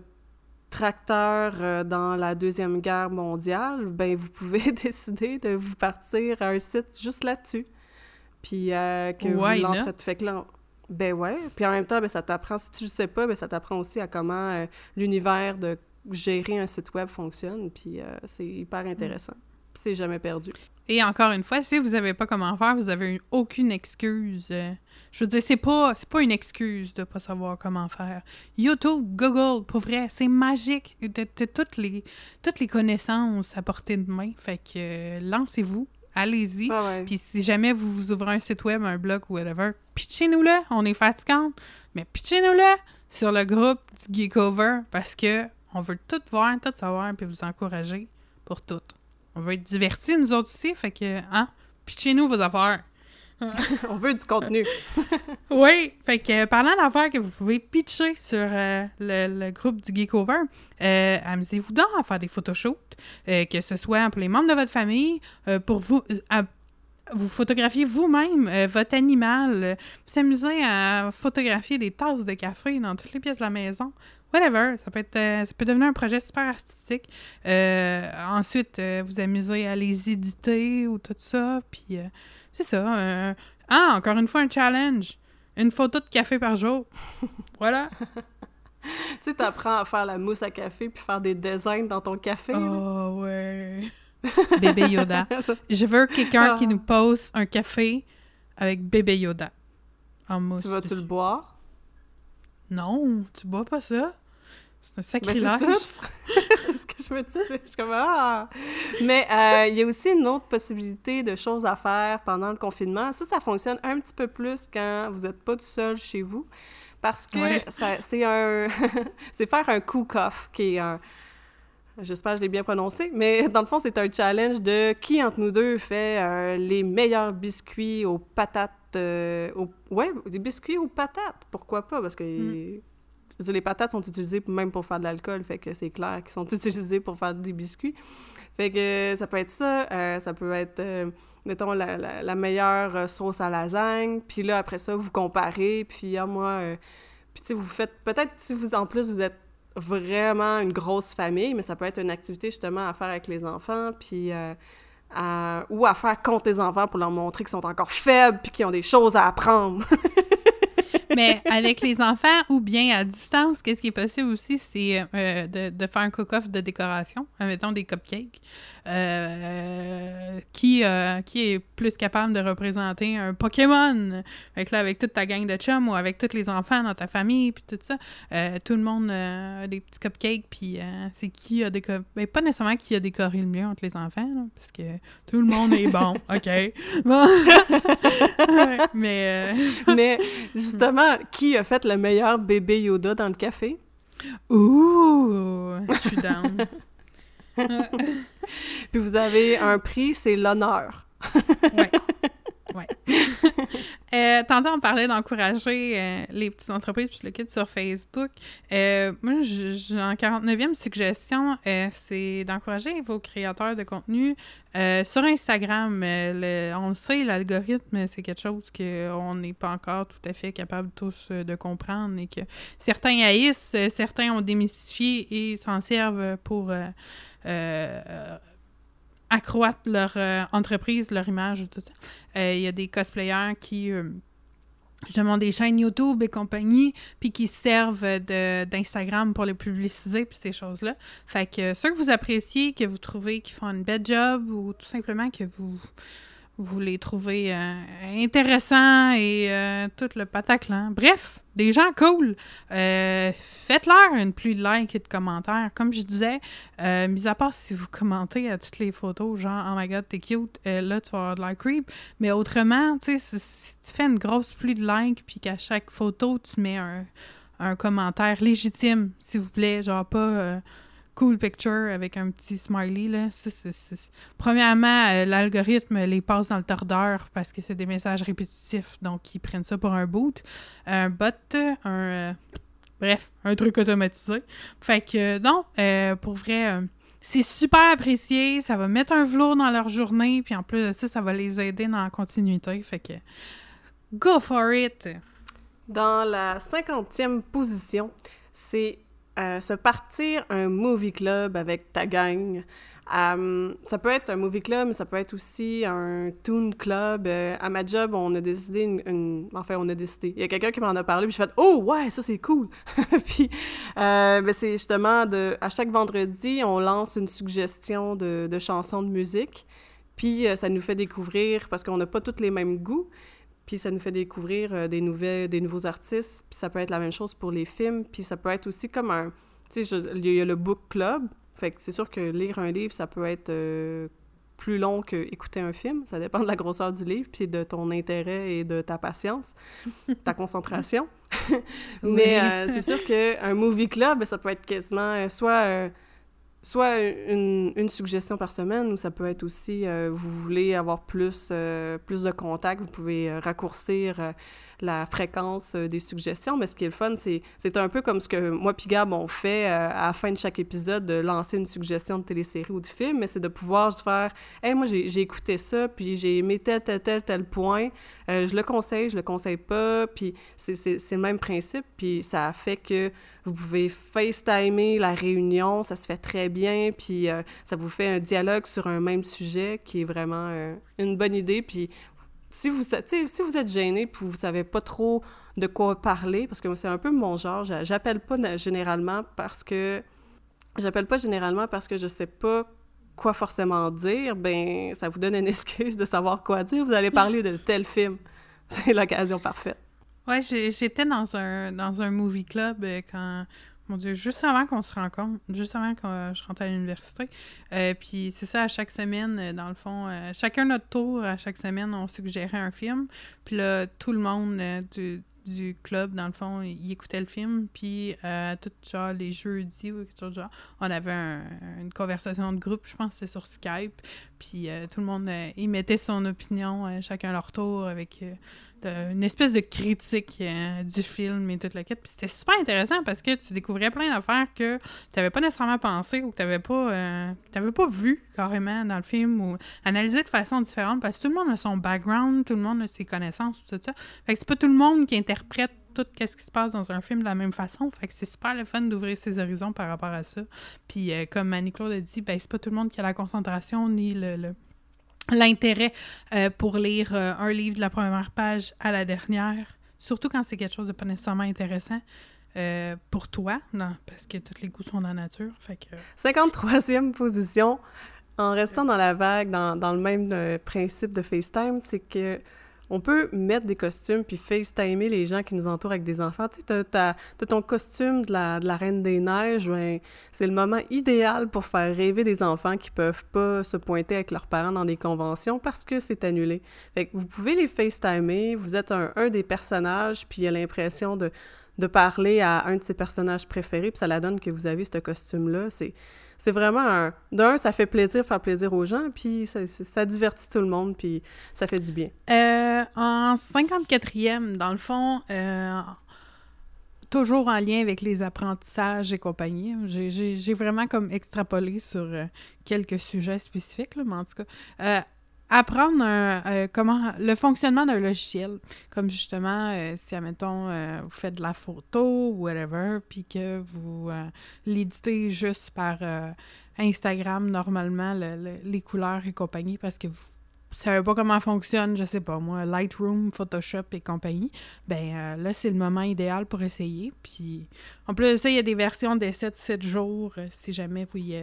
tracteurs euh, dans la Deuxième Guerre mondiale. Ben, vous pouvez décider de vous partir à un site juste là-dessus. Puis euh, que vous l'entretenez. Fait que là, ben ouais. Puis en même temps, ben, ça t'apprend, si tu le sais pas, ben, ça t'apprend aussi à comment euh, l'univers de gérer un site web fonctionne, puis euh, c'est hyper intéressant. Puis c'est jamais perdu. Et encore une fois, si vous savez pas comment faire, vous avez une- aucune excuse. euh, je veux dire, c'est pas, c'est pas une excuse de pas savoir comment faire. YouTube, Google, pour vrai, c'est magique. T'as toutes les, toutes les connaissances à portée de main. Fait que euh, lancez-vous, allez-y. Ah ouais. Puis si jamais vous vous ouvrez un site web, un blog ou whatever, pitchez-nous-le. On est fatigante, mais pitchez-nous-le sur le groupe du Geekover parce que on veut tout voir, tout savoir, puis vous encourager pour tout. On veut être divertis, nous autres aussi, fait que, hein, pitchez-nous vos affaires. On veut du contenu. Oui, fait que euh, parlant d'affaires que vous pouvez pitcher sur euh, le, le groupe du Geekover, euh, amusez-vous donc à faire des photoshoots, euh, que ce soit pour les membres de votre famille, euh, pour vous, vous photographiez vous-même euh, votre animal, euh, vous s'amusez à photographier des tasses de café dans toutes les pièces de la maison. Whatever, ça peut, être, euh, ça peut devenir un projet super artistique. Euh, ensuite, vous amusez à les éditer ou tout ça. Puis c'est ça. ah, encore une fois, un challenge. Une photo de café par jour. voilà. Tu sais, t'apprends à faire la mousse à café puis faire des designs dans ton café. là. Oh, ouais. Bébé Yoda. Je veux quelqu'un qui Ah. nous pose un café avec bébé Yoda. En mousse. tu vas-tu le boire? Non, tu bois pas ça. C'est un Ben, c'est sacrilège. ça, c'est ce que je me disais. Je suis comme, ah! Mais euh, il y a aussi une autre possibilité de choses à faire pendant le confinement. Ça, ça fonctionne un petit peu plus quand vous n'êtes pas tout seul chez vous. Parce que Ouais. c'est un... c'est faire un cook-off, qui est un... J'espère que je l'ai bien prononcé, mais dans le fond, c'est un challenge de qui entre nous deux fait euh, les meilleurs biscuits aux patates. euh, aux- Ouais, des biscuits aux patates, pourquoi pas? Parce que Mm. je veux dire, les patates sont utilisées même pour faire de l'alcool, fait que c'est clair qu'ils sont utilisés pour faire des biscuits. Fait que ça peut être ça, euh, ça peut être, euh, mettons, la, la- la meilleure sauce à lasagne, puis là, après ça, vous comparez, puis ah, moi... puis tu vous faites... Peut-être si vous, en plus, vous êtes vraiment une grosse famille, mais ça peut être une activité, justement, à faire avec les enfants, puis... euh, ou à faire contre les enfants pour leur montrer qu'ils sont encore faibles puis qu'ils ont des choses à apprendre. Mais avec les enfants ou bien à distance, qu'est-ce qui est possible aussi, c'est euh, de, faire un cook-off de décoration, mettons des cupcakes, euh, qui, euh, qui est plus capable de représenter un Pokémon. Fait que là, avec toute ta gang de chums ou avec tous les enfants dans ta famille, puis tout ça, euh, tout le monde a des petits cupcakes, puis c'est qui a décoré... Ben, pas nécessairement qui a décoré le mieux entre les enfants, là, parce que tout le monde est bon, OK? Bon. Ouais, mais... Mais justement, qui a fait le meilleur bébé Yoda dans le café? Ouh, je suis down. Puis vous avez un prix, c'est l'honneur. ouais. Euh, tantôt, on parlait d'encourager euh, les petites entreprises puis le kit sur Facebook. Euh, moi, j'ai en 49e suggestion, euh, c'est d'encourager vos créateurs de contenu sur Instagram. on le sait, l'algorithme, c'est quelque chose qu'on n'est pas encore tout à fait capable tous de comprendre et que certains haïssent, certains ont démystifié et s'en servent pour accroître leur euh, entreprise, leur image, tout ça. Euh, Il y a des cosplayers qui, euh, justement, des chaînes YouTube et compagnie, puis qui servent d'Instagram pour les publiciser, puis ces choses-là. Fait que ceux que vous appréciez, que vous trouvez qui font une belle job, ou tout simplement que vous, vous les trouvez euh, intéressants et euh, tout le pataclan. Bref, des gens cool. Euh, Faites-leur une pluie de likes et de commentaires. Comme je disais, mis à part si vous commentez à toutes les photos, genre « Oh my God, t'es cute là, tu vas avoir de la creep. Mais autrement, tu sais, si, tu fais une grosse pluie de likes puis qu'à chaque photo, tu mets un, un commentaire légitime, s'il vous plaît, genre pas cool picture avec un petit smiley, là. Premièrement, euh, l'algorithme les passe dans le tordeur parce que c'est des messages répétitifs, donc ils prennent ça pour un boot. Un bot, un... euh, bref, un truc automatisé. Fait que, non, euh, pour vrai... c'est super apprécié, ça va mettre un velours dans leur journée, puis en plus de ça, ça va les aider dans la continuité. Fait que, go for it! Dans la cinquantième position, c'est se partir un movie club avec ta gang. Ça peut être un movie club, mais ça peut être aussi un toon club. Euh, à ma job, on a décidé Enfin, on a décidé. Il y a quelqu'un qui m'en a parlé, puis j'ai fait « Oh, ouais, ça, c'est cool! » Puis, euh, ben, c'est justement. À chaque vendredi, on lance une suggestion de, de chansons de musique. Puis, euh, ça nous fait découvrir, parce qu'on n'a pas tous les mêmes goûts, puis ça nous fait découvrir euh, des, nouvelles, des nouveaux artistes. Puis ça peut être la même chose pour les films. Puis ça peut être aussi comme un... Tu sais, il y a le book club. Fait que c'est sûr que lire un livre, ça peut être euh, plus long que écouter un film. Ça dépend de la grosseur du livre, puis de ton intérêt et de ta patience, ta concentration. Mais euh, c'est sûr qu'un movie club, ben, ça peut être quasiment soit... euh, soit une, suggestion par semaine ou ça peut être aussi, euh, vous voulez avoir plus, euh, plus de contacts, vous pouvez euh, raccourcir la fréquence euh, des suggestions, mais ce qui est le fun, c'est, un peu comme ce que moi puis Gab, on fait euh, à la fin de chaque épisode, de lancer une suggestion de télésérie ou de film, mais c'est de pouvoir faire « Hey, moi, j'ai, écouté ça, puis j'ai aimé tel, tel, tel, tel point, euh, je le conseille, je le conseille pas », puis c'est le même principe, puis ça fait que vous pouvez FaceTimer la réunion, ça se fait très bien, puis ça vous fait un dialogue sur un même sujet qui est vraiment une bonne idée, puis si vous, si vous êtes gêné puis vous savez pas trop de quoi parler, parce que c'est un peu mon genre, j'appelle pas généralement parce que j'appelle pas généralement parce que je sais pas quoi forcément dire, ben ça vous donne une excuse de savoir quoi dire. Vous allez parler de tel film. C'est l'occasion parfaite. Ouais, j'étais dans un dans un movie club euh, quand mon Dieu, juste avant qu'on se rencontre, juste avant que je rentre à l'université. Euh, puis c'est ça, à chaque semaine, euh, dans le fond, euh, chacun notre tour, à chaque semaine, on suggérait un film. Puis là, tout le monde du, du club, dans le fond, il écoutait le film. Puis tout genre les jeudis ou quelque chose genre, on avait une conversation de groupe, je pense que c'était sur Skype. Puis tout le monde, il mettait son opinion, chacun leur tour, avec une espèce de critique euh, du film et toute la quête. Puis c'était super intéressant parce que tu découvrais plein d'affaires que tu n'avais pas nécessairement pensé ou que tu n'avais pas, euh, pas vu carrément dans le film ou analysé de façon différente parce que tout le monde a son background, tout le monde a ses connaissances, tout ça. Fait que c'est pas tout le monde qui interprète tout ce qui se passe dans un film de la même façon. Fait que c'est super le fun d'ouvrir ses horizons par rapport à ça. Puis euh, comme Annie-Claude a dit, ben c'est pas tout le monde qui a la concentration ni le l'intérêt euh, pour lire euh, un livre de la première page à la dernière, surtout quand c'est quelque chose de pas nécessairement intéressant. Euh, pour toi, non, parce que tous les goûts sont dans la nature. Que... 53e position, en restant dans la vague, dans, dans le même principe de FaceTime, c'est que on peut mettre des costumes puis FaceTimer les gens qui nous entourent avec des enfants. Tu sais, t'as, ton costume de la, Reine des Neiges, ben, c'est le moment idéal pour faire rêver des enfants qui peuvent pas se pointer avec leurs parents dans des conventions parce que c'est annulé. Fait que vous pouvez les FaceTimer, vous êtes un, des personnages, puis il a l'impression de, de parler à un de ses personnages préférés, puis ça la donne que vous avez ce costume-là. C'est c'est vraiment un... D'un, ça fait plaisir, faire plaisir aux gens, puis ça, ça divertit tout le monde, puis ça fait du bien. Euh, en 54e, dans le fond, euh, toujours en lien avec les apprentissages et compagnie, j'ai vraiment comme extrapolé sur euh, quelques sujets spécifiques, mais en tout cas apprendre euh, comment le fonctionnement d'un logiciel. Comme justement, euh, si, admettons, euh, vous faites de la photo ou whatever, puis que vous l'éditez juste par Instagram, normalement, les couleurs et compagnie, parce que vous savez pas comment fonctionne, je sais pas moi, Lightroom, Photoshop et compagnie, ben là, c'est le moment idéal pour essayer. Puis, en plus ça, il y a des versions d'essai de 7 jours, si jamais vous y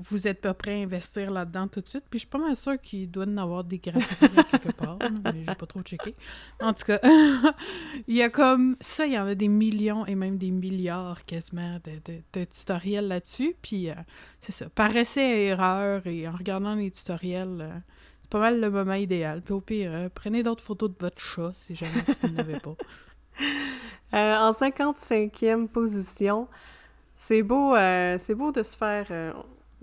vous, êtes pas prêt à investir là-dedans tout de suite. Puis je suis pas mal sûre qu'il doit y avoir des graphiques quelque part, mais j'ai pas trop checké. En tout cas, il y a comme ça, il y en a des millions et même des milliards quasiment de, tutoriels là-dessus. Puis euh, c'est ça, par essai erreur et en regardant les tutoriels, euh, c'est pas mal le moment idéal. Puis au pire, euh, prenez d'autres photos de votre chat si jamais vous n'en avez pas. en 55e position, c'est beau, c'est beau de se faire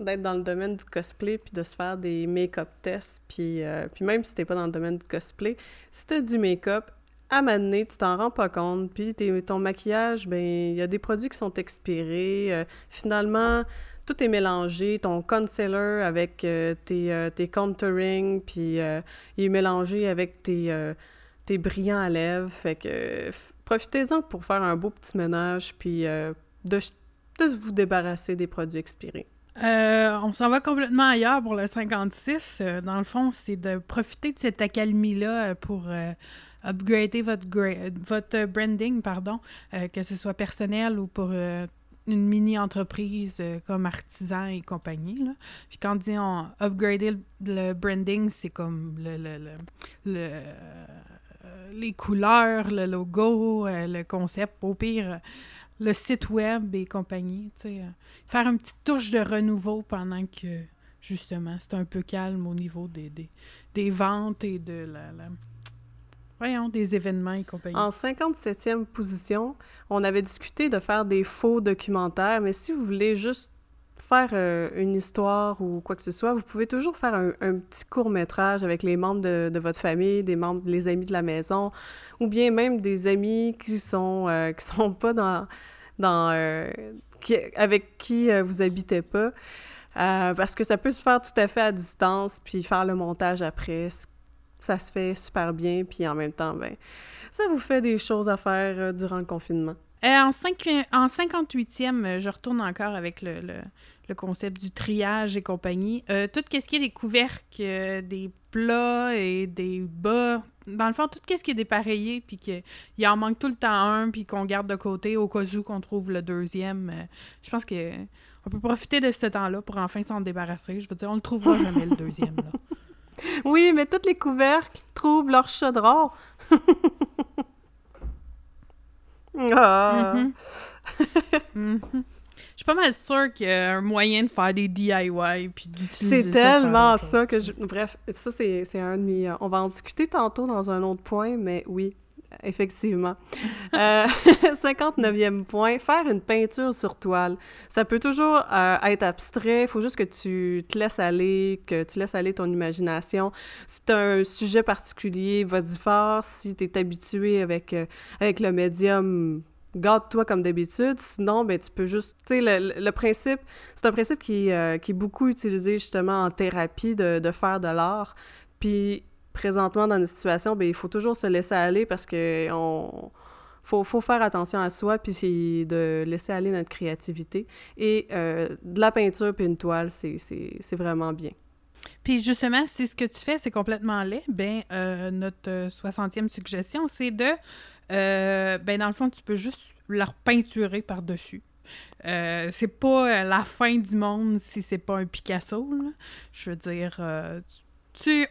d'être dans le domaine du cosplay puis de se faire des make-up tests puis, euh, puis même si t'es pas dans le domaine du cosplay, si t'as du make-up, à m'amener, tu t'en rends pas compte, puis ton maquillage, ben il y a des produits qui sont expirés, euh, finalement, tout est mélangé, ton concealer avec euh, tes, tes contouring, puis il est mélangé avec tes, tes brillants à lèvres, fait que profitez-en pour faire un beau petit ménage, puis de, de vous débarrasser des produits expirés. Euh, on s'en va complètement ailleurs pour le 56. Euh, dans le fond, c'est de profiter de cette accalmie-là euh, pour upgrader votre, branding, pardon, que ce soit personnel ou pour une mini-entreprise comme artisan et compagnie. Puis quand on dit on upgrader le, branding, c'est comme le, le, le les couleurs, le logo, le concept. Au pire, le site web et compagnie. sais, euh, faire une petite touche de renouveau pendant que, justement, c'est un peu calme au niveau des, des, ventes et de la, Voyons, des événements et compagnie. En 57e position, on avait discuté de faire des faux documentaires, mais si vous voulez juste faire euh, une histoire ou quoi que ce soit, vous pouvez toujours faire un, petit court-métrage avec les membres de, votre famille, des membres, les amis de la maison, ou bien même des amis qui sont, euh, qui sont pas dans... dans euh, avec qui vous habitez pas. parce que ça peut se faire tout à fait à distance, puis faire le montage après. Ça se fait super bien, puis en même temps, ben, ça vous fait des choses à faire durant le confinement. En, en 58e, euh, je retourne encore avec le, concept du triage et compagnie. Euh, tout ce qui est des couvercles, des plats et des bas, dans le fond, tout ce qui est dépareillé, puis qu'il en manque tout le temps un, puis qu'on garde de côté au cas où qu'on trouve le deuxième, je pense que on peut profiter de ce temps-là pour enfin s'en débarrasser. Je veux dire, on le trouvera jamais le deuxième. Là. Oui, mais tous les couvercles trouvent leur chaudron. Ah. Je suis pas mal sûre qu'il y a un moyen de faire des DIY puis d'utiliser C'est tellement ça que je... Bref, ça, c'est un de mes... On va en discuter tantôt dans un autre point, mais oui, effectivement. euh, 59e point, faire une peinture sur toile. Ça peut toujours euh, être abstrait, il faut juste que tu te laisses aller, que tu laisses aller ton imagination. Si tu as un sujet particulier, vas-y fort. Si tu es habitué avec, euh, avec le médium, garde-toi comme d'habitude. Sinon, ben, tu peux juste... Tu sais, le, le, principe, c'est un principe qui, euh, qui est beaucoup utilisé justement en thérapie de, de faire de l'art. Puis présentement dans une situation, ben, il faut toujours se laisser aller parce que on faut, faut faire attention à soi, puis c'est de laisser aller notre créativité. Et euh, de la peinture puis une toile, c'est vraiment bien. Puis justement, si ce que tu fais, c'est complètement laid, ben euh, notre 60e suggestion, c'est de... Euh, ben dans le fond, tu peux juste leur peinturer par-dessus. c'est pas la fin du monde si c'est pas un Picasso. Là. Je veux dire, tu,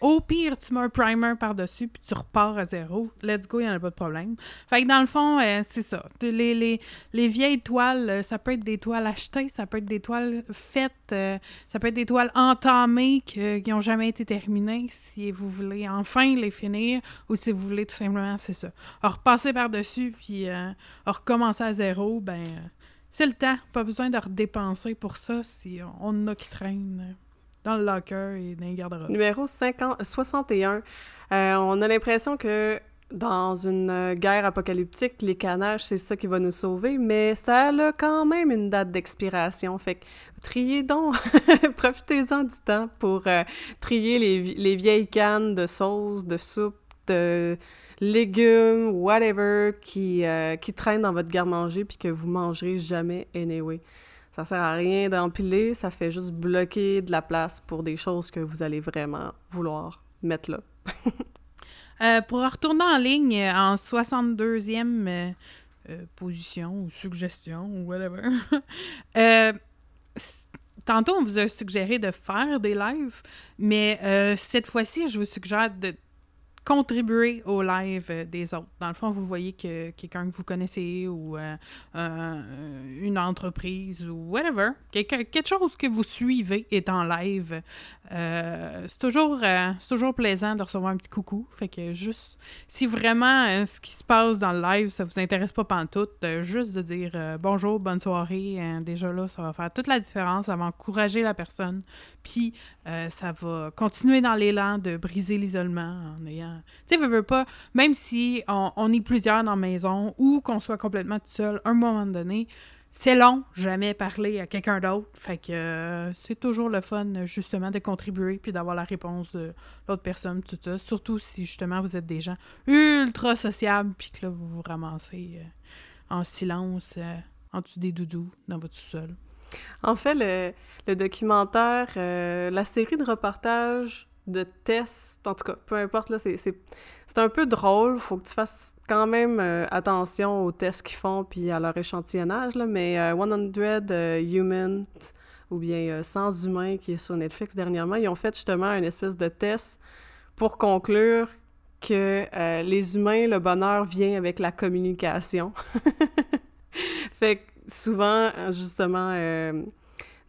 au pire, tu mets un primer par-dessus, puis tu repars à zéro. Let's go, il n'y en a pas de problème. Fait que dans le fond, euh, c'est ça. Les, les, les, vieilles toiles, euh, ça peut être des toiles achetées, ça peut être des toiles faites, euh, ça peut être des toiles entamées qui n'ont jamais été terminées, si vous voulez enfin les finir, ou si vous voulez tout simplement, c'est ça. repasser par-dessus, puis recommencer à zéro, ben, c'est le temps. Pas besoin de redépenser pour ça si on, on a qui traînent dans le locker et dans les garde-robes. Numéro 50, 61. Euh, on a l'impression que dans une guerre apocalyptique, les canages, c'est ça qui va nous sauver, mais ça a quand même une date d'expiration. Fait que triez donc, profitez-en du temps pour euh, trier les, les, vieilles cannes de sauce, de soupe, de légumes, whatever, qui, euh, qui traînent dans votre garde-manger puis que vous mangerez jamais anyway. Ça sert à rien d'empiler, ça fait juste bloquer de la place pour des choses que vous allez vraiment vouloir mettre là. Euh, pour retourner en ligne en 62e euh, euh, position ou suggestion ou whatever, tantôt on vous a suggéré de faire des lives, mais cette fois-ci, je vous suggère de contribuer au live euh, des autres. Dans le fond, vous voyez que quelqu'un que vous connaissez ou euh, une entreprise ou whatever, quelque, quelque, chose que vous suivez est en live. Euh, c'est toujours, toujours plaisant de recevoir un petit coucou. Fait que juste, si vraiment ce qui se passe dans le live, ça vous intéresse pas pantoute, juste de dire bonjour, bonne soirée, déjà là, ça va faire toute la différence, ça va encourager la personne, puis ça va continuer dans l'élan de briser l'isolement en ayant tu sais, veux, pas, même si on, est plusieurs dans la maison ou qu'on soit complètement tout seul, à un moment donné, c'est long, jamais parler à quelqu'un d'autre. Fait que euh, c'est toujours le fun, justement, de contribuer puis d'avoir la réponse de l'autre personne, tout ça. Surtout si, justement, vous êtes des gens ultra sociables puis que là, vous vous ramassez euh, en silence euh, en dessous des doudous dans votre sous-sol. En fait, le, le documentaire, la série de reportages de tests. En tout cas, peu importe, là, c'est, un peu drôle. Faut que tu fasses quand même euh, attention aux tests qu'ils font puis à leur échantillonnage, là. Mais 100 euh, euh, Humans ou bien Sans Humains qui est sur Netflix dernièrement, ils ont fait justement une espèce de test pour conclure que les humains, le bonheur vient avec la communication. fait que souvent, justement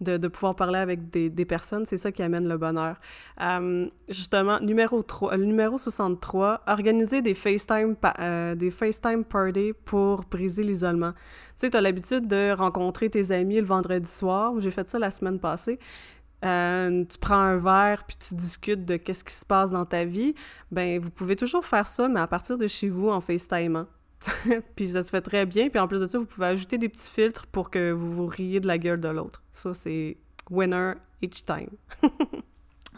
de, pouvoir parler avec des, personnes, c'est ça qui amène le bonheur. Euh, justement, numéro 3, le numéro 63, organiser des FaceTime, euh, des FaceTime parties pour briser l'isolement. Tu sais, tu as l'habitude de rencontrer tes amis le vendredi soir. J'ai fait ça la semaine passée. Euh, tu prends un verre puis tu discutes de qu'est-ce qui se passe dans ta vie, ben vous pouvez toujours faire ça, mais à partir de chez vous en FaceTime. puis ça se fait très bien. Puis en plus de ça, vous pouvez ajouter des petits filtres pour que vous vous riez de la gueule de l'autre. Ça, c'est winner each time.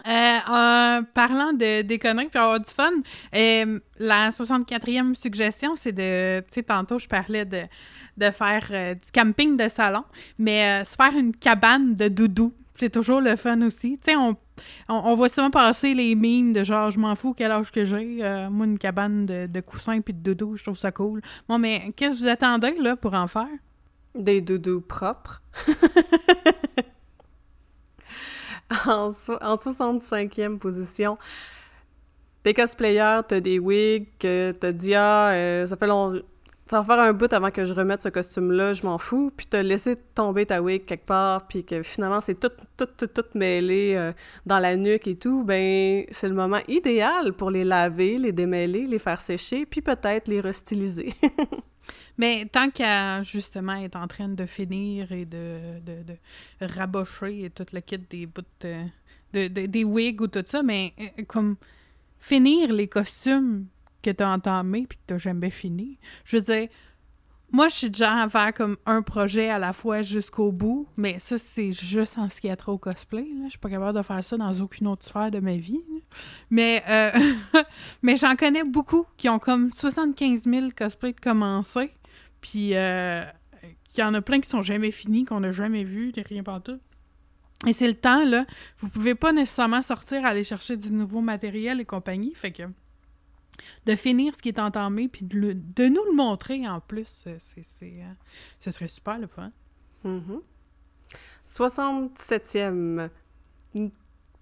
Euh, en parlant de déconner puis avoir du fun, euh, la 64e suggestion, c'est de. Tu sais, tantôt, je parlais de, de faire euh, du camping de salon, mais se faire une cabane de doudou. C'est toujours le fun aussi. Tu sais, on, on, voit souvent passer les mines de genre, je m'en fous quel âge que j'ai. moi, une cabane de, coussins puis de doudou, je trouve ça cool. Bon, mais qu'est-ce que vous attendez, là, pour en faire? Des doudous propres. en, 65e position. Des cosplayers, t'as des wigs, t'as dit ah, euh, ça fait long... Ça faire un bout avant que je remette ce costume-là, je m'en fous. Puis t'as laissé tomber ta wig quelque part, puis que finalement c'est tout, tout, tout, tout mêlé euh, dans la nuque et tout. Ben, c'est le moment idéal pour les laver, les démêler, les faire sécher, puis peut-être les restyliser. Mais tant qu'elle, justement, est en train de finir et de, de, de rabocher et tout le kit des bouts de, des wigs ou tout ça, mais euh, comme finir les costumes que t'as entamés puis que t'as jamais fini. Je veux dire, moi, je suis déjà à faire comme un projet à la fois jusqu'au bout, mais ça, c'est juste en ce qui a trop au cosplay. Là. Je suis pas capable de faire ça dans aucune autre sphère de ma vie. Mais, euh, mais j'en connais beaucoup qui ont comme 75 000 cosplays de commencer. Puis euh, y en a plein qui sont jamais finis, qu'on n'a jamais vu, rien tout. Et c'est le temps, là. Vous pouvez pas nécessairement sortir, aller chercher du nouveau matériel et compagnie. Fait que de finir ce qui est entamé, puis de, nous le montrer en plus, c'est, euh, ce serait super le fun. 67e, mm-hmm.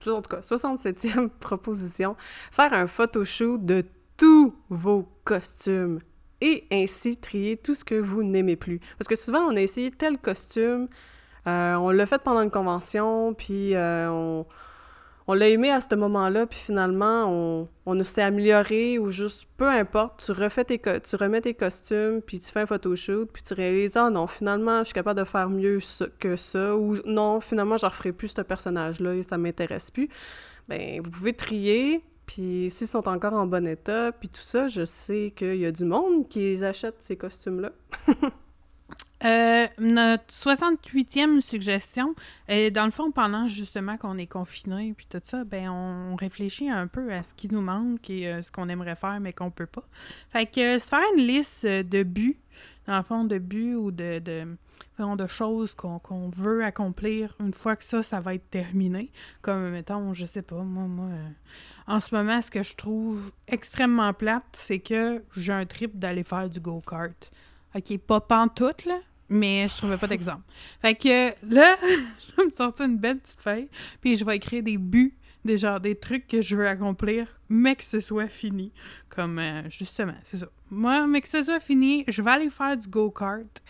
en tout cas, 67e proposition, faire un photoshoot de tous vos costumes et ainsi trier tout ce que vous n'aimez plus. Parce que souvent, on a essayé tel costume, euh, on l'a fait pendant une convention, puis euh, on, on l'a aimé à ce moment-là, puis finalement, on, on s'est amélioré, ou juste, peu importe, tu, refais tes tu remets tes costumes, puis tu fais un photoshoot, puis tu réalises « Ah non, finalement, je suis capable de faire mieux que ça », ou « Non, finalement, je ne referai plus ce personnage-là, et ça m'intéresse plus », ben vous pouvez trier, puis s'ils sont encore en bon état, puis tout ça, je sais qu'il y a du monde qui achète ces costumes-là. Euh, notre 68e suggestion, est dans le fond, pendant justement qu'on est confiné puis tout ça, ben on réfléchit un peu à ce qui nous manque et euh, ce qu'on aimerait faire mais qu'on peut pas. Fait que se faire une liste de buts, dans le fond, de buts ou de, de, de choses qu'on veut accomplir une fois que ça, ça va être terminé. Comme, mettons, je sais pas, moi, moi, euh, en ce moment, ce que je trouve extrêmement plate, c'est que j'ai un trip d'aller faire du go-kart. OK, pas pantoute, là, mais je trouvais pas d'exemple. Fait que là, je vais me sortir une belle petite feuille, puis je vais écrire des buts, des genre des trucs que je veux accomplir, mais que ce soit fini. Comme euh, justement, c'est ça. Moi, mais que ce soit fini, je vais aller faire du go-kart.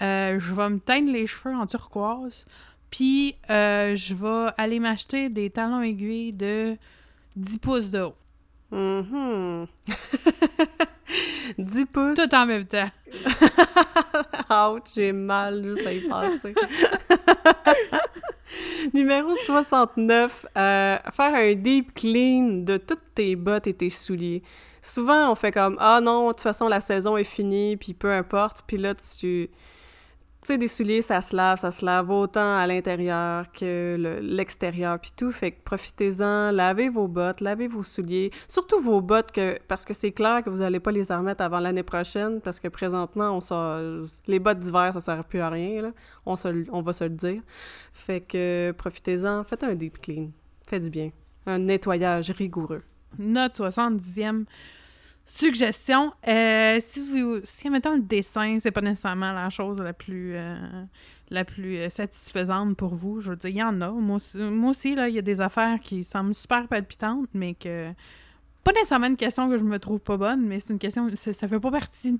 Euh, je vais me teindre les cheveux en turquoise. Puis euh, je vais aller m'acheter des talons aiguilles de 10 pouces de haut. Mm 10 pouces. Tout en même temps. Ouch, j'ai mal juste à y passer. Numéro 69, euh, faire un deep clean de toutes tes bottes et tes souliers. Souvent, on fait comme Ah non, de toute façon, la saison est finie, puis peu importe. Puis là, tu tu sais, des souliers, ça se lave, ça se lave autant à l'intérieur que l'extérieur, puis tout. Fait que profitez-en, lavez vos bottes, lavez vos souliers, surtout vos bottes, que, parce que c'est clair que vous n'allez pas les remettre avant l'année prochaine, parce que présentement, on les bottes d'hiver, ça sert plus à rien, là. On, on va se le dire. Fait que profitez-en, faites un deep clean. Faites du bien. Un nettoyage rigoureux. Note 70e Suggestion, euh, si vous, si mettons le dessin, c'est pas nécessairement la chose la plus, euh, la plus euh, satisfaisante pour vous, je veux dire, il y en a. Moi, aussi, là, il y a des affaires qui semblent super palpitantes, mais que pas nécessairement une question que je me trouve pas bonne, mais c'est une question, ça fait pas partie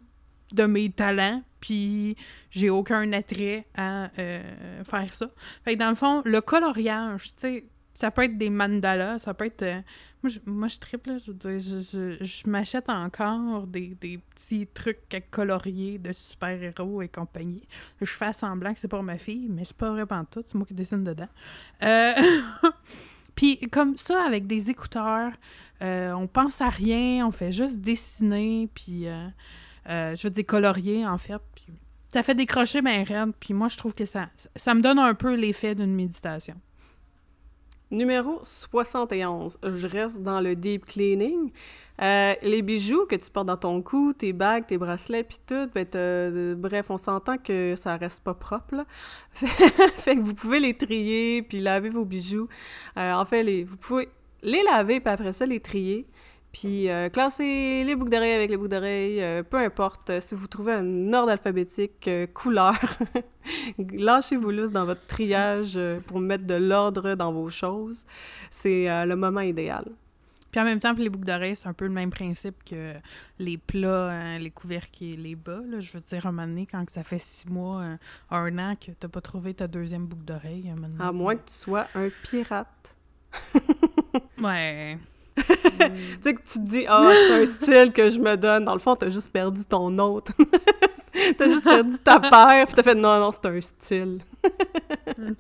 de mes talents, puis j'ai aucun attrait à faire ça. Fait que dans le fond, le coloriage, tu sais, ça peut être des mandalas, ça peut être... euh, moi, je, moi, triple, je veux dire, je, je, je m'achète encore des, des petits trucs à colorier de super-héros et compagnie. Je fais semblant que c'est pour ma fille, mais c'est pas vrai tout, c'est moi qui dessine dedans. Euh... Puis comme ça, avec des écouteurs, euh, on pense à rien, on fait juste dessiner, puis je veux dire colorier en fait. Ça fait décrocher ma raide, puis moi je trouve que ça, ça me donne un peu l'effet d'une méditation. Numéro 71. Je reste dans le deep cleaning. Euh, les bijoux que tu portes dans ton cou, tes bagues, tes bracelets, puis tout, ben euh, bref, on s'entend que ça reste pas propre, fait que vous pouvez les trier, puis laver vos bijoux. Euh, en fait, les, vous pouvez les laver, puis après ça, les trier. Puis euh, classer les boucles d'oreilles avec les boucles d'oreilles, euh, peu importe. euh, si vous trouvez un ordre alphabétique, euh, couleur, lâchez-vous lousse dans votre triage pour mettre de l'ordre dans vos choses. C'est le moment idéal. Puis en même temps, pour les boucles d'oreilles, c'est un peu le même principe que les plats, hein, les couvercles et les bas. Là. Je veux dire, à un moment donné, quand ça fait six mois, un an que t'as pas trouvé ta deuxième boucle d'oreille, à un moment donné, À moins que tu sois un pirate. Ouais. Tu sais, que tu te dis, ah, c'est un style que je me donne. Dans le fond, t'as juste perdu ton autre. t'as juste perdu ta paire, puis t'as fait, non, non, c'est un style.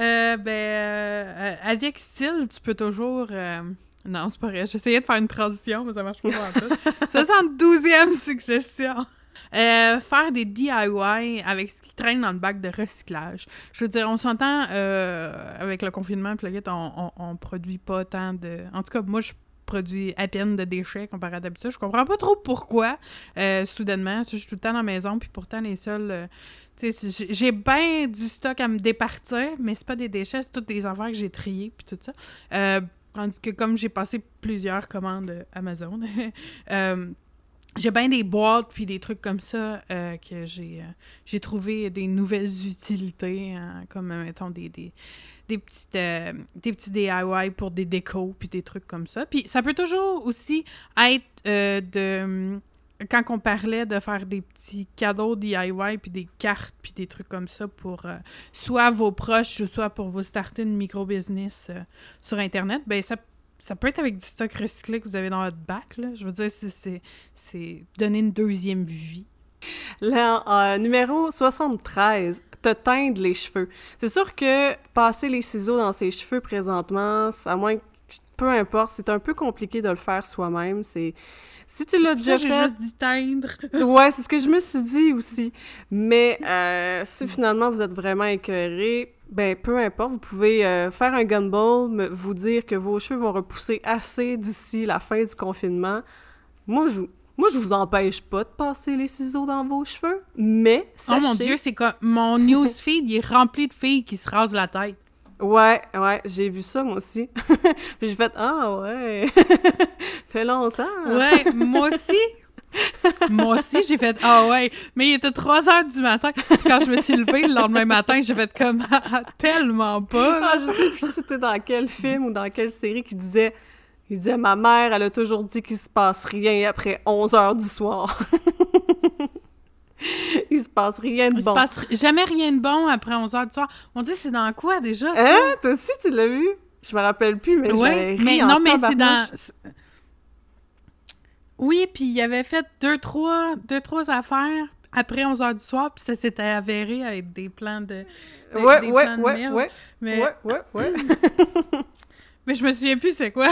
Euh, ben, euh, avec style, tu peux toujours... euh, Non, c'est pas vrai. J'essayais de faire une transition, mais ça marche pas en tout. 72e suggestion. Euh, faire des DIY avec ce qui traîne dans le bac de recyclage. Je veux dire, on s'entend euh, avec le confinement, puis on, on, on produit pas tant de... En tout cas, moi, je produis à peine de déchets comparé à d'habitude. Je comprends pas trop pourquoi, euh, soudainement. Je suis tout le temps dans la maison, puis pourtant, les seuls... j'ai- bien du stock à me départir, mais c'est pas des déchets, c'est toutes des affaires que j'ai triées, puis tout ça. Tandis que comme j'ai passé plusieurs commandes Amazon, j'ai bien des boîtes puis des trucs comme ça euh, que j'ai euh, j'ai trouvé des nouvelles utilités, hein, comme, mettons, des, des, des, petites, euh, des petits DIY pour des décos puis des trucs comme ça. Puis ça peut toujours aussi être de... Quand on parlait de faire des petits cadeaux DIY puis des cartes puis des trucs comme ça pour soit vos proches ou soit pour vous starter une micro-business euh, sur Internet, ben ça ça peut être avec du stock recyclé que vous avez dans votre bac, là. Je veux dire, c'est- donner une deuxième vie. Là, euh, numéro 73, te teindre les cheveux. C'est sûr que passer les ciseaux dans ses cheveux présentement, à moins que, peu importe, c'est un peu compliqué de le faire soi-même. C'est si tu l'as déjà j'ai fait, juste dit teindre. ouais, c'est ce que je me suis dit aussi. Mais euh, si finalement vous êtes vraiment écœuré, ben peu importe, vous pouvez euh, faire un gumball, vous dire que vos cheveux vont repousser assez d'ici la fin du confinement. Moi, je moi, je vous empêche pas de passer les ciseaux dans vos cheveux, mais Oh sachez... mon dieu, c'est comme mon newsfeed, il est rempli de filles qui se rasent la tête. Ouais, ouais, j'ai vu ça moi aussi. Puis j'ai fait ah ouais, fait longtemps. Ouais, moi aussi. moi aussi, j'ai fait Ah ouais, mais il était 3 heures du matin. Puis quand je me suis levée le lendemain matin, j'ai fait comme Ah, tellement pas. Ah, je sais plus c'était dans quel film ou dans quelle série qui disait il disait ma mère elle a toujours dit qu'il se passe rien après 11 heures du soir. il se passe rien de Il se bon. passe jamais rien de bon après 11 heures du soir. Mon dieu, c'est dans quoi déjà? ça? Hein? Toi aussi tu l'as vu? Je me rappelle plus mais Ouais, ri mais en non, mais c'est dans. Oui, puis il avait fait deux trois, deux, trois affaires après 11 heures du soir, puis ça s'était avéré à être des plans de. Ouais, des ouais, plans de ouais, merde. ouais, Mais, ouais, ouais, ouais. mais je me souviens plus c'est quoi.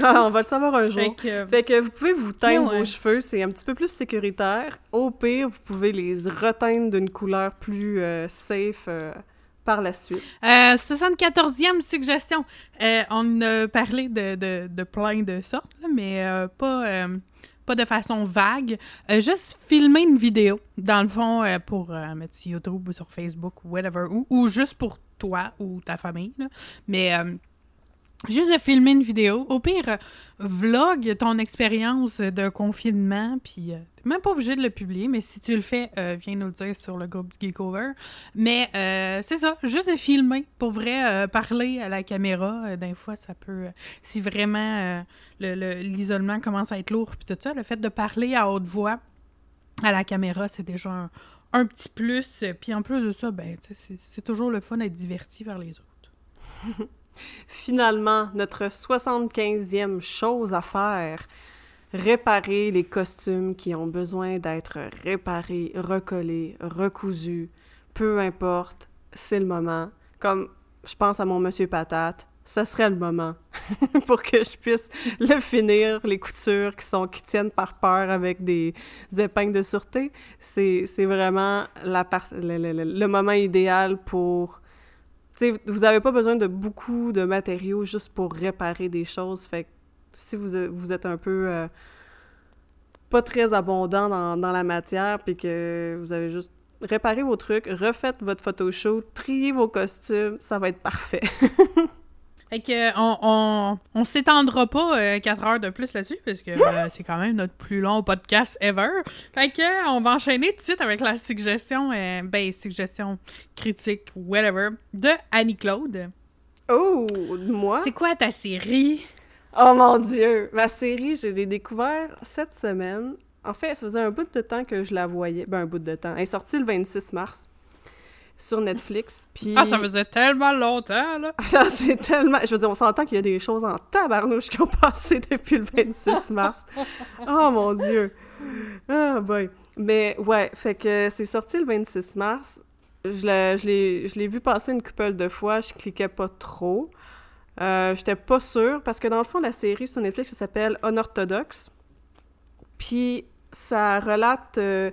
Ah, on va le savoir un jour. Fait que, Fait que vous pouvez vous teindre Ouais, vos cheveux, c'est un petit peu plus sécuritaire. Au pire, vous pouvez les reteindre d'une couleur plus euh, safe euh, par la suite. Euh, 74e suggestion. Euh, on a parlé de, de, de plein de sortes, là, mais pas, pas de façon vague. Juste filmer une vidéo, dans le fond, pour mettre sur YouTube ou sur Facebook ou whatever, ou, ou juste pour toi ou ta famille. là. Mais juste de filmer une vidéo. Au pire, vlog ton expérience de confinement, puis euh, même pas obligé de le publier, mais si tu le fais, euh, viens nous le dire sur le groupe du Geekover. Mais euh, c'est ça, juste de filmer. Pour vrai, euh, parler à la caméra, d'un fois, ça peut... si vraiment le- le- l'isolement commence à être lourd, puis tout ça, le fait de parler à haute voix, à la caméra, c'est déjà un, petit plus. Puis en plus de ça, ben, c'est toujours le fun d'être diverti par les autres. Finalement, notre 75e chose à faire, réparer les costumes qui ont besoin d'être réparés, recollés, recousus, peu importe, c'est le moment. Comme je pense à mon monsieur patate, ce serait le moment pour que je puisse le finir, les coutures qui sont qui tiennent par peur avec des épingles de sûreté. C'est vraiment le moment idéal pour vous n'avez pas besoin de beaucoup de matériaux juste pour réparer des choses. Fait que si vous, êtes- un peu euh, pas très abondant dans, la matière, puis que vous avez juste réparé vos trucs, refaites votre photoshoot, triez vos costumes, ça va être parfait. Fait que on, on, on s'étendra pas 4 heures de plus là-dessus, parce que euh, c'est quand même notre plus long podcast ever. Fait que on va enchaîner tout de suite avec la suggestion, euh, ben, suggestion critique, whatever, de Annie-Claude. Oh, moi? C'est quoi ta série? Oh mon Dieu! Ma série, je l'ai découvert cette semaine. En fait, ça faisait un bout de temps que je la voyais. Ben, un bout de temps. Elle est sortie le 26 mars sur Netflix. Puis... Ah, ça faisait tellement longtemps, là! C'est tellement... Je veux dire, on s'entend qu'il y a des choses en tabarnouche qui ont passé depuis le 26 mars. Oh mon Dieu! Ah boy! Mais ouais, fait que c'est sorti le 26 mars. Je l'ai, vu passer une couple de fois, je cliquais pas trop. Euh, J'étais pas sûre, parce que dans le fond, la série sur Netflix, ça s'appelle Unorthodox. Puis ça relate euh,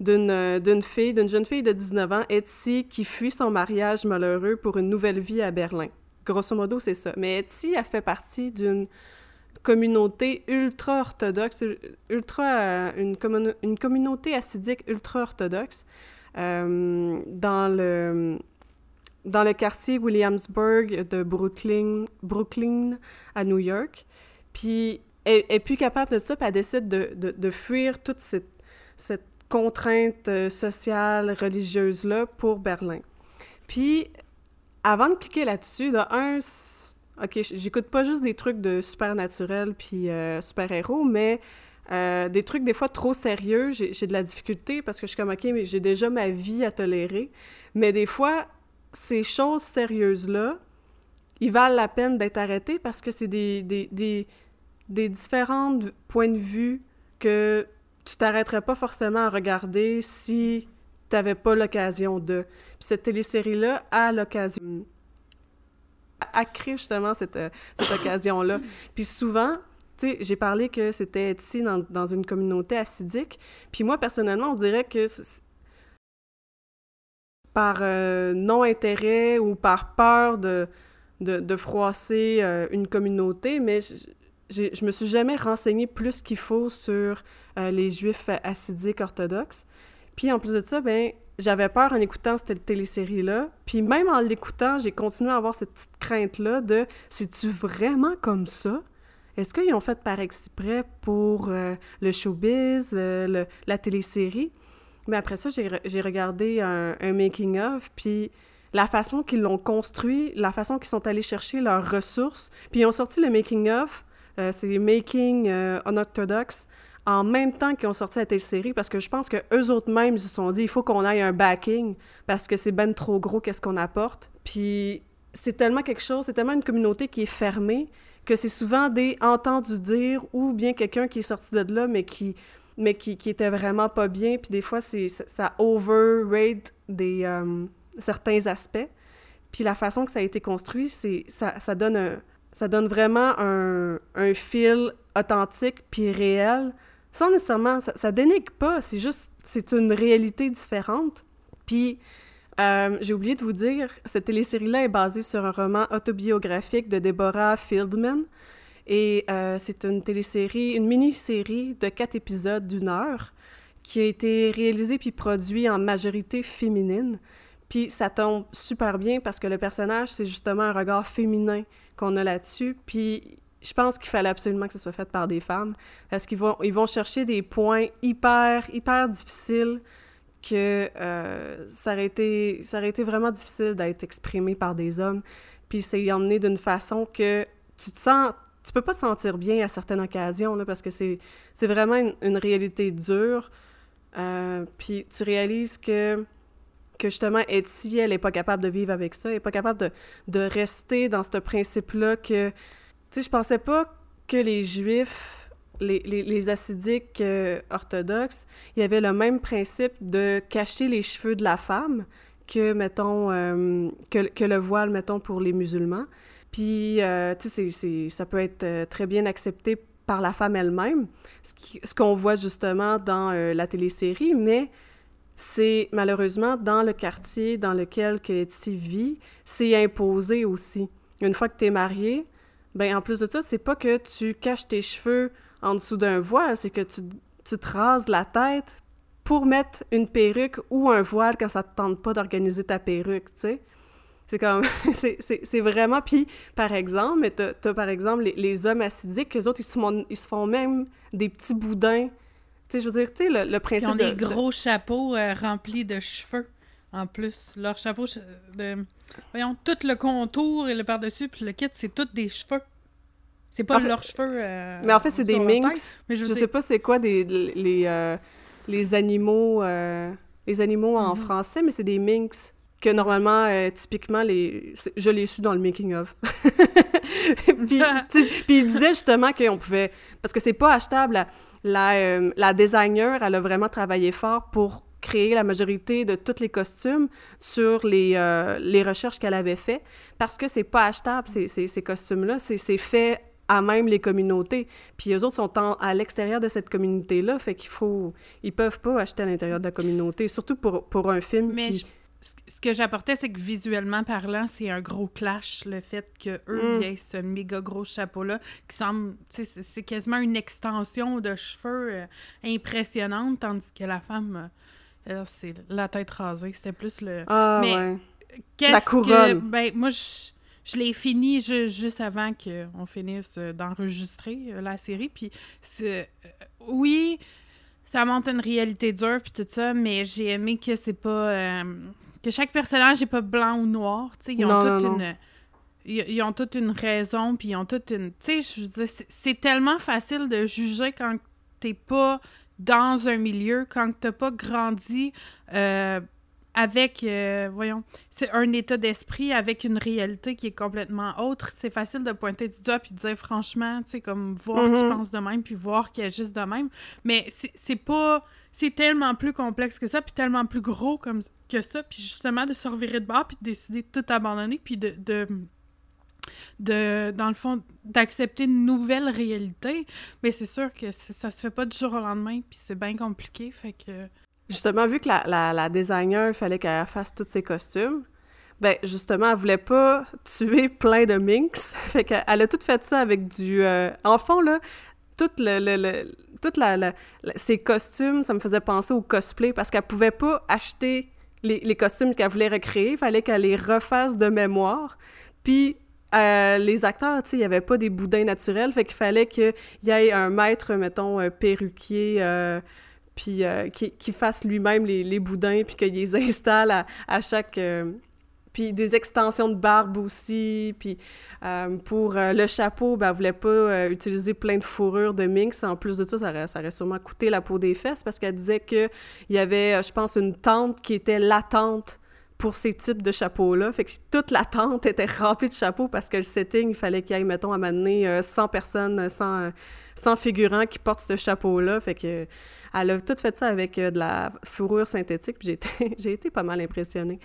d'une euh, d'une fille, d'une jeune fille de 19 ans, Etsy, qui fuit son mariage malheureux pour une nouvelle vie à Berlin. Grosso modo, c'est ça. Mais Etsy, elle fait partie d'une communauté ultra-orthodoxe, ultra, euh, une, commun- une communauté assidique ultra-orthodoxe euh, dans le dans le quartier Williamsburg de Brooklyn, Brooklyn à New York. Puis elle, elle est plus capable de ça, puis elle décide de, de, de fuir toute cette contrainte euh, sociale, religieuse-là pour Berlin. Puis, avant de cliquer là-dessus, de un, OK, j'écoute pas juste des trucs de super-naturel puis euh, super-héros, mais euh, des trucs des fois trop sérieux, j'ai de la difficulté parce que je suis comme, OK, mais j'ai déjà ma vie à tolérer. Mais des fois, ces choses sérieuses-là, ils valent la peine d'être arrêtés parce que c'est des, des, des, des différents points de vue que tu t'arrêterais pas forcément à regarder si t'avais pas l'occasion de. Puis cette télésérie-là a l'occasion. a créé justement cette, euh, cette occasion-là. Puis souvent, tu sais, j'ai parlé que c'était Etsy dans, dans une communauté acidique. Puis moi, personnellement, on dirait que par euh, non-intérêt ou par peur de, de, de froisser euh, une communauté, mais je, me suis jamais renseignée plus qu'il faut sur euh, les Juifs assidiques orthodoxes. Puis en plus de ça, ben j'avais peur en écoutant cette télésérie-là. Puis même en l'écoutant, j'ai continué à avoir cette petite crainte-là de « c'est-tu vraiment comme ça? Est-ce qu'ils ont fait par exprès pour euh, le showbiz, le- le- la télésérie? » Mais après ça, j'ai re- regardé un, un making-of, puis la façon qu'ils l'ont construit, la façon qu'ils sont allés chercher leurs ressources, puis ils ont sorti le making-of, euh, c'est Making euh, Unorthodox, en même temps qu'ils ont sorti la télésérie, parce que je pense que eux autres mêmes se sont dit il faut qu'on aille un backing, parce que c'est ben trop gros qu'est-ce qu'on apporte? Puis c'est tellement quelque chose, c'est tellement une communauté qui est fermée, que c'est souvent des entendus dire, ou bien quelqu'un qui est sorti de là, mais qui mais qui, qui était vraiment pas bien, puis des fois, c'est, ça, ça overrate des, euh, certains aspects. Puis la façon que ça a été construit, c'est, ça, ça, donne un, ça donne vraiment un, un feel authentique puis réel, sans nécessairement... Ça, ça dénigre pas, c'est juste... C'est une réalité différente. Puis, euh, j'ai oublié de vous dire, cette télésérie-là est basée sur un roman autobiographique de Deborah Fieldman, et euh, c'est une télésérie, une mini-série de quatre épisodes d'une heure qui a été réalisée puis produit en majorité féminine. Puis ça tombe super bien parce que le personnage, c'est justement un regard féminin qu'on a là-dessus. Puis je pense qu'il fallait absolument que ce soit fait par des femmes parce qu'ils vont, ils vont chercher des points hyper, hyper difficiles que euh, ça, aurait été, ça aurait été vraiment difficile d'être exprimé par des hommes. Puis c'est emmené d'une façon que tu te sens tu peux pas te sentir bien à certaines occasions, là, parce que c'est, c'est vraiment une, réalité dure. Euh, puis tu réalises que, que justement, Etsy, elle n'est pas capable de vivre avec ça, elle n'est pas capable de, de rester dans ce principe-là que... Tu sais, je pensais pas que les Juifs, les, les, les euh, orthodoxes, il y avait le même principe de cacher les cheveux de la femme que, mettons, euh, que, que, le voile, mettons, pour les musulmans. Puis, euh, tu sais, ça peut être très bien accepté par la femme elle-même, ce qu'on voit justement dans la télésérie, mais c'est malheureusement dans le quartier dans lequel que Etsy vit, c'est imposé aussi. Une fois que tu es marié, ben en plus de ça, c'est pas que tu caches tes cheveux en dessous d'un voile, c'est que tu, tu te rases la tête pour mettre une perruque ou un voile quand ça te tente pas d'organiser ta perruque, tu sais. C'est comme, c'est vraiment, puis par exemple, mais t'as as, par exemple les, les, hommes acidiques, eux autres, ils se, ils se font même des petits boudins. Tu sais, je veux dire, tu sais, le, le, principe Ils ont des gros chapeaux euh, remplis de cheveux, en plus. Leur chapeau, de... voyons, tout le contour et le par-dessus, puis le kit, c'est tous des cheveux. C'est pas leurs cheveux. Euh, mais en fait, c'est des minx. mais je, je sais pas c'est quoi des, les, euh, les animaux, euh, les animaux en mm -hmm. français, mais c'est des minx que normalement, typiquement, les... je l'ai su dans le making-of. puis, puis il disait justement qu'on pouvait... Parce que c'est pas achetable. La, la, euh, la, designer, elle a vraiment travaillé fort pour créer la majorité de tous les costumes sur les, euh, les recherches qu'elle avait fait parce que c'est pas achetable, ces, ces, ces costumes-là. C'est fait à même les communautés. Puis eux autres sont en, à l'extérieur de cette communauté-là, fait qu'il faut... Ils peuvent pas acheter à l'intérieur de la communauté, surtout pour, pour un film Mais qui... Je ce que j'apportais, c'est que visuellement parlant, c'est un gros clash, le fait que eux, mm. aient ce méga gros chapeau-là, qui semble, c'est quasiment une extension de cheveux euh, impressionnante, tandis que la femme, euh, c'est la tête rasée, c'était plus le... Ah, Mais ouais. La couronne. Que, ben, moi, je, je l'ai fini ju juste avant qu'on finisse d'enregistrer euh, la série, puis c'est... oui, ça montre une réalité dure, puis tout ça, mais j'ai aimé que c'est pas que chaque personnage n'est pas blanc ou noir. sais ils ont toute une. Ils, ils, ont toute une raison, puis ils ont toute une. Tu sais, c'est tellement facile de juger quand t'es pas dans un milieu, quand t'as pas grandi euh, avec, euh, voyons, c'est un état d'esprit avec une réalité qui est complètement autre. C'est facile de pointer du doigt puis de dire franchement, tu sais, comme voir mm -hmm. qu'ils pensent de même puis voir qu'ils agissent de même. Mais c'est pas c'est tellement plus complexe que ça, puis tellement plus gros comme, que ça, puis justement de se revirer de bord, puis de décider de tout abandonner, puis de, de, de dans le fond, d'accepter une nouvelle réalité. Mais c'est sûr que ça se fait pas du jour au lendemain, puis c'est bien compliqué, fait que... Justement, vu que la, la, la designer, il fallait qu'elle fasse tous ses costumes, ben justement, elle voulait pas tuer plein de minx, fait qu'elle a tout fait ça avec du... Euh... En fond, là, tout le, le, le toutes la, la, ses costumes, ça me faisait penser au cosplay parce qu'elle pouvait pas acheter les, costumes qu'elle voulait recréer, il fallait qu'elle les refasse de mémoire. Puis euh, les acteurs, tu sais, il n'y avait pas des boudins naturels, fait qu'il fallait qu'il y ait un maître, mettons, perruquier, euh, puis euh, qui, qui, fasse lui-même les, boudins, puis qu'il les installe à, chaque puis des extensions de barbe aussi, puis euh, pour euh, le chapeau, ben, elle voulait pas euh, utiliser plein de fourrures de minx. En plus de ça, ça aurait, ça aurait sûrement coûté la peau des fesses parce qu'elle disait qu'il y avait, je pense, une tente qui était latente pour ces types de chapeaux-là. Fait que toute la tente était remplie de chapeaux parce que le setting, il fallait qu'il y ait, mettons, à m'amener 100 personnes, 100, 100 figurants qui portent ce chapeau-là. Fait que elle a tout fait ça avec euh, de la fourrure synthétique, puis j'ai été, j'ai été pas mal impressionnée.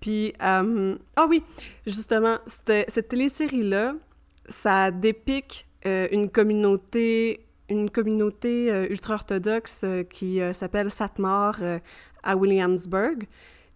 Puis, euh, ah oui, justement, cette télésérie-là, ça dépique euh, une communauté une communauté euh, ultra-orthodoxe euh, qui euh, s'appelle Satmar à Williamsburg.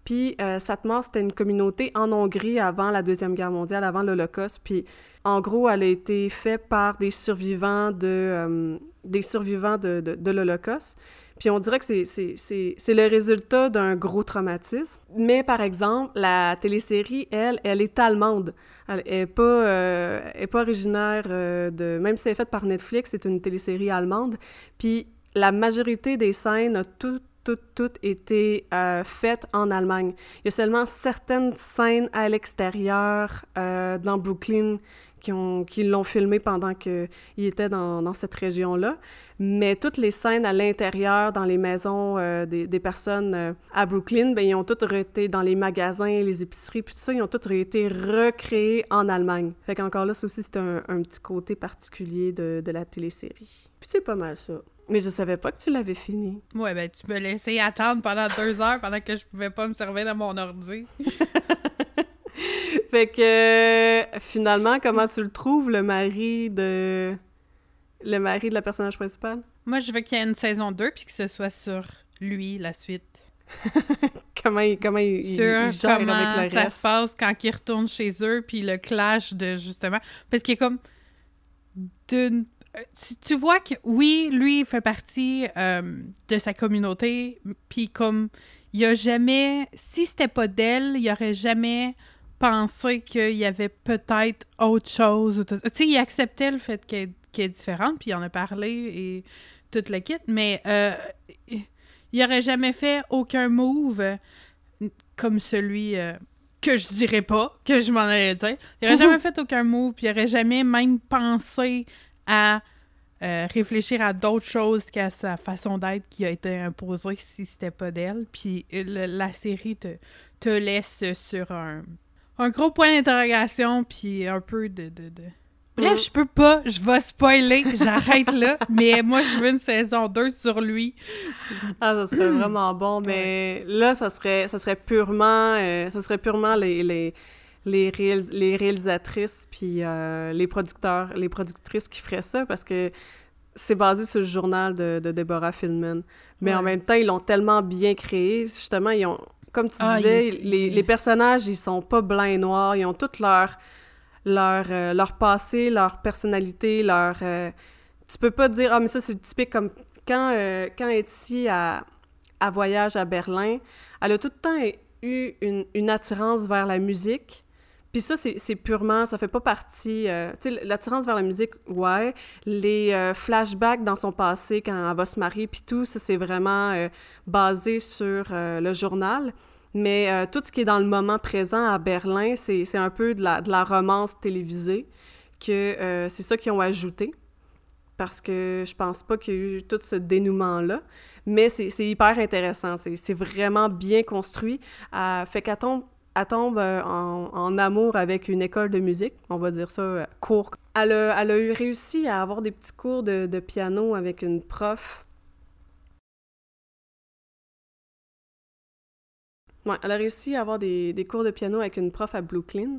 Puis Satmar, c'était une communauté en Hongrie avant la Deuxième Guerre mondiale, avant l'Holocauste. Puis en gros, elle a été faite par des survivants de, des survivants de, l'Holocauste. Puis on dirait que c'est le résultat d'un gros traumatisme. Mais par exemple, la télésérie, elle, elle est allemande. Elle n'est pas, euh, pas originaire euh, de... Même si elle est faite par Netflix, c'est une télésérie allemande. Puis la majorité des scènes a tout toutes, toutes été euh, faites en Allemagne. Il y a seulement certaines scènes à l'extérieur, euh, dans Brooklyn, qui, ont, qui l'ont filmé pendant qu'il était dans, cette région-là. Mais toutes les scènes à l'intérieur, dans les maisons euh, des, personnes à Brooklyn, ben, ils ont toutes été dans les magasins, les épiceries, puis tout ça, ils ont toutes été recréées en Allemagne. Fait qu'encore là, ça aussi, c'est un, un, petit côté particulier de, de la télésérie. Puis c'est pas mal ça. Mais je savais pas que tu l'avais fini. Ouais, ben tu me laissais attendre pendant deux heures pendant que je pouvais pas me servir de mon ordi. fait que finalement, comment tu le trouves, le mari de le mari de la personnage principale? Moi, je veux qu'il y ait une saison 2 puis que ce soit sur lui, la suite. comment il, comment il, sur il gère comment avec le ça reste? se passe quand il retourne chez eux puis le clash de justement parce qu'il est comme d'une euh, tu, tu, vois que oui, lui il fait partie euh, de sa communauté puis comme il a jamais si c'était pas d'elle, il aurait jamais pensé qu'il y avait peut-être autre chose. Tu sais, il acceptait le fait qu'elle qui est différente, puis il en a parlé et tout le kit, mais euh, il aurait jamais fait aucun move comme celui euh, que je dirais pas, que je m'en allais dire. Il aurait jamais fait aucun move, puis il aurait jamais même pensé à euh, réfléchir à d'autres choses qu'à sa façon d'être qui a été imposée si c'était pas d'elle. Puis le, la série te, te laisse sur un, un gros point d'interrogation, puis un peu de... de, de... Bref, je peux pas, je vais spoiler, j'arrête là, mais moi je veux une saison 2 sur lui. Ah, ça serait vraiment bon, mais ouais. là, ça serait, ça serait purement, euh, ça serait purement les, les, les, réalis les réalisatrices puis euh, les producteurs, les productrices qui feraient ça, parce que c'est basé sur le journal de, de Deborah Fillman. Mais ouais. en même temps, ils l'ont tellement bien créé, justement, ils ont, comme tu ah, disais, les, les personnages, ils sont pas blancs et noirs, ils ont toutes leurs leur, euh, leur passé, leur personnalité, leur... Euh, tu peux pas dire « Ah, mais ça, c'est typique comme... » Quand, euh, quand ici à, à Voyage à Berlin, elle a tout le temps eu une, une attirance vers la musique. Puis ça, c'est purement... Ça fait pas partie... tu sais, l'attirance vers la musique, ouais. Les flashbacks dans son passé, quand elle va se marier, puis tout, ça, c'est vraiment basé sur le journal. Mais euh, tout ce qui est dans le moment présent à Berlin, c'est un peu de la, de la romance télévisée, que euh, c'est ça qu'ils ont ajouté. Parce que je pense pas qu'il y a eu tout ce dénouement-là. Mais c'est hyper intéressant. C'est vraiment bien construit. Euh, fait qu'elle tombe, elle tombe en, en, amour avec une école de musique, on va dire ça court. Elle a, eu réussi à avoir des petits cours de, piano avec une prof Ouais, elle a réussi à avoir des, cours de piano avec une prof à Brooklyn.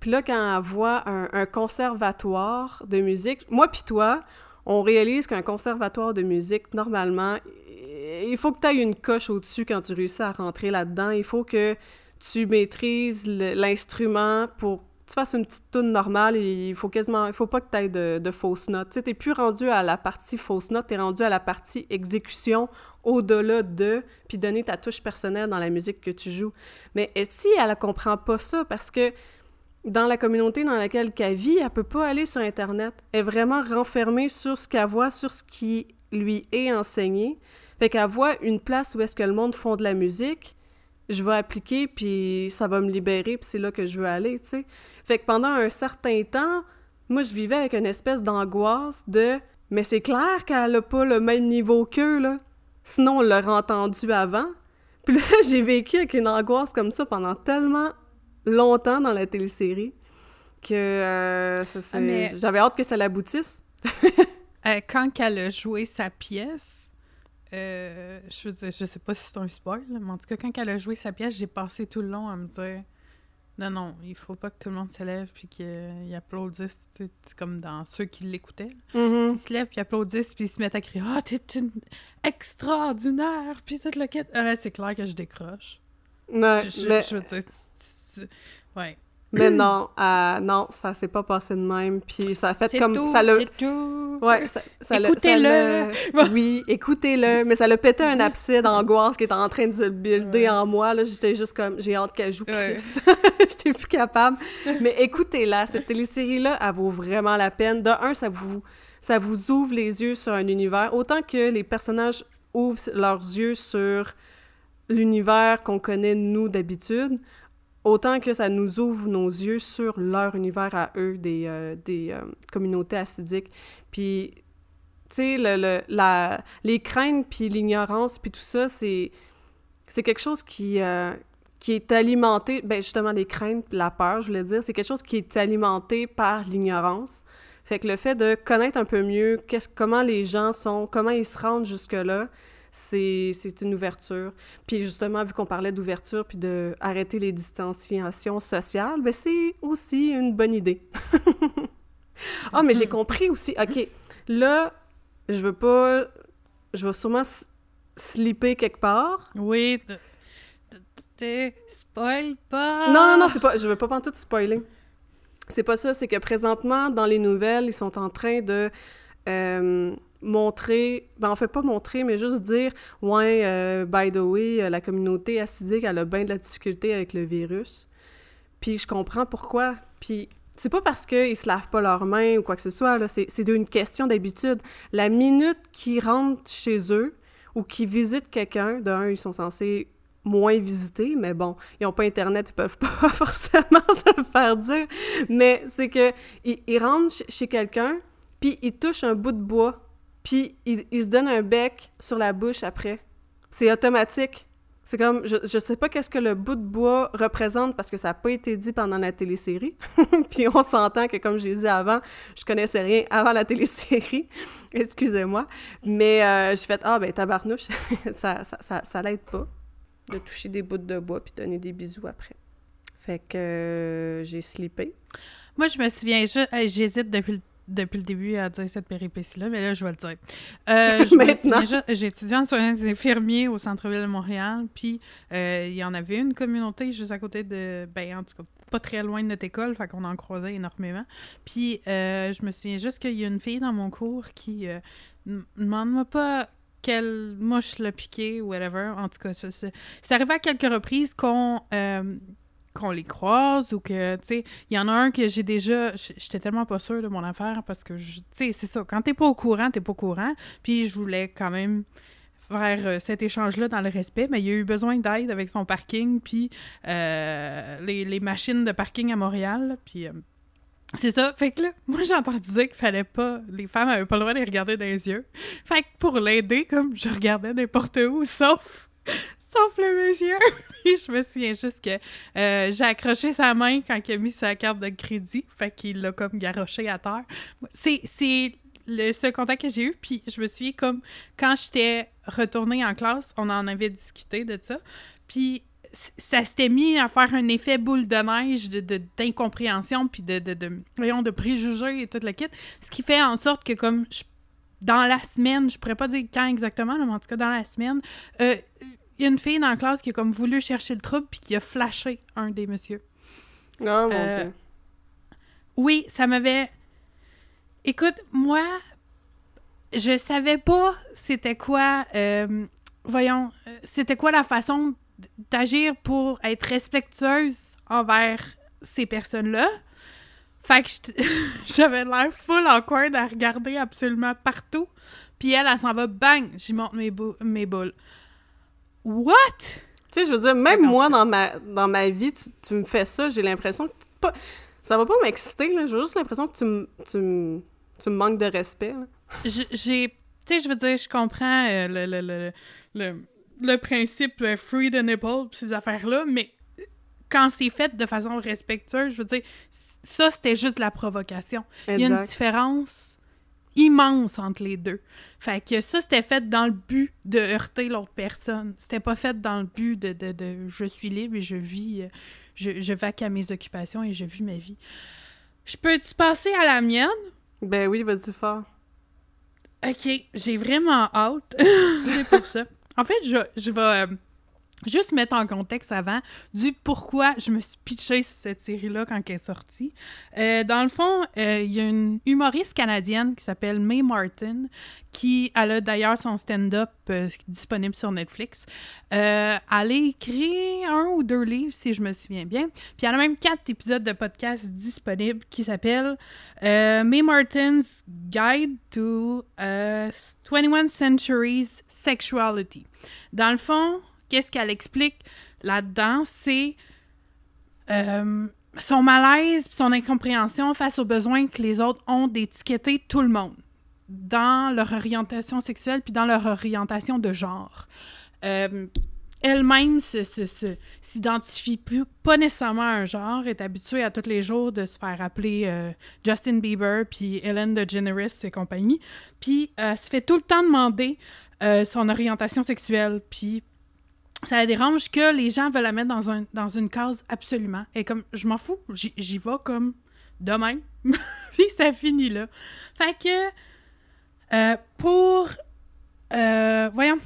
Puis là, quand elle voit un, conservatoire de musique, moi puis toi, on réalise qu'un conservatoire de musique, normalement, il faut que tu aies une coche au-dessus quand tu réussis à rentrer là-dedans. Il faut que tu maîtrises l'instrument pour tu fasses une petite tune normale. il faut quasiment, il faut pas que tu aies de, fausses notes. Tu t'es plus rendu à la partie fausse note, t'es rendu à la partie exécution au-delà de, puis donner ta touche personnelle dans la musique que tu joues. Mais Etsy, elle comprend pas ça parce que dans la communauté dans laquelle elle vit, elle peut pas aller sur Internet. Elle est vraiment renfermée sur ce qu'elle voit, sur ce qui lui est enseigné. Fait qu'elle voit une place où est-ce que le monde font de la musique, je vais appliquer, puis ça va me libérer, puis c'est là que je veux aller, tu sais. Fait que pendant un certain temps, moi, je vivais avec une espèce d'angoisse de « Mais c'est clair qu'elle a pas le même niveau qu'eux, là. » Sinon, on l'aurait entendu avant. Puis là, j'ai vécu avec une angoisse comme ça pendant tellement longtemps dans la télésérie que euh, ah, mais... j'avais hâte que ça l'aboutisse. euh, quand elle a joué sa pièce, euh, je, je sais pas si c'est un spoil, mais en tout cas, quand elle a joué sa pièce, j'ai passé tout le long à me dire non, non, il faut pas que tout le monde se lève puis qu'il applaudisse, comme dans ceux qui l'écoutaient. Mm -hmm. Ils se lèvent puis applaudissent puis ils se mettent à crier « Ah, oh, t'es une extraordinaire! » Puis toute la quête. Ah, c'est clair que je décroche. Ouais, je, mais... je veux dire... Ouais. Mais non, euh, non, ça s'est pas passé de même. Puis ça a fait comme... Tout, ça le... C'est tout! Ouais, ça, ça Écoutez-le! Oui, écoutez-le! Mais ça l'a pété un abcès d'angoisse qui était en train de se builder ouais. en moi. Là, j'étais juste comme... J'ai hâte qu'elle joue Ouais. J'étais plus capable. Mais écoutez-la, cette télésérie-là, elle vaut vraiment la peine. De un, ça vous, ça vous ouvre les yeux sur un univers. Autant que les personnages ouvrent leurs yeux sur l'univers qu'on connaît, nous, d'habitude, autant que ça nous ouvre nos yeux sur leur univers à eux, des, euh, des euh, communautés acidiques. Puis, tu sais, le, le, les craintes, puis l'ignorance, puis tout ça, c'est, quelque chose qui, euh, qui est alimenté, ben justement, les craintes, la peur, je voulais dire, c'est quelque chose qui est alimenté par l'ignorance. Fait que le fait de connaître un peu mieux comment les gens sont, comment ils se rendent jusque-là, c'est une ouverture. Puis justement, vu qu'on parlait d'ouverture puis de arrêter les distanciations sociales, ben c'est aussi une bonne idée. Ah, mais j'ai compris aussi. OK, là, je veux pas... Je vais sûrement slipper quelque part. Oui, spoil pas! Non, non, non, c'est pas... Je veux pas tout spoiler. C'est pas ça, c'est que présentement, dans les nouvelles, ils sont en train de... Euh, montrer, ben en fait pas montrer, mais juste dire, ouais, euh, by the way, euh, la communauté acidique, elle a bien de la difficulté avec le virus. Puis je comprends pourquoi. Puis c'est pas parce qu'ils se lavent pas leurs mains ou quoi que ce soit, là, c'est une question d'habitude. La minute qu'ils rentrent chez eux ou qu'ils visitent quelqu'un, d'un, ils sont censés moins visiter, mais bon, ils n'ont pas Internet, ils peuvent pas forcément se le faire dire. Mais c'est que ils, ils rentrent chez quelqu'un, puis ils touchent un bout de bois puis il, se donne un bec sur la bouche après. C'est automatique. C'est comme, je, je sais pas qu'est-ce que le bout de bois représente parce que ça n'a pas été dit pendant la télésérie. puis on s'entend que, comme j'ai dit avant, je connaissais rien avant la télésérie. Excusez-moi. Mais euh, j'ai fait, ah ben tabarnouche, ça, ça, ça, ça l'aide pas de toucher des bouts de bois puis donner des bisous après. Fait que euh, j'ai slippé. Moi, je me souviens, j'hésite depuis le depuis le début à dire cette péripétie-là, mais là, je vais le dire. Euh. J'ai étudié en soins infirmiers au centre-ville de Montréal, puis euh, il y en avait une communauté juste à côté de, ben, en tout cas, pas très loin de notre école, fait qu'on en croisait énormément. Puis euh, je me souviens juste qu'il y a une fille dans mon cours qui ne demande-moi pas quelle mouche l'a piqué ou whatever. En tout cas, c'est arrivé à quelques reprises qu'on qu'on les croise ou que, tu sais, il y en a un que j'ai déjà, j'étais tellement pas sûre de mon affaire parce que, tu sais, c'est ça, quand t'es pas au courant, t'es pas au courant, puis je voulais quand même faire euh, cet échange-là dans le respect, mais il a eu besoin d'aide avec son parking, puis euh, les, machines de parking à Montréal, puis... Euh, c'est ça. Fait que là, moi, j'ai entendu dire qu'il fallait pas... Les femmes avaient pas le droit de les regarder dans les yeux. Fait que pour l'aider, comme, je regardais n'importe où, sauf sauf le monsieur. Puis je me souviens juste que euh, j'ai accroché sa main quand il a mis sa carte de crédit. Fait qu'il l'a comme garoché à terre. C'est le seul contact que j'ai eu. Puis je me souviens comme quand j'étais retournée en classe, on en avait discuté de ça. Puis ça s'était mis à faire un effet boule de neige d'incompréhension de, puis de, de, de, de préjugés et tout le kit. Ce qui fait en sorte que comme dans la semaine, je pourrais pas dire quand exactement, mais en tout cas dans la semaine, euh, il y a une fille dans la classe qui a comme voulu chercher le trouble puis qui a flashé un des messieurs. Oh mon euh, dieu. Oui, ça m'avait. Écoute, moi, je savais pas c'était quoi. Euh, voyons, euh, c'était quoi la façon d'agir pour être respectueuse envers ces personnes-là. Fait que j'avais l'air full awkward à regarder absolument partout. Puis elle, elle s'en va, bang, j'y monte mes, mes boules. What? Tu sais, je veux dire, même moi, dans ma, dans ma vie, tu, me fais ça, j'ai l'impression que pas, ça va pas m'exciter, là. J'ai juste l'impression que tu, me, tu, tu me manques de respect, J'ai... Tu sais, je veux dire, je comprends euh, le, le, le, le, principe euh, free the nipple, ces affaires-là, mais quand c'est fait de façon respectueuse, je veux dire, ça, c'était juste la provocation. Il y a une différence immense entre les deux. Fait que ça, c'était fait dans le but de heurter l'autre personne. C'était pas fait dans le but de, de, je suis libre et je vis, euh, je, je vaque à mes occupations et je vis ma vie. Je peux-tu passer à la mienne? Ben oui, vas-y fort. Ok, j'ai vraiment hâte. C'est pour ça. En fait, je, je vais. Juste mettre en contexte avant du pourquoi je me suis pitchée sur cette série-là quand elle est sortie. Euh, dans le fond, euh, il y a une humoriste canadienne qui s'appelle Mae Martin, qui elle a d'ailleurs son stand-up euh, disponible sur Netflix. elle a écrit un ou deux livres, si je me souviens bien. Puis elle a même quatre épisodes de podcast disponibles qui s'appellent Mae Martin's Guide to 21 Centuries Sexuality. Dans le fond, qu'est-ce qu'elle explique là-dedans, c'est euh, son malaise, son incompréhension face aux besoins que les autres ont d'étiqueter tout le monde dans leur orientation sexuelle puis dans leur orientation de genre. Euh, elle-même s'identifie plus pas nécessairement à un genre, est habituée à tous les jours de se faire appeler euh, Justin Bieber puis Ellen DeGeneres et compagnie, puis se fait tout le temps demander son orientation sexuelle, ça la dérange que les gens veulent la mettre dans, un, dans une case absolument. Et comme, je m'en fous, j'y vais comme demain. puis ça finit là. Fait que euh, pour, euh, voyons,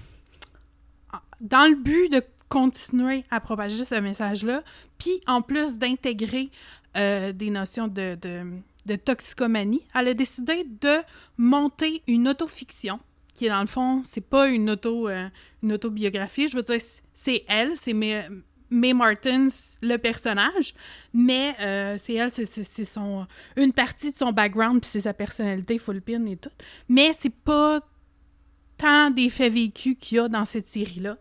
dans le but de continuer à propager ce message-là, puis en plus d'intégrer euh, des notions de, de, toxicomanie, elle a décidé de monter une autofiction qui est dans le fond, c'est pas une auto une autobiographie, je veux dire c'est elle, c'est May Martins, le personnage, mais euh, c'est elle, c'est une partie de son background, puis c'est sa personnalité full pin et tout. Mais c'est pas tant des faits vécus qu'il y a dans cette série-là.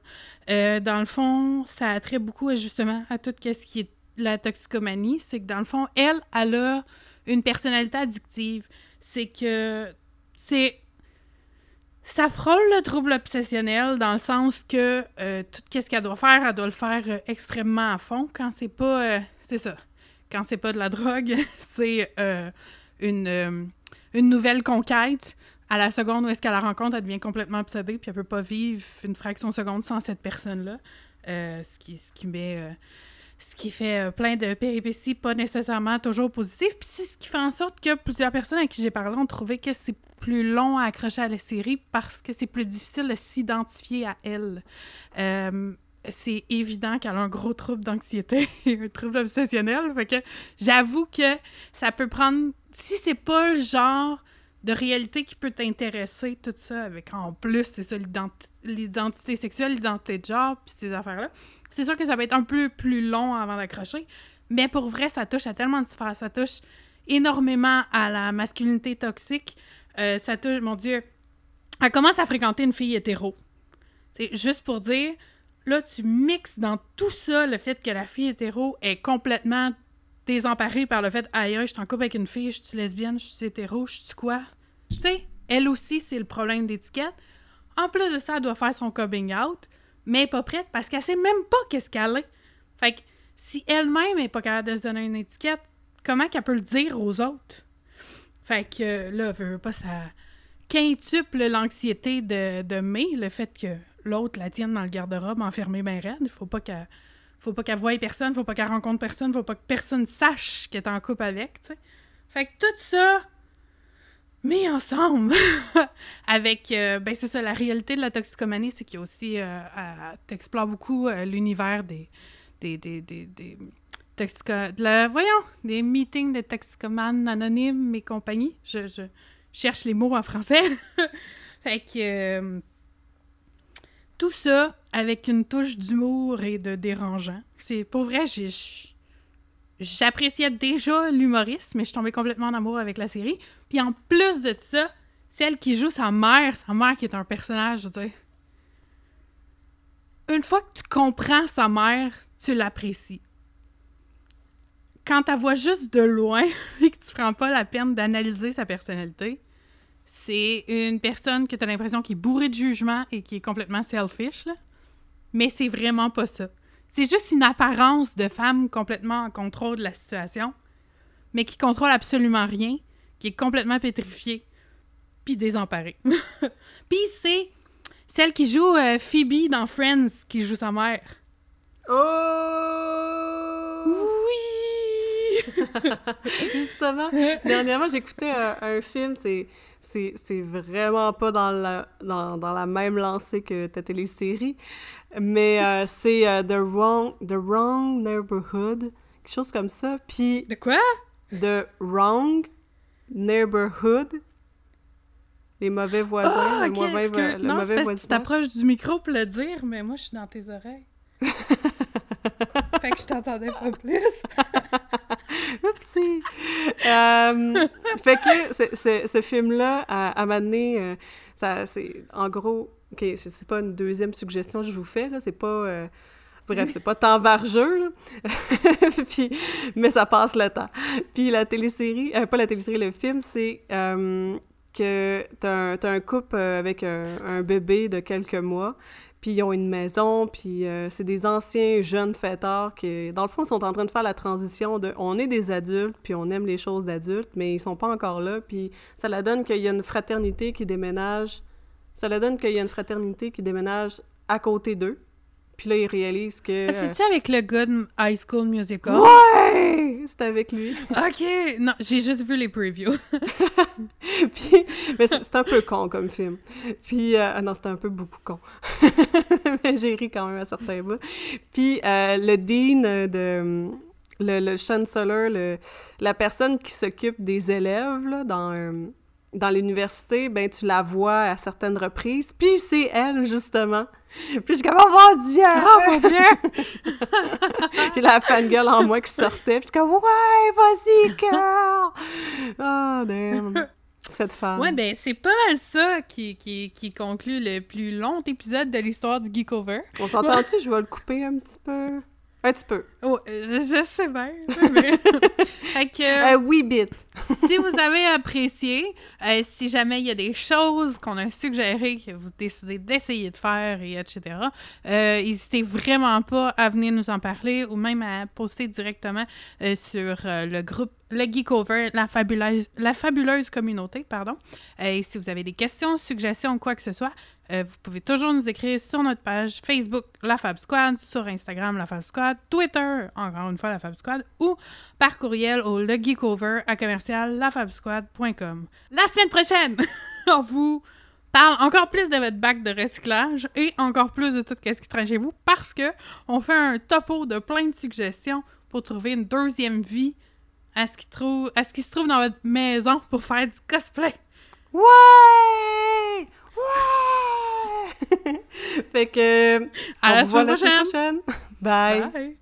Euh, dans le fond, ça a trait beaucoup justement à tout ce qui est la toxicomanie. C'est que dans le fond, elle, elle a une personnalité addictive. C'est que c'est ça frôle le trouble obsessionnel dans le sens que euh, tout ce qu'elle doit faire, elle doit le faire euh, extrêmement à fond. Quand c'est pas. Euh, c'est ça. Quand c'est pas de la drogue, c'est une, une nouvelle conquête. À la seconde où est-ce qu'elle la rencontre, elle devient complètement obsédée, puis elle peut pas vivre une fraction de seconde sans cette personne-là. ce, qui, ce qui met ce qui fait plein de péripéties pas nécessairement toujours positives. Puis c'est ce qui fait en sorte que plusieurs personnes à qui j'ai parlé ont trouvé que c'est plus long à accrocher à la série parce que c'est plus difficile de s'identifier à elle. Euh, c'est évident qu'elle a un gros trouble d'anxiété, un trouble obsessionnel. Fait que j'avoue que ça peut prendre. Si c'est pas le genre de réalité qui peut t'intéresser, tout ça, avec en plus, c'est ça, l'identité sexuelle, l'identité de genre, puis ces affaires-là, c'est sûr que ça va être un peu plus long avant d'accrocher. Mais pour vrai, ça touche à tellement de sphères. Ça touche énormément à la masculinité toxique, euh, ça touche, mon Dieu, elle commence à fréquenter une fille hétéro. C'est juste pour dire, là, tu mixes dans tout ça le fait que la fille hétéro est complètement désemparée par le fait, aïe, je suis en couple avec une fille, je suis lesbienne, je suis hétéro, je suis quoi? Tu sais, elle aussi, c'est le problème d'étiquette. En plus de ça, elle doit faire son coming out, mais pas prête parce qu'elle sait même pas qu'est-ce qu'elle est. Fait que si elle-même est pas capable de se donner une étiquette, comment qu'elle peut le dire aux autres? Fait que là, veut pas, ça quintuple l'anxiété de, de May, le fait que l'autre la tienne dans le garde-robe enfermée bien raide. Faut pas qu'elle faut pas qu'elle voie personne, faut pas qu'elle rencontre personne, faut pas que personne sache qu'elle est en couple avec, tu. Fait que tout ça mis ensemble avec euh, ben c'est ça la réalité de la toxicomanie c'est qu'il y a aussi euh, t'explores beaucoup euh, l'univers des des, des, des de voyons, des meetings de toxicomanes anonymes et compagnie. Je, cherche les mots en français. fait que euh, tout ça avec une touche d'humour et de dérangeant. C'est pour vrai, j'ai j'appréciais déjà l'humoriste, mais je suis complètement en amour avec la série. Puis en plus de ça, celle qui joue sa mère, sa mère qui est un personnage, je. Une fois que tu comprends sa mère, tu l'apprécies quand tu vois juste de loin et que tu prends pas la peine d'analyser sa personnalité, c'est une personne que tu as l'impression qui est bourrée de jugement et qui est complètement selfish, mais c'est vraiment pas ça. C'est juste une apparence de femme complètement en contrôle de la situation, mais qui contrôle absolument rien, qui est complètement pétrifiée, puis désemparée. puis c'est celle qui joue euh, Phoebe dans Friends, qui joue sa mère. Oh! Oui! Justement, dernièrement, j'écoutais un, un film, c'est c'est vraiment pas dans la, dans, dans, la même lancée que ta télésérie, mais euh, c'est euh, The, Wrong, The Wrong Neighborhood, quelque chose comme ça. Puis... De quoi? The Wrong Neighborhood. Les mauvais voisins, ah, le mauvais, que... le non, mauvais voisin. Tu t'approches du micro pour le dire, mais moi, je suis dans tes oreilles. fait que je t'entendais pas plus. Euh, fait que ce film-là, à, à euh, ça, c'est en gros, ok, c'est pas une deuxième suggestion que je vous fais, c'est pas. Euh, Bref, c'est pas tant vargeux, puis, mais ça passe le temps. Puis la télésérie, euh, pas la télésérie, le film, c'est que t'as un, un couple avec un bébé de quelques mois, puis ils ont une maison, puis euh, c'est des anciens jeunes fêtards qui, dans le fond, sont en train de faire la transition de on est des adultes, puis on aime les choses d'adultes, mais ils sont pas encore là, puis ça la donne qu'il y a une fraternité qui déménage. Ça la donne qu'il y a une fraternité qui déménage à côté d'eux. Puis là, ils réalisent que. Ah, C'est-tu avec le gars de High School Musical? Ouais! C'est avec lui. Ok! Non, j'ai juste vu les previews. Puis, mais c'est un peu con comme film. Puis, euh, ah non, c'était un peu beaucoup con. mais j'ai ri quand même à certains bouts. Puis, euh, le dean de... Le, le chancellor, le, la personne qui s'occupe des élèves là, dans, euh, dans l'université, ben tu la vois à certaines reprises. Puis c'est elle, justement. Puis je suis comme « Oh mon Dieu! Oh mon dieu! Puis la fangirl en moi qui sortait. Puis je suis comme « Ouais, vas-y, girl! » Oh, damn! Cette femme. Ouais, ben c'est pas mal ça qui, qui, qui conclut le plus long épisode de l'histoire du Geekover. On s'entend-tu? Je vais le couper un petit peu. Un petit peu. Oh, je, je sais bien, mais... fait que... Un wee bit. si vous avez apprécié, euh, si jamais il y a des choses qu'on a suggérées que vous décidez d'essayer de faire, et etc., euh, n'hésitez vraiment pas à venir nous en parler ou même à poster directement euh, sur euh, le groupe le Geekover, la fabuleuse, la fabuleuse communauté, pardon. Euh, et si vous avez des questions, suggestions quoi que ce soit, euh, vous pouvez toujours nous écrire sur notre page Facebook La Fab Squad, sur Instagram La Fab Squad, Twitter, encore une fois La Fab Squad, ou par courriel au legeekover à commercial lafabsquad.com. La semaine prochaine, on vous parle encore plus de votre bac de recyclage et encore plus de tout ce qui traîne chez vous parce que on fait un topo de plein de suggestions pour trouver une deuxième vie à ce qui, à ce qui se trouve dans votre maison pour faire du cosplay. Ouais! Ouais! fait que. À la semaine prochaine. prochaine. Bye. Bye.